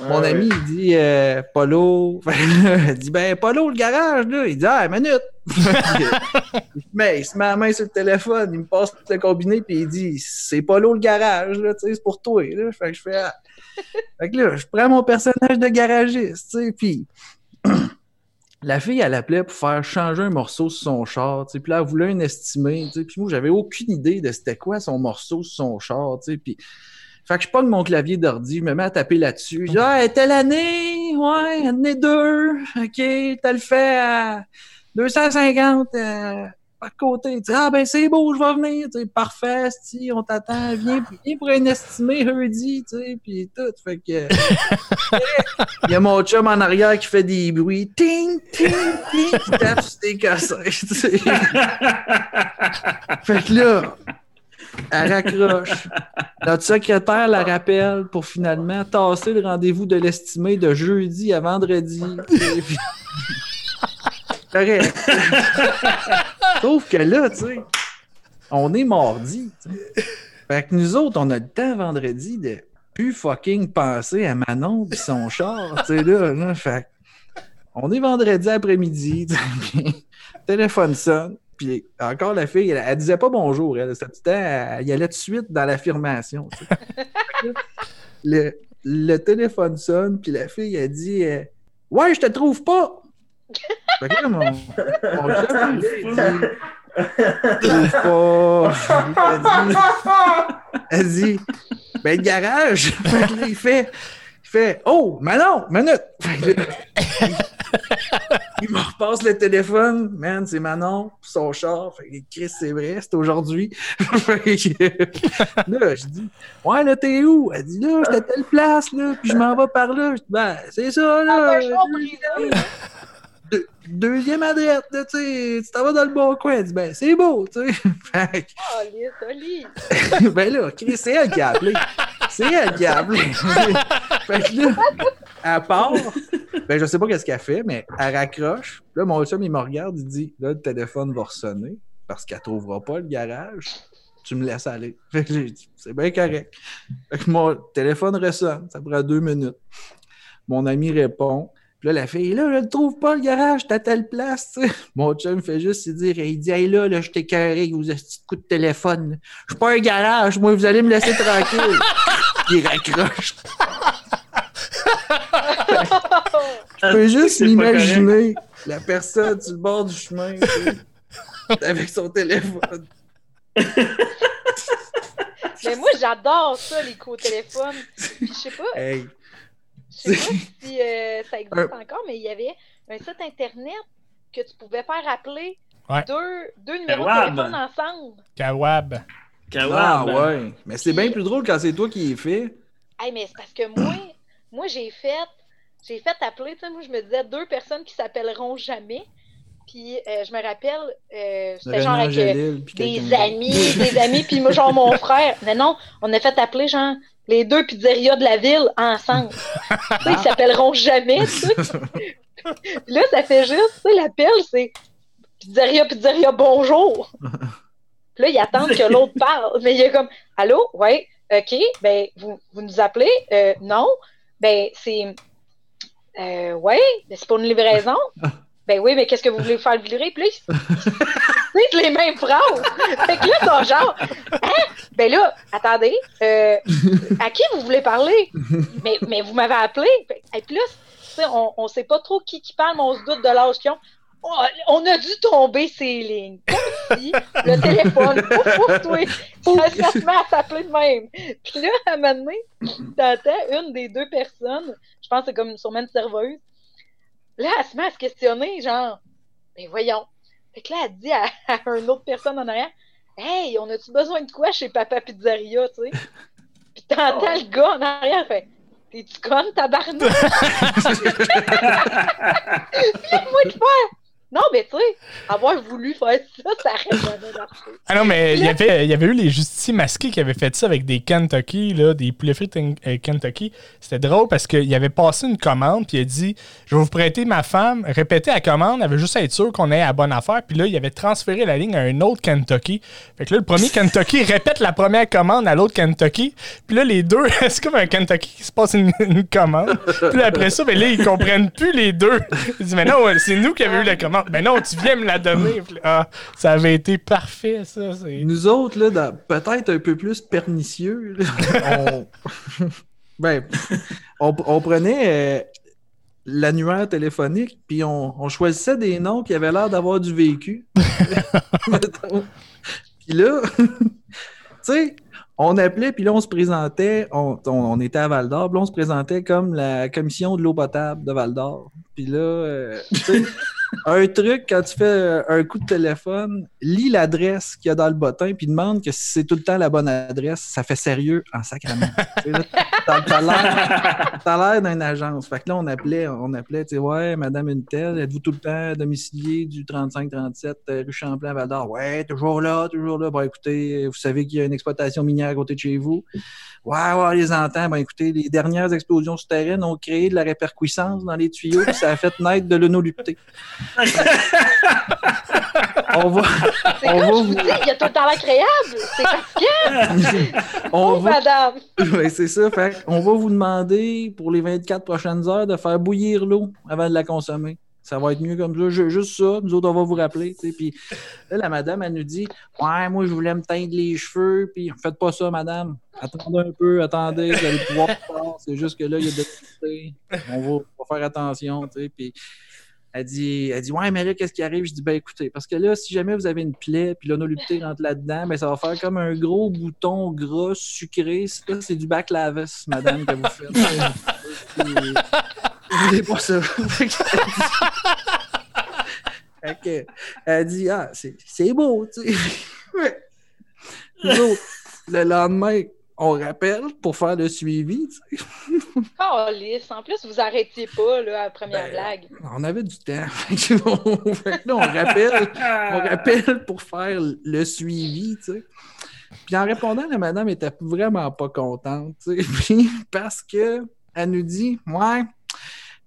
Mon, ami, il dit euh, Polo. il dit Ben, Polo, le garage, là. Il dit Ah, minute! Mais il se met la main sur le téléphone, il me passe le combiné, puis il dit C'est Polo, le garage, là, tu sais, c'est pour toi. Là. Fait que je fais Ah. Fait que là, je prends mon personnage de garagiste, tu sais, puis. La fille, elle appelait pour faire changer un morceau sur son char, tu sais, puis là, elle voulait un estimé, tu sais, puis moi, j'avais aucune idée de c'était quoi son morceau sur son char, tu sais, puis fait que je pogne mon clavier d'ordi, je me mets à taper là-dessus. Je dis, ah, telle année, ouais, année 2, ok, t'as le fait à 250 euh, par côté. Tu dis, ah, ben c'est beau, je vais venir, tu sais, parfait, si, on t'attend, viens, viens pour un estimé jeudi, tu sais, puis tout. Fait que. Il y a mon chum en arrière qui fait des bruits, ting, ting, ting, qui tape sur des cassettes, tu sais. Fait que là, Elle raccroche. Notre secrétaire la rappelle pour finalement tasser le rendez-vous de l'estimé de jeudi à vendredi. Correct. Sauf que là, tu sais, on est mardi. Fait que nous autres, on a le temps vendredi de plus fucking penser à Manon et son char. Tu sais, là, là, fait on est vendredi après-midi, téléphone sonne. Puis encore la fille, elle, elle disait pas bonjour. Elle, tout le temps, elle, y allait tout de suite dans l'affirmation. le téléphone sonne, puis la fille, elle dit euh, Ouais, je te trouve pas. Chum, il dit trouve pas. Elle dit, elle dit Ben, le garage. Il fait, il fait Oh, Manon, minute. Il me repasse le téléphone. Man, c'est Manon, pis son char. Fait Chris, c'est vrai, c'est aujourd'hui. Là, je dis Ouais, là, t'es où? Elle dit Là, j'étais à telle place, là, puis je m'en vais par là. Je dis Ben, c'est ça, Ah, là. char brisé. Deux- deuxième adresse, là, tu sais, tu t'en vas dans le bon coin. Ben, c'est beau, tu sais. Fait que, Oh, ben là, c'est elle qui a appelé. C'est elle qui a appelé. fait que là, elle part. Ben, je sais pas qu'est-ce qu'elle fait, mais elle raccroche. Là, mon chum, il me regarde, il dit, là, le téléphone va ressonner parce qu'elle trouvera pas le garage. Tu me laisses aller. Fait que j'ai dit, c'est bien correct. Fait que mon téléphone ressonne. Ça prend deux minutes. Mon ami répond. Puis là, la fille, là, je le trouve pas le garage, t'as telle place, tu sais. Mon chum fait juste se dire, il dit, hey là, là, je t'ai carré avec vos petits coups de téléphone. Je suis pas un garage, moi, vous allez me laisser tranquille. il raccroche. Je peux juste m'imaginer la personne sur le bord du chemin, tu sais, avec son téléphone. Mais moi, j'adore ça, les coups au téléphone. Puis je sais pas, Hey, je sais pas si euh, ça existe encore, mais il y avait un site internet que tu pouvais faire appeler Ouais. deux, deux numéros de téléphone ensemble. Kawab. ah Kawab. ouais. Mais c'est bien plus drôle quand c'est toi qui y fait. Hey, mais c'est parce que moi, moi j'ai fait j'ai fait appeler, tu sais, moi je me disais deux personnes qui s'appelleront jamais. Puis euh, je me rappelle, euh, c'était genre avec euh, des amis, des amis, puis moi, genre mon frère. Mais non, on a fait appeler genre les deux pizzerias de la ville ensemble. tu sais, ils s'appelleront jamais, tu sais. Puis là, ça fait juste, tu sais, l'appel, c'est pizzeria, pizzeria, bonjour. Puis là, ils attendent que l'autre parle. Mais il est comme, allô, ouais, ok, ben, vous, vous nous appelez? Euh, non, ben, c'est, euh, ouais, ben, c'est pour une livraison. Ben oui, mais qu'est-ce que vous voulez faire livrer? Puis là, disent les mêmes phrases. Fait que là, genre, hein? Ben là, attendez, euh, à qui vous voulez parler? Mais, mais vous m'avez appelé. Et puis là, on, on sait pas trop qui qui parle, mais on se doute de l'âge qu'ils ont. Oh, on a dû tomber ces lignes. Comme si le téléphone, pouf, toi, ça, ça se met à s'appeler de même. Puis là, à un moment donné, t'entends une des deux personnes, je pense que c'est comme sûrement une serveuse, là, elle se met à se questionner, genre, ben voyons. Fait que là, elle dit à, à une autre personne en arrière, Hey, on a-tu besoin de quoi chez Papa Pizzeria, tu sais? Puis t'entends le gars en arrière, fait T'es-tu conne, tabarnak? Puis moi, je fais Non, mais tu sais, avoir voulu faire ça, ça aurait jamais marché. Ah non, mais il y avait, il y avait eu les justiciers masqués qui avaient fait ça avec des Kentucky, là, des frites euh, Kentucky. C'était drôle parce qu'il avait passé une commande, puis il a dit Je vais vous prêter ma femme. Répéter la commande, elle veut juste être sûr qu'on ait la bonne affaire. Puis là, il avait transféré la ligne à un autre Kentucky. Fait que là, le premier Kentucky répète la première commande à l'autre Kentucky. Puis là, les deux, c'est comme un Kentucky qui se passe une, une commande. Puis là, après ça, ben là, ils comprennent plus les deux. Ils disent Mais non, c'est nous qui avons eu la commande. Ben non, tu viens me la donner. Ah, ça avait été parfait, ça. c'est- Nous autres, là, dans- peut-être un peu plus pernicieux, là, on... ben, on, on prenait euh, l'annuaire téléphonique, puis on, on choisissait des noms qui avaient l'air d'avoir du vécu. Puis là, tu sais, on appelait, puis là, on se présentait, on, on- on était à Val d'Or, puis là, on se présentait comme la commission de l'eau potable de Val d'Or. Puis là, euh, un truc, quand tu fais euh, un coup de téléphone, lis l'adresse qu'il y a dans le bottin, puis demande que si c'est tout le temps la bonne adresse, ça fait sérieux en sacrament. T'as l'air d'une agence. Fait que là, on appelait, on appelait, tu sais, ouais, Madame Untel, êtes-vous tout le temps domicilié du 35-37 euh, rue Champlain, Val d'Or? Ouais, toujours là, toujours là. Bon, écoutez, vous savez qu'il y a une exploitation minière à côté de chez vous. Ouais, ouais, on les entend. Ben, écoutez, les dernières explosions souterraines ont créé de la répercuissance dans les tuyaux, puis ça a fait naître de l'onolupté. on va, C'est On comme va je vous dis, il y a tout le temps créable. C'est fatigant. on Oh, va madame. Oui, c'est ça. Fait on va vous demander pour les 24 prochaines heures de faire bouillir l'eau avant de la consommer. Ça va être mieux comme ça. Ju- Juste ça. Nous autres, on va vous rappeler. Puis là, la madame, elle nous dit Ouais, moi, je voulais me teindre les cheveux. Puis faites pas ça, madame. Attendez un peu, attendez. Vous allez pouvoir. C'est juste que là, il y a de l'électricité. On va, on va faire attention. Puis elle dit, elle dit Ouais, mais là, qu'est-ce qui arrive? Je dis Ben écoutez, parce que là, si jamais vous avez une plaie, puis l'onolupté rentre là-dedans, ben, ça va faire comme un gros bouton gras, sucré. Ça, c'est du bac lavis, madame, que vous faites. Voulez pas ça. Que, elle dit Ah, c'est c'est beau, tu sais. Le lendemain, on rappelle pour faire le suivi, tu sais. Calisse. En plus, vous arrêtiez pas là, à la première Ben, blague. On avait du temps. Là, on rappelle, on rappelle pour faire le suivi, tu sais. Puis en répondant, la madame était vraiment pas contente, tu sais. Puis parce que elle nous dit Ouais,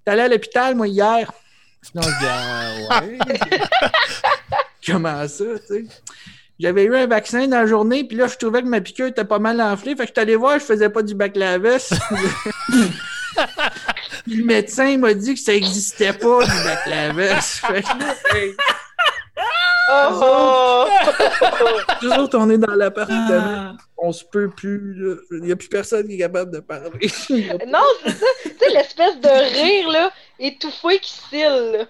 t'es allé à l'hôpital, moi, hier. Puis là, on se dit Ah, ouais. Comment ça, tu sais? J'avais eu un vaccin dans la journée, puis là, je trouvais que ma piqûre était pas mal enflée. Fait que je suis allé voir, je faisais pas du bac-lavis. le médecin m'a dit que ça existait pas, du bac-lavis. Fait que là, hey, Oh! nous autres, on est dans l'appartement. Ah. On se peut plus. Il n'y a plus personne qui est capable de parler. non, c'est ça. Tu sais, l'espèce de rire, là, étouffé qui cille, là.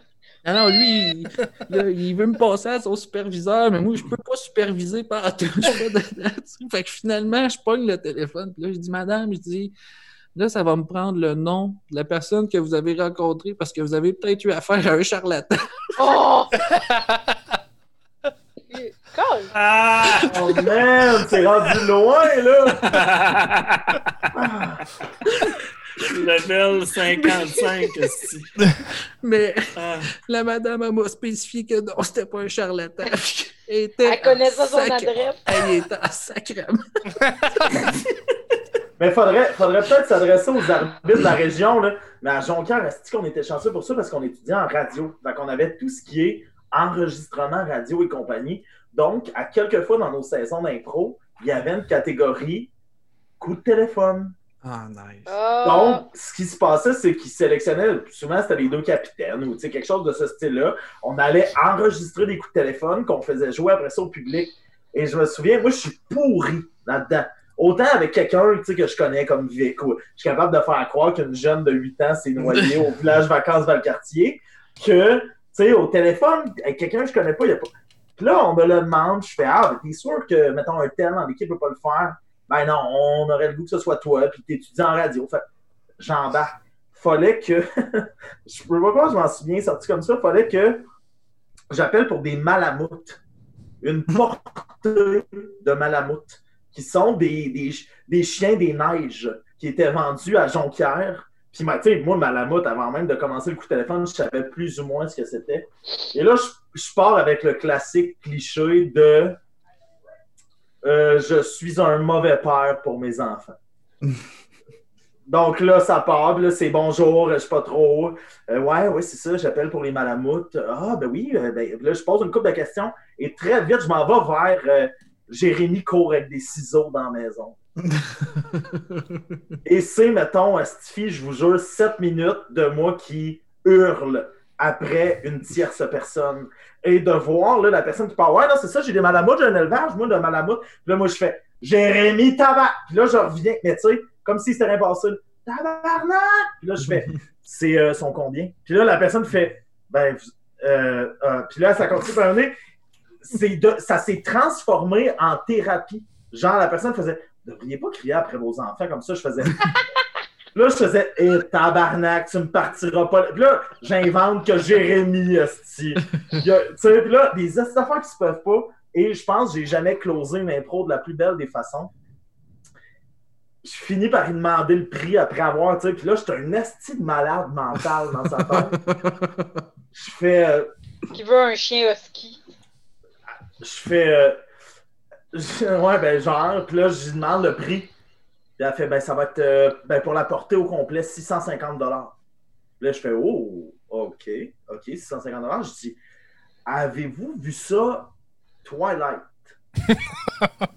Non, non, lui, il, là, il veut me passer à son superviseur, mais moi, je peux pas superviser par tout. Fait que finalement, je pogne le téléphone. Puis là, je dis, madame, je dis, là, ça va me prendre le nom de la personne que vous avez rencontrée parce que vous avez peut-être eu affaire à un charlatan. Oh! Ah! Oh man, c'est rendu loin, là! Level 55, esti. Mais Ah. la madame, elle m'a spécifié que non, c'était pas un charlatan. Elle, était Elle connaît ça, son adresse. Elle était en sacrement. Mais faudrait, faudrait peut-être s'adresser aux arbitres de la région, là. Mais à Jonquière, est qu'on était chanceux pour ça? Parce qu'on étudiait en radio. Fait qu'on avait tout ce qui est enregistrement radio et compagnie. Donc, à quelques fois dans nos saisons d'impro, il y avait une catégorie coup de téléphone. Ah, nice. Oh. Donc, ce qui se passait, c'est qu'ils sélectionnaient, souvent c'était les deux capitaines ou tu sais, quelque chose de ce style-là. On allait enregistrer des coups de téléphone qu'on faisait jouer après ça au public. Et je me souviens, moi, je suis pourri là-dedans. Autant avec quelqu'un tu sais, que je connais comme Vic, où je suis capable de faire croire qu'une jeune de 8 ans s'est noyée au village vacances Valcartier, que, tu sais, au téléphone, avec quelqu'un que je connais pas, il y a pas. Puis là, on me le demande, je fais Ah, ben, t'es sûr que, mettons, un tel dans l'équipe peut pas le faire? Ben non, on aurait le goût que ce soit toi, puis t'étudies en radio. Fait j'embarque. Fallait que. je peux pas je m'en bien sorti comme ça. Fallait que j'appelle pour des malamoutes. Une portée de malamoutes, qui sont des, des, des chiens des neiges qui étaient vendus à Jonquière. Puis, ben, tu sais, moi, Malamute, avant même de commencer le coup de téléphone, je savais plus ou moins ce que c'était. Et là, je, je pars avec le classique cliché de euh, Je suis un mauvais père pour mes enfants. Donc là, ça part, c'est bonjour, je sais pas trop. Euh, ouais, ouais, c'est ça, j'appelle pour les malamoutes. Ah, ben oui, euh, ben, là, je pose une couple de questions et très vite, je m'en vais vers Jérémy court avec des ciseaux dans la maison. Et c'est, mettons, à Stifi, je vous jure, 7 minutes de moi qui hurle après une tierce personne. Et de voir là, la personne qui parle Ouais, non, c'est ça, j'ai des malamoutes, j'ai un élevage, moi, de malamoutes. Puis là, moi, je fais Jérémy Tabac. Puis là, je reviens, mais tu sais, comme si c'était rien passé. Tabarnak! Puis là, je fais C'est euh, son combien? Puis là, la personne fait Ben, euh, euh, puis là, ça continue par c'est de, ça s'est transformé en thérapie. Genre, la personne faisait Vous devriez pas crier après vos enfants comme ça. Je faisais Là, je faisais, hé, tabarnak, tu me partiras pas. Puis là, j'invente que Jérémy, esti. Y Tu sais, puis là, des esti d'affaires qui se peuvent pas. Et je pense que j'ai jamais closé une impro de la plus belle des façons. Je finis par lui demander le prix après avoir, tu sais, puis là, j'étais un esti de malade mental dans sa tête. Je fais, euh, Qui veut un chien husky. je fais, euh, ouais, ben genre, puis là, je lui demande le prix. Puis elle fait, ben ça va être, euh, ben pour la portée au complet, 650 dollars. Là, je fais, oh, ok, ok, 650 dollars. Je dis, avez-vous vu ça, Twilight? là,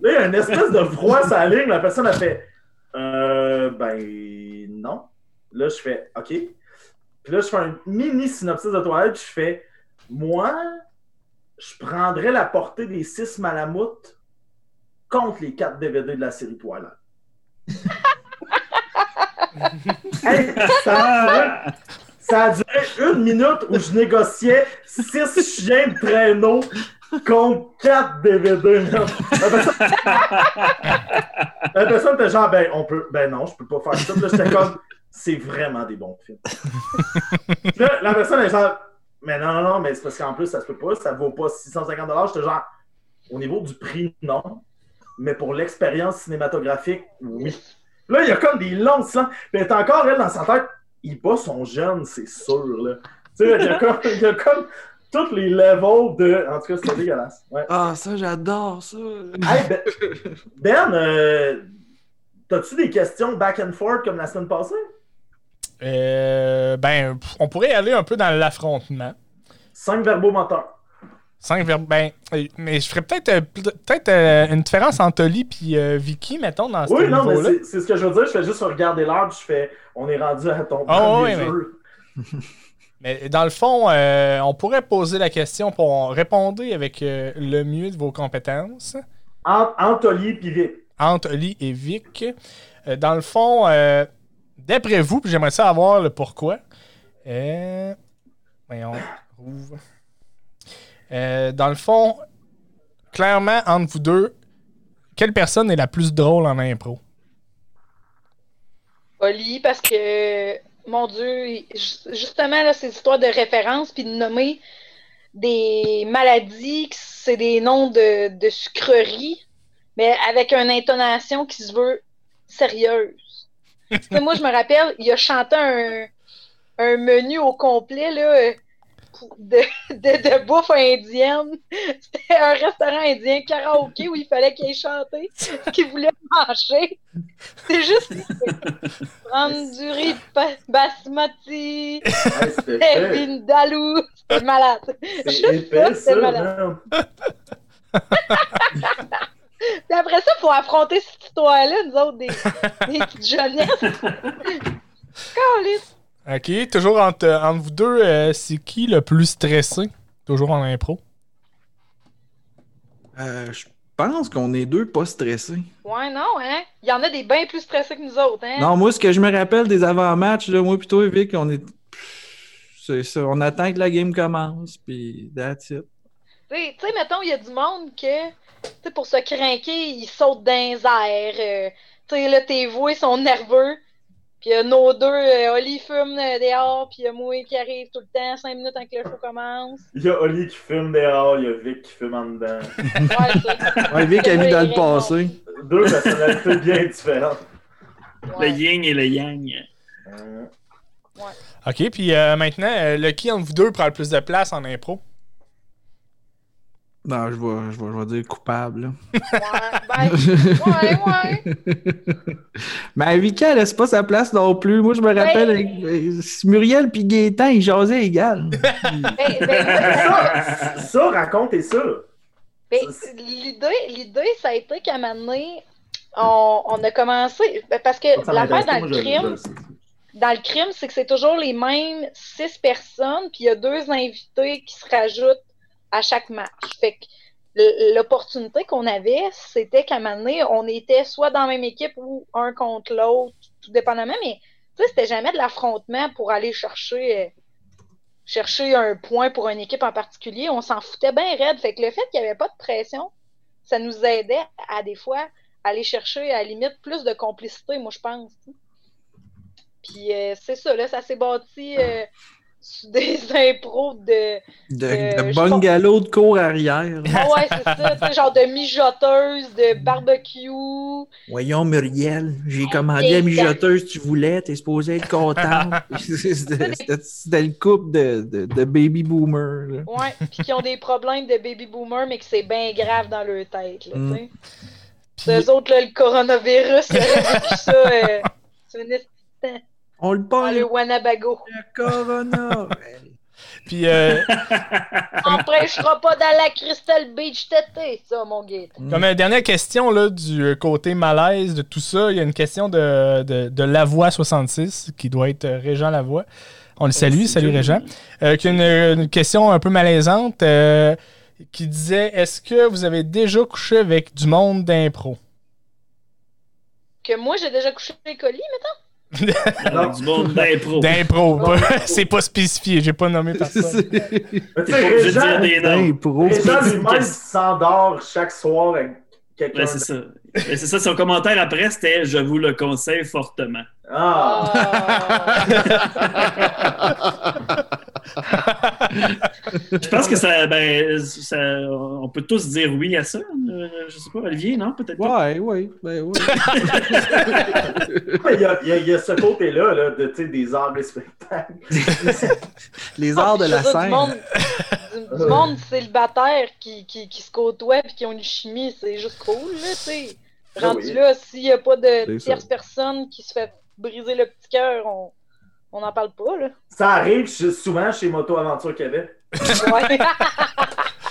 il y a une espèce de froid sur la ligne. La personne a fait, euh, ben non. Là, je fais, ok. Puis là, je fais un mini synopsis de Twilight, je fais, moi, je prendrais la portée des 6 Malamutes contre les 4 DVD de la série Twilight. Ça, a duré, une minute où je négociais 6 chiens de traîneau contre 4 DVD. La personne, était genre, ben, on peut, ben non, je peux pas faire ça. J'étais comme, c'est vraiment des bons films. La personne est genre, mais non, non, non, mais c'est parce qu'en plus, ça se peut pas, ça vaut pas 650 J'étais genre, au niveau du prix, non mais pour l'expérience cinématographique, oui. Là, il y a comme des longs silences. Puis elle est encore, elle, dans sa tête, il bat son jeune, c'est sûr. Là. Tu sais, il y a comme, comme tous les levels de. En tout cas, c'est dégueulasse. Ah, ça, j'adore ça. Hey, ben, ben euh, t'as-tu des questions back and forth comme la semaine passée? Euh, ben, on pourrait aller un peu dans l'affrontement. Cinq verbaux menteurs. 5, ben, euh, mais je ferais peut-être euh, peut euh, une différence entre Oli et Vicky, mettons, dans ce Oui, non, mais c'est ce que je veux dire. Je fais juste regarder l'heure puis je fais on est rendu à ton ah, oh, oui, jeu. Mais... dans le fond, on pourrait poser la question pour répondre avec le mieux de vos compétences. Entre, Oli et Vic. Entre Oli et Vic. dans le fond, d'après vous, j'aimerais savoir le pourquoi. Voyons, on. Euh, dans le fond, clairement, entre vous deux, quelle personne est la plus drôle en impro? Oli, parce que, mon Dieu, justement, là, ces histoires de référence, puis de nommer des maladies, c'est des noms de, de sucreries, mais avec une intonation qui se veut sérieuse. Moi, je me rappelle, il a chanté un, un menu au complet, là, euh, de, de, de bouffe indienne. C'était un restaurant indien karaoké où il fallait qu'il ce qu'il voulait manger. C'est juste prendre du riz ba- basmati, Hey, C'était. C'était malade. Juste ça, c'est malade. Puis après ça, il faut affronter cette histoire-là, nous autres, des, des petites jeunesses. Câlisse. Ok, toujours entre, entre vous deux, euh, c'est qui le plus stressé? Toujours en impro. Euh, je pense qu'on est deux pas stressés. Ouais, non, hein? Il y en a des bien plus stressés que nous autres, hein? Non, moi, ce que je me rappelle des avant-matchs, là, moi plutôt Vic, on est. C'est ça, on attend que la game commence, puis that's it. Tu sais, tu sais, mettons, il y a du monde que, tu sais, pour se craquer, ils sautent dans les airs. euh, tu sais, là, tes voix sont nerveux. Puis il y a nos deux, euh, Oli fume euh, dehors, puis il y a moi qui arrive tout le temps, cinq minutes avant que le show commence. Il y a Oli qui fume dehors, il y a Vic qui fume en dedans. Ouais, ça. Ouais, Vic a mis dans le passé. Deux personnalités bien différentes. Le Ouais. yin et le yang. Euh, Ok, puis euh, maintenant, euh, le qui entre vous deux prend le plus de place en impro? Non, je vais, je vais, je vais dire coupable. là. Ouais, ben, ouais, ouais. Mais Vika, elle laisse pas sa place non plus. Moi, je me rappelle, avec, euh, Muriel puis Gaétan, ils jasaient égal. Ben, ben, ça, ça, racontez ça. Ben, l'idée, l'idée, ça a été qu'à un moment donné, on, on a commencé. ben, Parce que l'affaire dans le crime, dans le crime, c'est que c'est toujours les mêmes six personnes, puis il y a deux invités qui se rajoutent à chaque match. Fait que l'opportunité qu'on avait, c'était qu'à un moment donné, on était soit dans la même équipe ou un contre l'autre, tout dépendamment, mais c'était jamais de l'affrontement pour aller chercher, chercher un point pour une équipe en particulier. On s'en foutait bien raide. Fait que le fait qu'il n'y avait pas de pression, ça nous aidait à des fois aller chercher à la limite plus de complicité, moi je pense. Puis euh, c'est ça, là, ça s'est bâti euh, des impros de. De, de je bungalow de cour arrière. Ah ouais, c'est ça, genre de mijoteuse, de barbecue. Voyons, Muriel, j'ai commandé la mijoteuse que tu voulais, t'es supposé être contente. C'était le couple de, de, de baby boomers. là. Ouais, puis qui ont des problèmes de baby boomer, mais que c'est bien grave dans leur tête, là, Mm. Eux autres, là, le coronavirus, ça. Euh, c'est une On le parle, le Wanabago. le corona. Puis, euh, On prêchera pas dans la Crystal Beach tété, ça, mon gars. comme euh, dernière question là, du euh, côté malaise de tout ça, il y a une question de, de, de Lavoie 66 qui doit être euh, Régent Lavoie. On le salue, salut Régent. Euh, qui a une, une question un peu malaisante euh, qui disait Est-ce que vous avez déjà couché avec du monde d'impro? Que moi, j'ai déjà couché les colis, mettons? Du monde d'impro. D'impro, c'est pas spécifié, j'ai pas nommé personne. T'es sais, pas obligé de dire des noms. C'est une lui-même question. s'endort chaque soir avec quelqu'un. Ouais, c'est ça. C'est ça. Son commentaire après, c'était Je vous le conseille fortement. Ah! Je pense que ça, ben, ça. On peut tous dire oui à ça. Euh, je sais pas, Olivier, non? Peut-être pas? Ouais, ouais, ben oui. Mais Il y a, il y a- il y a ce côté-là là, de, tu sais, des arts des spectacles. Les arts de la scène. Du monde, du, monde célibataire qui, qui, qui se côtoient et qui ont une chimie, c'est juste cool, là, tu sais. Ah Rendu oui. là, s'il n'y a pas de tierce personne qui se fait briser le petit cœur, on on n'en parle pas, là. Ça arrive souvent chez Moto Aventure Québec. Ouais.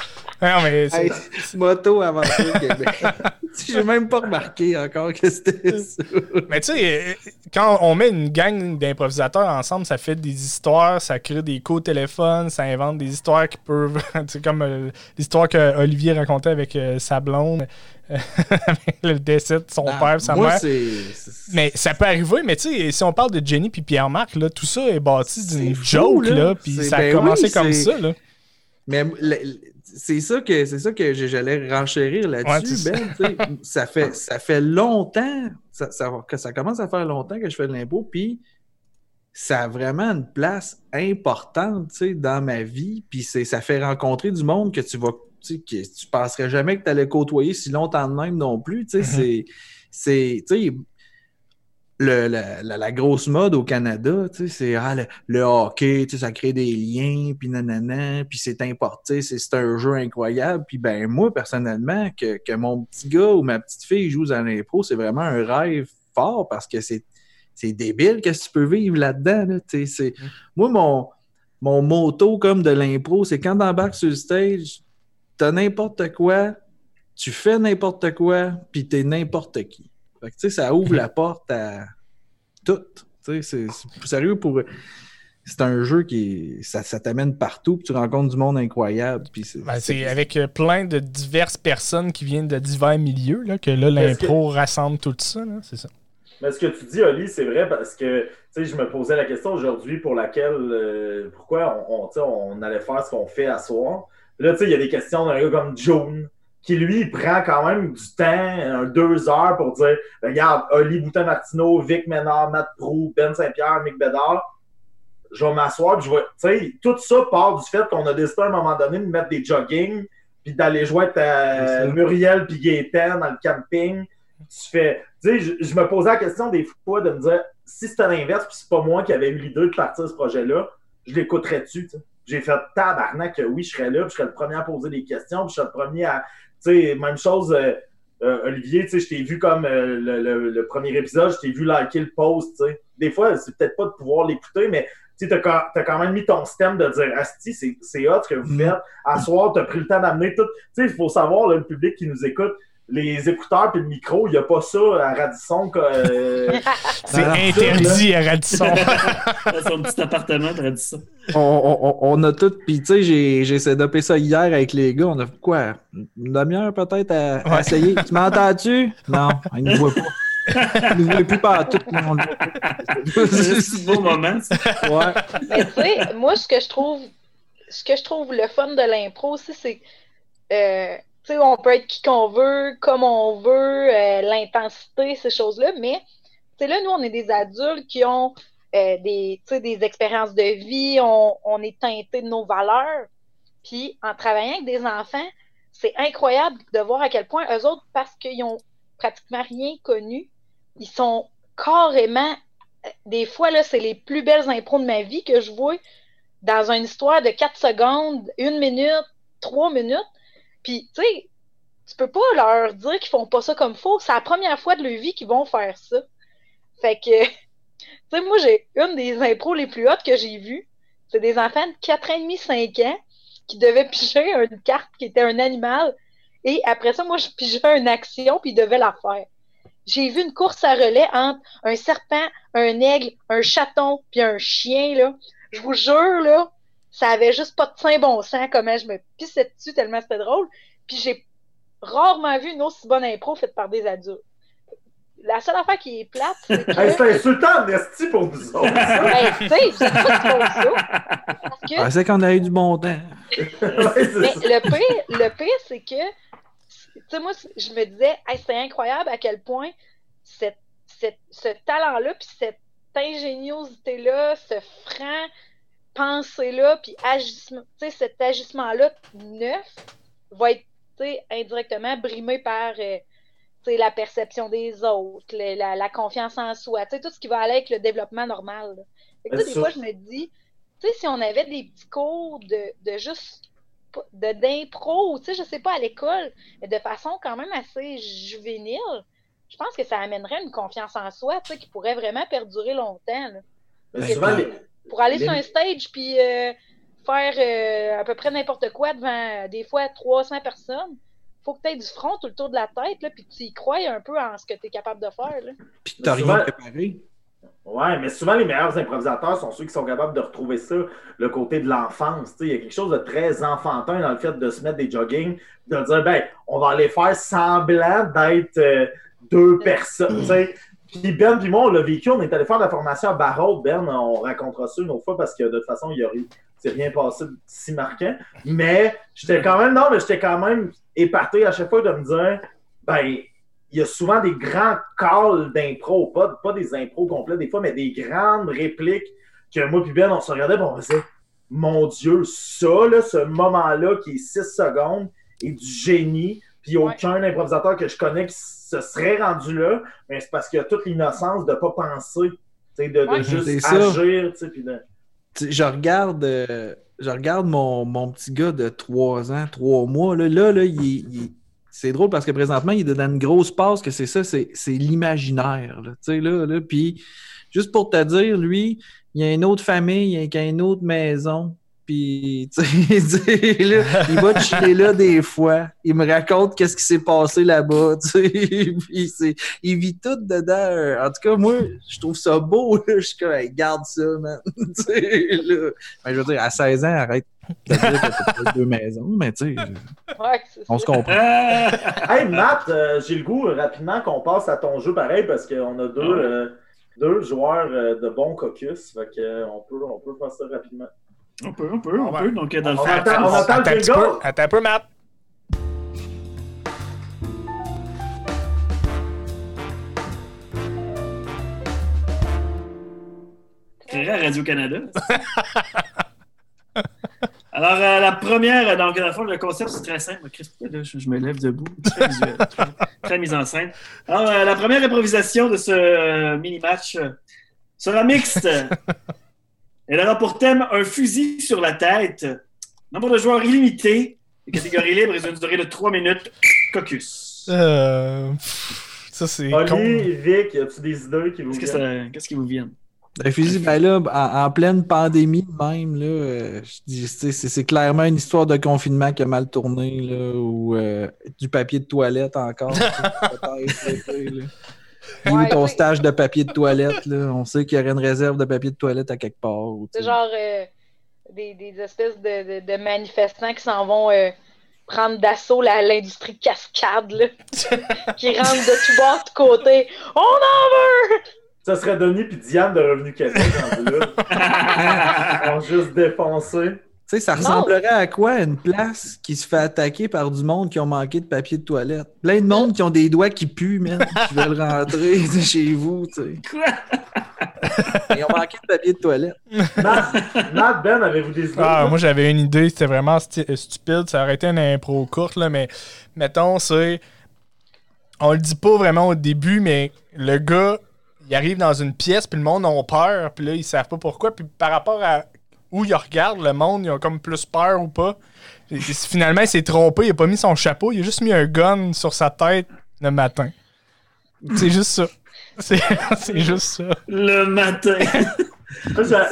Non, mais c'est- Hey, moto aventure Québec. J'ai même pas remarqué encore que c'était ça. Mais tu sais, quand on met une gang d'improvisateurs ensemble, ça fait des histoires, ça crée des co-téléphones, ça invente des histoires qui peuvent. tu sais, comme euh, l'histoire que Olivier racontait avec euh, sa blonde, le décès de son père, sa Ah, Moi, mère. c'est. c'est- Mais ça peut arriver, mais tu sais, si on parle de Jenny puis Pierre-Marc, là, tout ça est bâti d'une joke, là. puis ça a ben commencé oui, comme ça, là. Mais c'est ça que c'est ça que j'allais renchérir là-dessus, Ben. ça, fait, ça fait longtemps ça, ça- que ça commence à faire longtemps que je fais de l'impôt, puis ça a vraiment une place importante dans ma vie. Puis c'est- ça fait rencontrer du monde que tu vas. Que tu penserais jamais que tu allais côtoyer si longtemps de même non plus. tu sais. Mhm. C'est. Le- la, la- la grosse mode au Canada, tu sais, c'est ah, le, le hockey, tu sais, ça crée des liens, puis nanana, puis c'est importé, c'est un jeu incroyable. Puis ben moi, personnellement, que, que mon petit gars ou ma petite fille joue à l'impro, c'est vraiment un rêve fort parce que c'est débile qu'est-ce que tu peux vivre là-dedans. Là, tu sais, c'est- Moi, mon, mon motto comme de l'impro, c'est quand t'embarques sur le stage, t'as n'importe quoi, tu fais n'importe quoi, puis t'es n'importe qui. Fait que, ça ouvre la porte à tout. Tu sais, c'est sérieux pour. C'est un jeu qui. Ça, ça t'amène partout, puis tu rencontres du monde incroyable. Puis c'est, Ben, c'est avec euh, plein de diverses personnes qui viennent de divers milieux là, que là, l'impro rassemble tout ça, là, c'est ça. Mais ce que tu dis, Oli, c'est vrai parce que tu sais, je me posais la question aujourd'hui pour laquelle euh, pourquoi on, on, tu sais, on allait faire ce qu'on fait à soir. Là, tu sais, il y a des questions d'un gars comme June qui lui il prend quand même du temps, deux heures pour dire ben, regarde, Oli Boutin Martineau, Vic Ménard, Matt Prou, Ben Saint-Pierre, Mick Bédard. Je vais m'asseoir, je vais. Tu sais, tout ça part du fait qu'on a décidé à un moment donné de mettre des jogging, puis d'aller jouer ta ça. Muriel puis Gaétan dans le camping. Tu fais. Tu sais, je, me posais la question des fois de me dire si c'était l'inverse, puis c'est pas moi qui avais eu l'idée de partir ce projet-là, je l'écouterais-tu, tu sais? J'ai fait tabarnak que oui, je serais là, puis je serais le premier à poser des questions, puis je serais le premier à. Tu sais, même chose, euh, euh, Olivier, tu sais, je t'ai vu comme euh, le, le- le premier épisode, je t'ai vu liker le post, tu sais. Des fois, c'est peut-être pas de pouvoir l'écouter, mais tu sais, t'as quand, même mis ton stem de dire Asti, c'est, c'est hot ce que vous Mm. faites. À soir, t'as pris le temps d'amener tout. Tu sais, il faut savoir, là, le public qui nous écoute, les écouteurs puis le micro, il n'y a pas ça à Radisson. euh, C'est interdit à Radisson. Dans son petit appartement, dit ça. on, on- on a tout. Puis, tu sais, j'ai, j'ai setupé ça hier avec les gars. On a fait quoi? Une demi-heure peut-être à, essayer. Tu m'entends-tu? Non, ils ne voient pas. Ils ne voient plus partout. non, on le voit pas. C'est un beau moment. Ouais. Mais tu sais, moi, ce que je trouve, ce que je trouve le fun de l'impro aussi, c'est, euh, tu sais, on peut être qui qu'on veut, comme on veut, euh, l'intensité, ces choses-là, mais, là, nous, on est des adultes qui ont euh, des, des expériences de vie, on, on est teinté de nos valeurs. Puis en travaillant avec des enfants, c'est incroyable de voir à quel point eux autres, parce qu'ils ont pratiquement rien connu, ils sont carrément. Des fois, là, c'est les plus belles impros de ma vie que je vois dans une histoire de 4 secondes, une minute, trois minutes. Puis, tu sais, tu peux pas leur dire qu'ils font pas ça comme faux. C'est la première fois de leur vie qu'ils vont faire ça. Fait que, tu sais, moi, j'ai une des impros les plus hautes que j'ai vues. C'est des enfants de 4 ans et demi, 5 ans qui devaient piger une carte qui était un animal. Et après ça, moi, je pigeais une action, puis ils devaient la faire. J'ai vu une course à relais entre un serpent, un aigle, un chaton, puis un chien, là. Je vous jure, là, ça avait juste pas de saint bon sens comment je me pissais dessus tellement c'était drôle. Puis j'ai rarement vu une aussi bonne impro faite par des adultes. La seule affaire qui est plate, c'est que... Hey, c'est insultant, Nesty, pour nous autres. Ben, tu sais, c'est pas qu'ils font ça. Parce que Ah, c'est qu'on a eu du bon temps. Mais le pire, le pire, c'est que, tu sais, moi, je me disais, Hey, c'est incroyable à quel point cette, cette- ce talent-là, puis cette ingéniosité-là, ce franc pensée-là, puis agissement, tu sais, cet agissement-là neuf va être, tu sais, indirectement brimé par, euh, tu sais, la perception des autres, le- la, la confiance en soi, tu sais, tout ce qui va aller avec le développement normal. que, des fois, je me dis, tu sais, si on avait des petits cours de, de juste de d'impro, tu sais, je sais pas, à l'école, mais de façon quand même assez juvénile, je pense que ça amènerait une confiance en soi, tu sais, qui pourrait vraiment perdurer longtemps. là. Mais souvent, les- Pour aller sur un stage puis euh, faire euh, à peu près n'importe quoi devant des fois 300 personnes, faut que tu aies du front tout le tour de la tête, là, puis que tu y crois un peu en ce que tu es capable de faire. Là. Puis t'as Souvent- rien préparé. Ouais, mais souvent, les meilleurs improvisateurs sont ceux qui sont capables de retrouver ça, le côté de l'enfance. Tu Il y a quelque chose de très enfantin dans le fait de se mettre des jogging, de dire, ben, on va aller faire semblant d'être euh, deux personnes. Puis Ben, puis moi, on l'a vécu, on est allé faire de la formation à Barraud. Ben, on racontera ça une autre fois parce que de toute façon, il y aurait c'est rien passé de si marquant. Mais j'étais quand même, non, mais j'étais quand même épaté à chaque fois de me dire, ben, il y a souvent des grands calls d'impro, pas, pas des impros complets des fois, mais des grandes répliques que moi puis Ben, on se regardait et on disait Mon Dieu, ça, là, ce moment-là qui est 6 secondes est du génie. Puis Ouais. aucun improvisateur que je connais qui se serait rendu là, mais c'est parce qu'il y a toute l'innocence de ne pas penser, de, de Ouais. juste agir. puis de- je regarde, euh, je regarde mon, mon petit gars de 3 ans, 3 mois. Là, là, là, il, il c'est drôle parce que présentement, il est dans une grosse passe que c'est ça, c'est, c'est l'imaginaire. Là, Tu sais, là, là, puis juste pour te dire, lui, il y a une autre famille, il y a une autre maison. Puis, tu sais, il va chiller là des fois. Il me raconte qu'est-ce qui s'est passé là-bas, tu sais. Puis, c'est, il vit tout dedans. En tout cas, moi, je trouve ça beau. Là. Je suis comme, Hey, garde ça, man. Tu sais, là. Mais je veux dire, à 16 ans, arrête de dire que t'as pas deux maisons, mais tu sais, Ouais, on se comprend. Hey Matt, euh, j'ai le goût euh, rapidement qu'on passe à ton jeu pareil parce qu'on a deux, euh, deux joueurs euh, de bons caucus. Fait que, euh, on, peut, on peut faire ça rapidement. On peut, on peut, on peut. Donc, dans le On fond, attend- on attend- le jingle. attends un peu, Matt. à Radio-Canada. Alors, euh, la première, donc, dans le fond, le concept, c'est très simple. Chris, pourquoi, là, je, je me lève debout? Très, visuel, très, très mise en scène. Alors, euh, la première improvisation de ce euh, mini-match euh, sera mixte. Elle aura pour thème un fusil sur la tête. Nombre de joueurs illimité. Catégorie libre et une durée de 3 minutes. Caucus. Euh, ça, c'est con. Oli, Vic, as-tu des idées qui vous Qu'est-ce que viennent? ça- qu'est-ce qui vous vient? Le fusil, ben là, en, en pleine pandémie même, là, euh, je dis, c'est c'est clairement une histoire de confinement qui a mal tourné, là, ou euh, du papier de toilette encore. peut-être, là. Il Ouais, ton stage de papier de toilette, là? On sait qu'il y aurait une réserve de papier de toilette à quelque part. C'est genre euh, des, des espèces de, de- de manifestants qui s'en vont euh, prendre d'assaut la- l'industrie cascade, là, qui rentrent de tout bord, de tous côtés. On en veut! Ça serait Denis puis Diane de Revenu Québec là. Ils ont juste défoncé. Tu sais, ça Non. ressemblerait à quoi une place qui se fait attaquer par du monde qui ont manqué de papier de toilette? Plein de monde qui ont des doigts qui puent, man, qui veulent rentrer chez vous, tu sais. Quoi? Ils ont manqué de papier de toilette. Matt, Matt, Ben, avez-vous des idées? Ah, moi j'avais une idée, c'était vraiment sti- euh, stupide, ça aurait été une impro courte, là, mais mettons, c'est. On le dit pas vraiment au début, mais le gars, il arrive dans une pièce, puis le monde a peur, puis là, ils savent pas pourquoi, puis par rapport à où il regarde, le monde, ils ont comme plus peur ou pas. Et- et finalement, il s'est trompé, il a pas mis son chapeau, il a juste mis un gun sur sa tête le matin. C'est juste ça. C'est c'est juste ça. Le matin. J'a-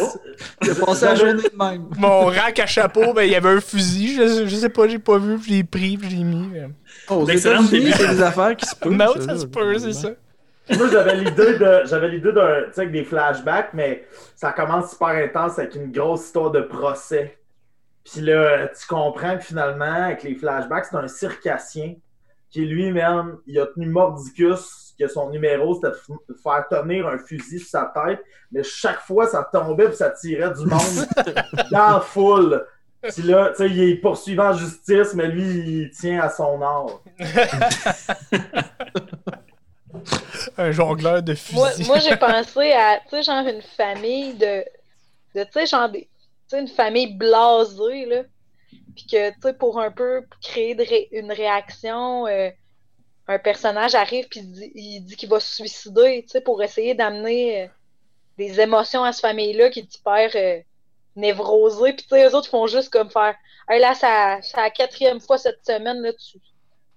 J'ai passé la journée de même. Mon rack à chapeau, ben, il y avait un fusil, je, je sais pas, j'ai pas vu, puis je l'ai pris, puis je l'ai mis. mais- Oh, c'est des affaires qui se peuvent. Non, ça, ça se peut, c'est ça. Moi, j'avais l'idée de, j'avais l'idée d'un, tu sais, avec des flashbacks, mais ça commence super intense avec une grosse histoire de procès. Puis là, tu comprends que finalement, avec les flashbacks, c'est un circassien qui lui-même, il a tenu mordicus, que son numéro, c'était de faire tenir un fusil sur sa tête, mais chaque fois, ça tombait puis ça tirait du monde dans la foule. Puis là, tu sais, il est poursuivi en justice, mais lui, il tient à son art. Un jongleur de fusil. Moi, moi j'ai pensé à, tu sais, genre une famille de, de tu sais, genre des, une famille blasée, là. Puis que, tu sais, pour un peu créer de ré- une réaction, euh, un personnage arrive puis il dit- il dit qu'il va se suicider, tu sais, pour essayer d'amener euh, des émotions à cette famille-là qui est hyper euh, névrosée. Puis, tu sais, eux autres font juste comme faire, hey, là, c'est la quatrième fois cette semaine, là, tu,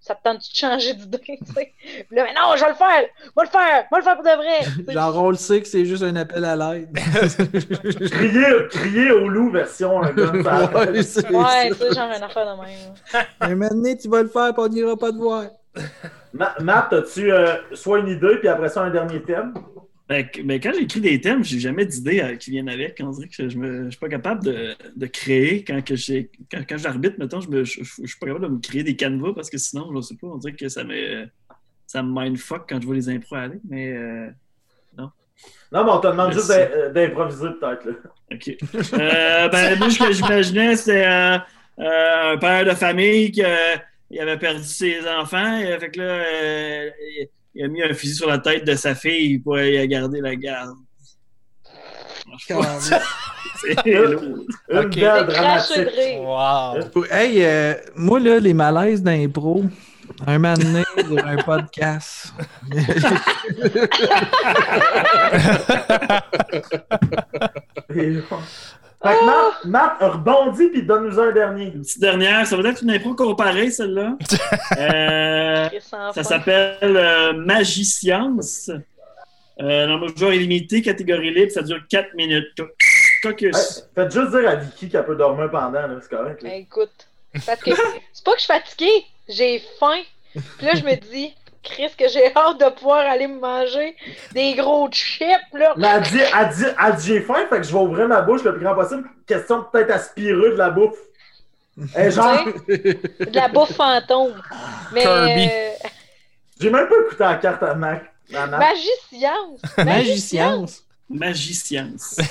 ça te tente de changer d'idée, tu sais. Puis là, mais non, je vais le faire! Je vais le faire! Je vais le faire pour de vrai! Genre, on le sait que c'est juste un appel à l'aide. Crier, crier au loup version un gars. ouais, c'est Ouais, tu ça. sais, genre une affaire de même. Un moment donné, tu vas le faire, puis on n'ira pas te voir. Ma- Matt, as-tu euh, soit une idée, puis après ça, un dernier thème? Ben, ben, quand j'écris des thèmes, j'ai jamais d'idées euh, qui viennent avec. On dirait que je ne suis pas capable de, de créer. Quand, que quand, quand j'arbitre, mettons, je ne suis pas capable de me créer des canevas parce que sinon, je sais pas, on dirait que ça me, ça me mindfuck quand je vois les impros aller. Mais euh, Non, mais on te demande Merci. juste euh, d'improviser, peut-être. là. OK. Euh, ben, moi, ce que j'imaginais, c'était euh, euh, un père de famille qui il avait perdu ses enfants. Et, fait que là, il, a mis un fusil sur la tête de sa fille pour y garder la garde. C'est lourd. Une belle dramatique. Wow. Hey, euh, moi, là, les malaises d'impro, un moment donné, sur un podcast. Fait que Matt, Matt rebondit, puis donne-nous un dernier. Une petite dernière, ça va être une impro comparée, celle-là. Euh, ça s'appelle euh. Euh, nombre de joueurs illimité, catégorie libre, ça dure 4 minutes. Hey, Caucus. faites juste dire à Vicky qu'elle peut dormir pendant, c'est correct. là. Ben, écoute, parce que c'est pas que je suis fatiguée, j'ai faim. Puis là, je me dis, Chris, que j'ai hâte de pouvoir aller me manger des gros chips, là. Mais elle dit, elle dit, elle dit j'ai faim, fait que je vais ouvrir ma bouche le plus grand possible. Question de peut-être aspirer de la bouffe. Et genre, de la bouffe fantôme. Mais. Kirby. euh, j'ai même pas écouté la carte à Mac. Magicience! Magicience. Magicience.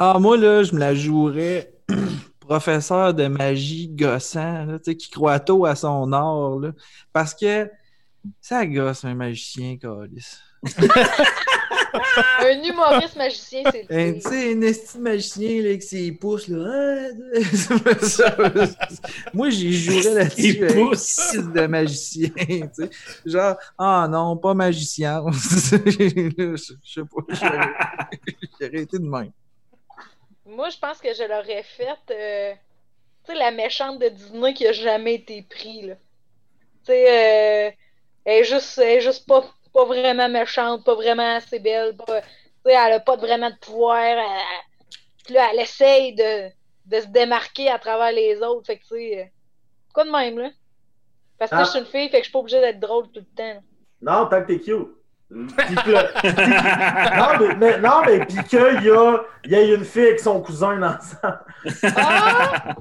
Ah, moi, là, je me la jouerais professeur de magie gossant, là, tu sais, qui croit tôt à son art, là. Parce que ça gosse un magicien, Calis. Un humoriste magicien, c'est le Un, tu sais, un esti de magicien, là, avec ses pouces, là. Ça, Moi, j'y jouerais là-dessus. Un pouces. de magicien, tu sais. Genre, ah non, pas magicien. Je sais pas. j'aurais- J'aurais été de même. Moi, je pense que je l'aurais faite. euh, tu sais, la méchante de Disney qui a jamais été prise, là. Tu sais, euh, elle est juste, elle est juste pas, pas vraiment méchante, pas vraiment assez belle. Pas, elle a pas vraiment de pouvoir. elle- Puis là, elle essaye de, de se démarquer à travers les autres. Fait que, tu sais, quoi de même, là? Parce que Ah. je suis une fille, fait que je suis pas obligée d'être drôle tout le temps. Non, tant que t'es cute. Que non, mais, mais- non, mais puis qu'il y a, il y a une fille avec son cousin ensemble. Ah!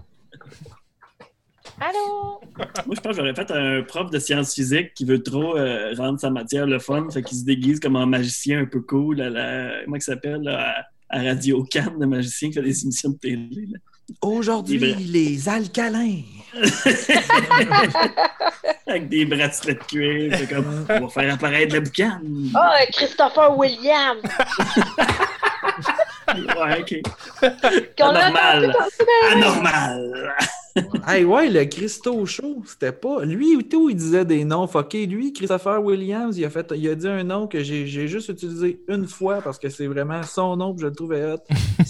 Allô? Moi, je pense que j'aurais fait un prof de sciences physiques qui veut trop euh, rendre sa matière le fun. Fait qu'il se déguise comme un magicien un peu cool à la. Comment il s'appelle? À, à Radio Cannes, le magicien qui fait des émissions de télé. là. Aujourd'hui, les alcalins. Avec des bracelets de cuir. C'est comme, on va faire apparaître la boucane. Ah, Christopher Williams! Ouais, ok. Anormal. Anormal. Hey, ouais, le Christo Show, c'était pas. Lui ou tout, il disait des noms fuckés. Lui, Christopher Williams, il a, fait... il a dit un nom que j'ai j'ai juste utilisé une fois parce que c'est vraiment son nom que je le trouvais hot.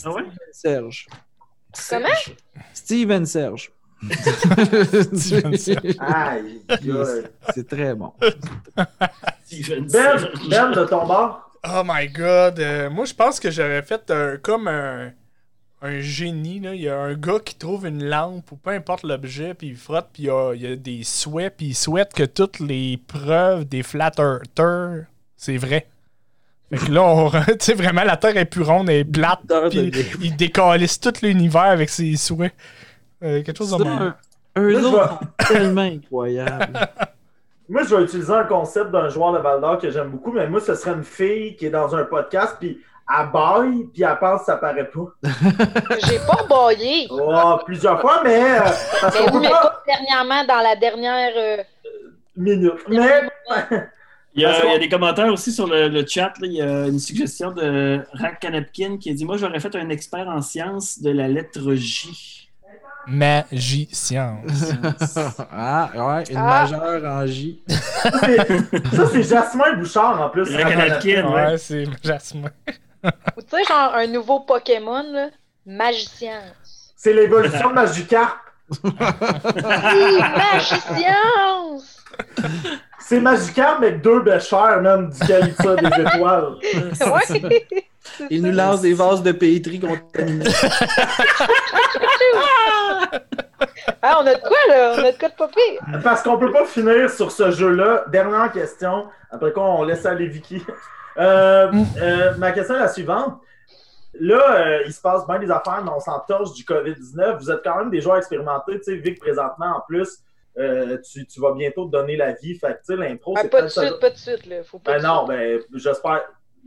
Ah ouais? Serge. Comment? Steven Serge. Steven Serge. Aïe, aïe. c'est très bon. Steven Ben, Serge. Ben, de ton bord? Oh my god. euh, moi, je pense que j'aurais fait un- comme un, un génie. Là. Il y a un gars qui trouve une lampe ou peu importe l'objet, puis il frotte, puis il y a, il y a des souhaits, puis il souhaite que toutes les preuves des flat earthers, c'est vrai. Fait que là, on- tu sais, vraiment, la Terre est plus ronde, elle est plate, puis il décalisse tout l'univers avec ses souhaits. Euh, quelque chose de un, un autre tellement incroyable. Moi, je vais utiliser un concept d'un joueur de Val d'Or que j'aime beaucoup, mais moi, ce serait une fille qui est dans un podcast, puis elle baille, puis elle pense que ça paraît pas. J'ai pas baillé. Oh, plusieurs fois, mais euh, parce Mais oui, mais pas... dernièrement dans la dernière. euh, Minute. Mais Il y, a, Parce qu'on- il y a des commentaires aussi sur le, le chat. là. Il y a une suggestion de Rak Kanepkin qui a dit Moi, j'aurais fait un expert en sciences de la lettre J. Magie science. ah, ouais, une Ah. majeure en J. ça, c'est- Jasmin Bouchard, en plus. Kanepkin, ouais. ouais, c'est Jasmin. Ou tu sais, genre un nouveau Pokémon, là. Magicien. C'est l'évolution de Magikarp. Oui, Magicien! C'est Magikarp, mais avec deux bêcheurs, même, du calibre des étoiles. Ouais! Il nous lance des vases de pétri contaminés. Ah, on a de quoi, là? On a de quoi de pas pire. Parce qu'on peut pas finir sur ce jeu-là. Dernière question. Après quoi, on laisse aller Vicky. Euh, euh, ma question est la suivante. Là, euh, il se passe bien des affaires, mais on s'entorche du COVID-19. Vous êtes quand même des joueurs expérimentés. Tu sais, Vic, présentement, en plus, euh, tu, tu vas bientôt te donner la vie. Fait que, tu sais, l'impro, Ah, c'est pas de ça- suite, pas de suite, là. Faut pas Ben non, ben j'espère.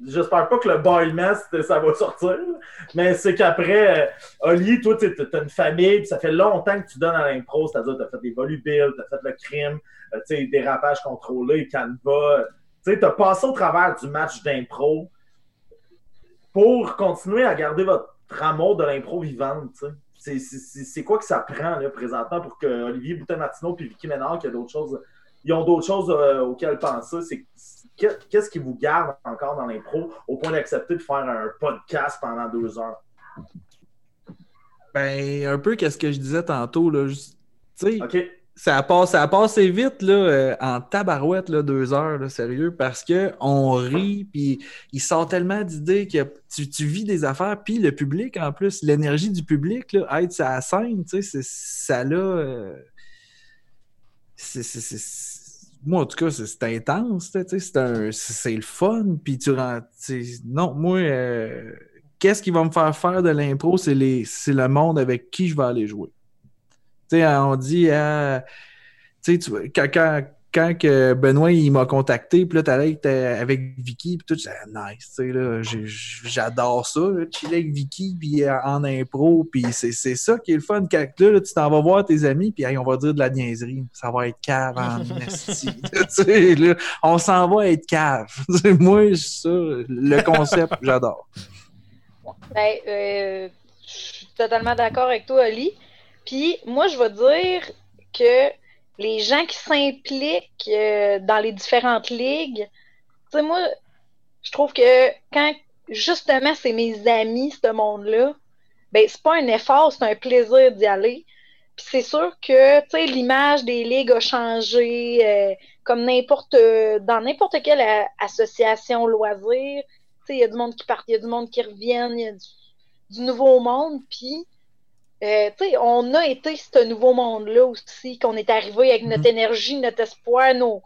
J'espère pas que le boy mess, ça va sortir. Mais c'est qu'après, euh, Oli, toi, tu as une famille, puis ça fait longtemps que tu donnes à l'impro, c'est-à-dire tu as fait des volubiles, tu as fait le crime, euh, tu sais, dérapage contrôlé, canevas. Tu sais, tu as passé au travers du match d'impro pour continuer à garder votre amour de l'impro vivante. tu sais. C'est- quoi que ça prend là, présentement pour que Olivier Boutin-Martineau et Vicky Ménard, qui a d'autres choses, ils ont d'autres choses euh, auxquelles penser? C'est qu'est-ce qui vous garde encore dans l'impro au point d'accepter de faire un podcast pendant deux heures? Ben, un peu qu'est-ce que je disais tantôt, là. Je- Tu sais, OK? Ça a, passé, ça vite, là, euh, en tabarouette, là, deux heures, sérieux, parce que on rit, puis il sort tellement d'idées que tu, vis des affaires, puis le public, en plus, l'énergie du public, là, être la scène, tu sais, ça là... euh, Moi, en tout cas, c'est intense, c'est le fun, puis tu rends... Non, moi... euh, Qu'est-ce qui va me faire faire de l'impro, c'est le monde avec qui je vais aller jouer. Sais, on dit, ah, tu sais, quand, quand, quand que Benoît il m'a contacté, puis là, t'allais avec, ta- avec Vicky, puis tout, Ah, nice, tu sais, là, j'adore ça, là, chiller avec Vicky, puis euh, en impro, puis c'est ça qui est le fun, quand là, là, tu t'en vas voir tes amis, puis hey, on va dire de la niaiserie, ça va être cave en sais, là, on s'en va être cave. Moi, ça, le concept, j'adore. Ben, euh, je suis totalement d'accord avec toi, Ali. Puis, moi, je vais dire que les gens qui s'impliquent euh, dans les différentes ligues, tu sais, moi, je trouve que quand justement c'est mes amis, ce monde-là, ben, c'est pas un effort, c'est un plaisir d'y aller. Puis c'est sûr que, tu sais, l'image des ligues a changé, euh, comme n'importe, dans n'importe quelle association loisir. Tu sais, il y a du monde qui part, il y a du monde qui reviennent, il y a du, du nouveau monde. Puis, euh, tu sais, on a été ce nouveau monde-là aussi, qu'on est arrivé avec notre énergie, notre espoir, nos,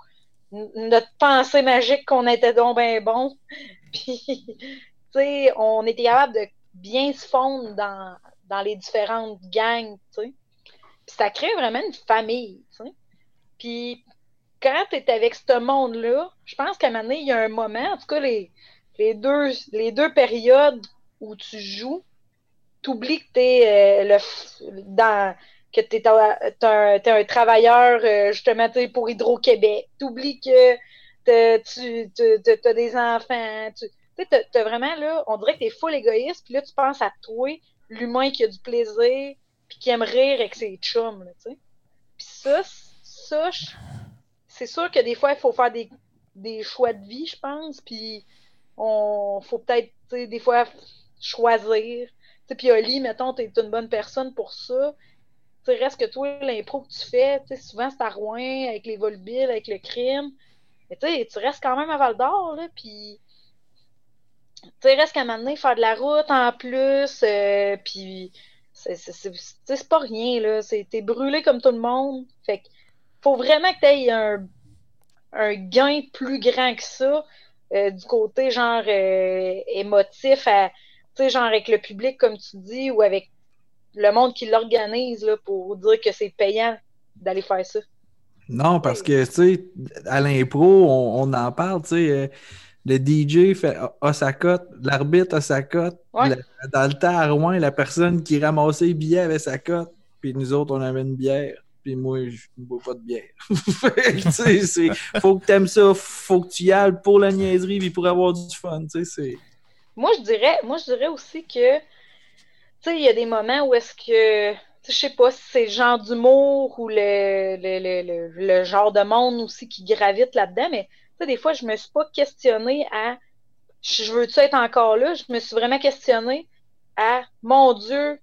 notre pensée magique qu'on était donc bien bon. Puis, tu sais, on était capable de bien se fondre dans, dans les différentes gangs, tu sais. Puis ça crée vraiment une famille, tu sais. Puis quand tu es avec ce monde-là, je pense qu'à un moment donné, il y a un moment, en tout cas, les, les, deux, les deux périodes où tu joues, tu oublies que tu es dans que tu es, un travailleur, euh, justement, pour Hydro-Québec. Tu oublies que tu as des enfants. Tu sais, vraiment, là, on dirait que tu es full égoïste, puis là, tu penses à toi, l'humain qui a du plaisir, puis qui aime rire avec ses chums, tu sais. Puis ça, ça, c'est sûr que des fois, il faut faire des, des choix de vie, je pense, puis on faut peut-être, des fois, choisir. Puis Oli, mettons, tu es une bonne personne pour ça. Tu reste que toi, l'impro que tu fais, souvent c'est à Rouen, avec les volbiles, avec le crime. Mais tu restes quand même à Val d'Or, là, puis tu reste qu'à un moment faire de la route en plus, euh, puis c'est pas rien, là. T'es brûlé comme tout le monde. Fait que faut vraiment que tu aies un, un, gain plus grand que ça, euh, du côté genre euh, émotif, à, genre avec le public, comme tu dis, ou avec le monde qui l'organise pour dire que c'est payant d'aller faire ça. Non, parce que, tu sais, à l'impro, on, en parle, tu sais, euh, le DJ fait, a, sa cote, l'arbitre a sa cote. dans le temps, à Rouen, la personne qui ramassait les billets avait sa cote, puis nous autres, on avait une bière. Puis moi, je ne bois pas de bière. tu sais, faut que tu aimes ça, faut que tu y ailles pour la niaiserie, puis pour avoir du fun, tu sais, c'est... Moi, je dirais, moi, je dirais aussi que, tu sais, il y a des moments où est-ce que je sais pas si c'est le genre d'humour ou le, le, le, genre de monde aussi qui gravite là-dedans, mais des fois, je me suis pas questionnée à je veux-tu être encore là? Je me suis vraiment questionnée à mon Dieu,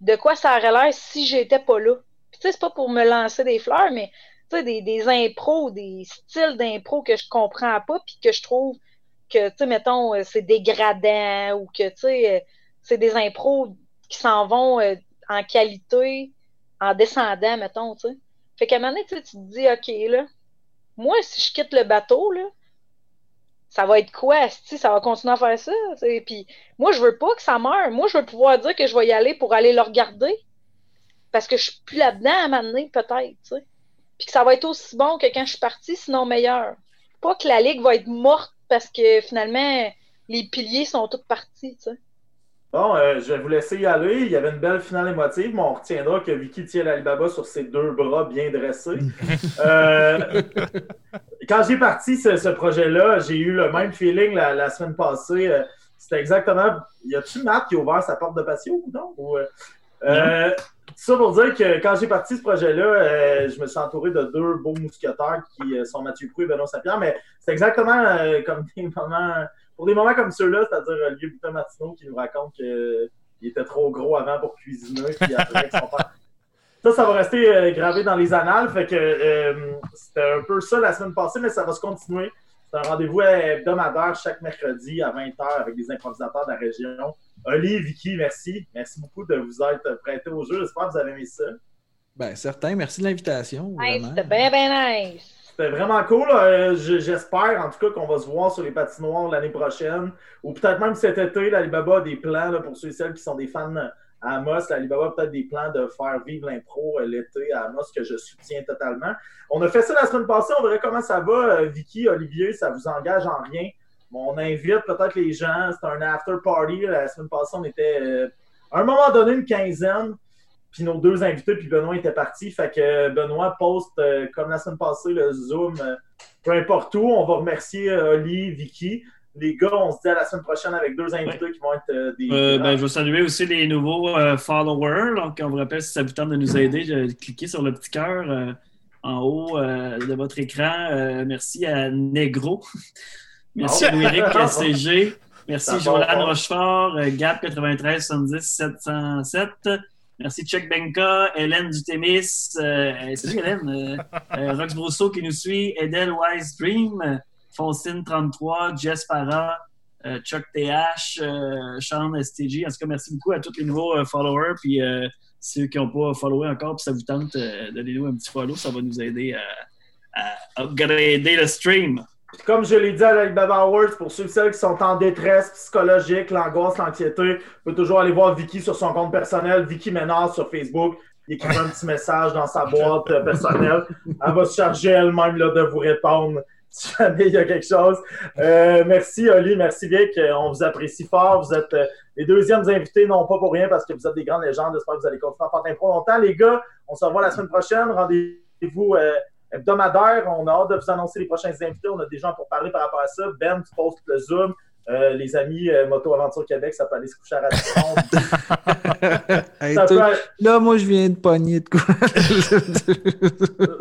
de quoi ça aurait l'air si j'étais pas là? Tu sais, c'est pas pour me lancer des fleurs, mais tu sais, des, des impros, des styles d'impro que je comprends pas, puis que je trouve que, tu mettons, euh, c'est dégradant ou que, tu sais, euh, c'est des impros qui s'en vont euh, en qualité, en descendant, mettons, tu. Fait qu'à un moment donné, tu te dis, OK, là, moi, si je quitte le bateau, là, ça va être quoi, si ça va continuer à faire ça? Puis moi, je veux pas que ça meure. Moi, je veux pouvoir dire que je vais y aller pour aller le regarder. Parce que je suis plus là-dedans à m'amener, peut-être, tu sais. Puis que ça va être aussi bon que quand je suis partie, sinon meilleur. Pas que la ligue va être morte parce que finalement, les piliers sont tous partis, tu sais. Bon, euh, je vais vous laisser y aller. Il y avait une belle finale émotive, mais on retiendra que Vicky tient l'Alibaba sur ses deux bras bien dressés. Euh, quand j'ai parti ce, projet-là, j'ai eu le même feeling la, semaine passée. Euh, c'était exactement. Y a-tu Matt qui a ouvert sa porte de patio ou non? Ça pour dire que quand j'ai parti ce projet-là, je me suis entouré de deux beaux mousquetaires qui sont Mathieu Prou et Benoît Saint-Pierre, mais c'est exactement comme des moments pour des moments comme ceux-là, c'est-à-dire Olivier Boutin-Martineau qui nous raconte qu'il était trop gros avant pour cuisiner, puis après son père. Ça, ça va rester euh, gravé dans les annales. Fait que euh, c'était un peu ça la semaine passée, mais ça va se continuer. C'est un rendez-vous hebdomadaire chaque mercredi à 20h avec des improvisateurs de la région. Oli, Vicky, merci. Merci beaucoup de vous être prêtés au jeu. J'espère que vous avez aimé ça. Ben, certain. Merci de l'invitation. c'était bien, bien nice. C'était vraiment cool. Euh, j'espère en tout cas qu'on va se voir sur les patinoires l'année prochaine. Ou peut-être même cet été, l'Alibaba a des plans pour ceux et celles qui sont des fans à Amos. L'Alibaba a peut-être des plans de faire vivre l'impro euh, l'été à Amos que je soutiens totalement. On a fait ça la semaine passée. On verra comment ça va. Euh, Vicky, Olivier, ça vous engage en rien. On invite peut-être les gens. C'est un after party. La semaine passée, on était à un moment donné une quinzaine. Puis nos deux invités, puis Benoît était parti. Fait que Benoît poste, euh, comme la semaine passée, le Zoom, euh, peu importe où. On va remercier euh, Oli, Vicky. Les gars, on se dit à la semaine prochaine avec deux invités qui vont être des. ben, je veux saluer aussi les nouveaux followers. Donc, on vous rappelle, si ça vous tente de nous aider, cliquez sur le petit cœur en haut de votre écran. merci à Negro. Merci à Louis-Éric CG. Merci Jolan Rochefort, Gap 93 70 707. Merci Chuck Benka, Hélène Dutémis, euh, salut Hélène, euh, euh, Rox Brousseau qui nous suit, Edel Wise Dream, Faustine 33, Jess Para, euh, Chuck TH, Sean STG. En tout cas, merci beaucoup à tous les nouveaux followers. Puis ceux qui n'ont pas followé encore, puis ça vous tente, donnez-nous un petit follow, ça va nous aider à, à upgrader le stream. Comme je l'ai dit à l'Alibaba Awards, pour ceux et celles qui sont en détresse psychologique, l'angoisse, l'anxiété, vous pouvez toujours aller voir Vicky sur son compte personnel, Vicky Ménard sur Facebook. Il écrit un petit message dans sa boîte euh, personnelle. Elle va se charger elle-même de vous répondre si jamais il y a quelque chose. Euh, merci, Oli. Merci, Vic. On vous apprécie fort. Vous êtes euh, les deuxièmes invités, non pas pour rien, parce que vous êtes des grandes légendes. J'espère que vous allez continuer à faire longtemps. Les gars, on se revoit la semaine prochaine. Rendez-vous euh, hebdomadaire. On a hâte de vous annoncer les prochains invités. On a des gens pour parler par rapport à ça. Ben, tu postes le Zoom. Euh, les amis euh, Moto Aventure Québec, ça peut aller se coucher à la hey, peut... Là, moi, je viens de pogner de quoi?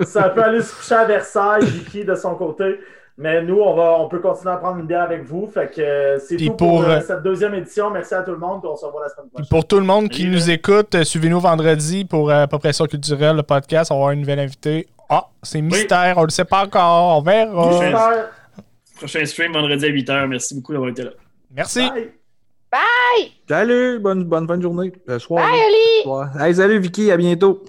ça peut aller se coucher à Versailles, Vicky de son côté. Mais nous, on, va, on peut continuer à prendre une bière avec vous. Fait que euh, c'est tout pour, pour cette deuxième édition. Merci à tout le monde. on se revoit la semaine prochaine. Pour tout le monde qui nous écoute, suivez-nous vendredi pour euh, Pression culturelle, le podcast. On va avoir une nouvelle invitée. Ah, c'est mystère. Oui. On ne le sait pas encore. On verra. Prochain, prochain stream vendredi à 8h. Merci beaucoup d'avoir été là. Merci. Bye. Bye. Salut. Bonne, bonne fin de journée. Soir. Bye, Ali. Hey, salut, Vicky. À bientôt.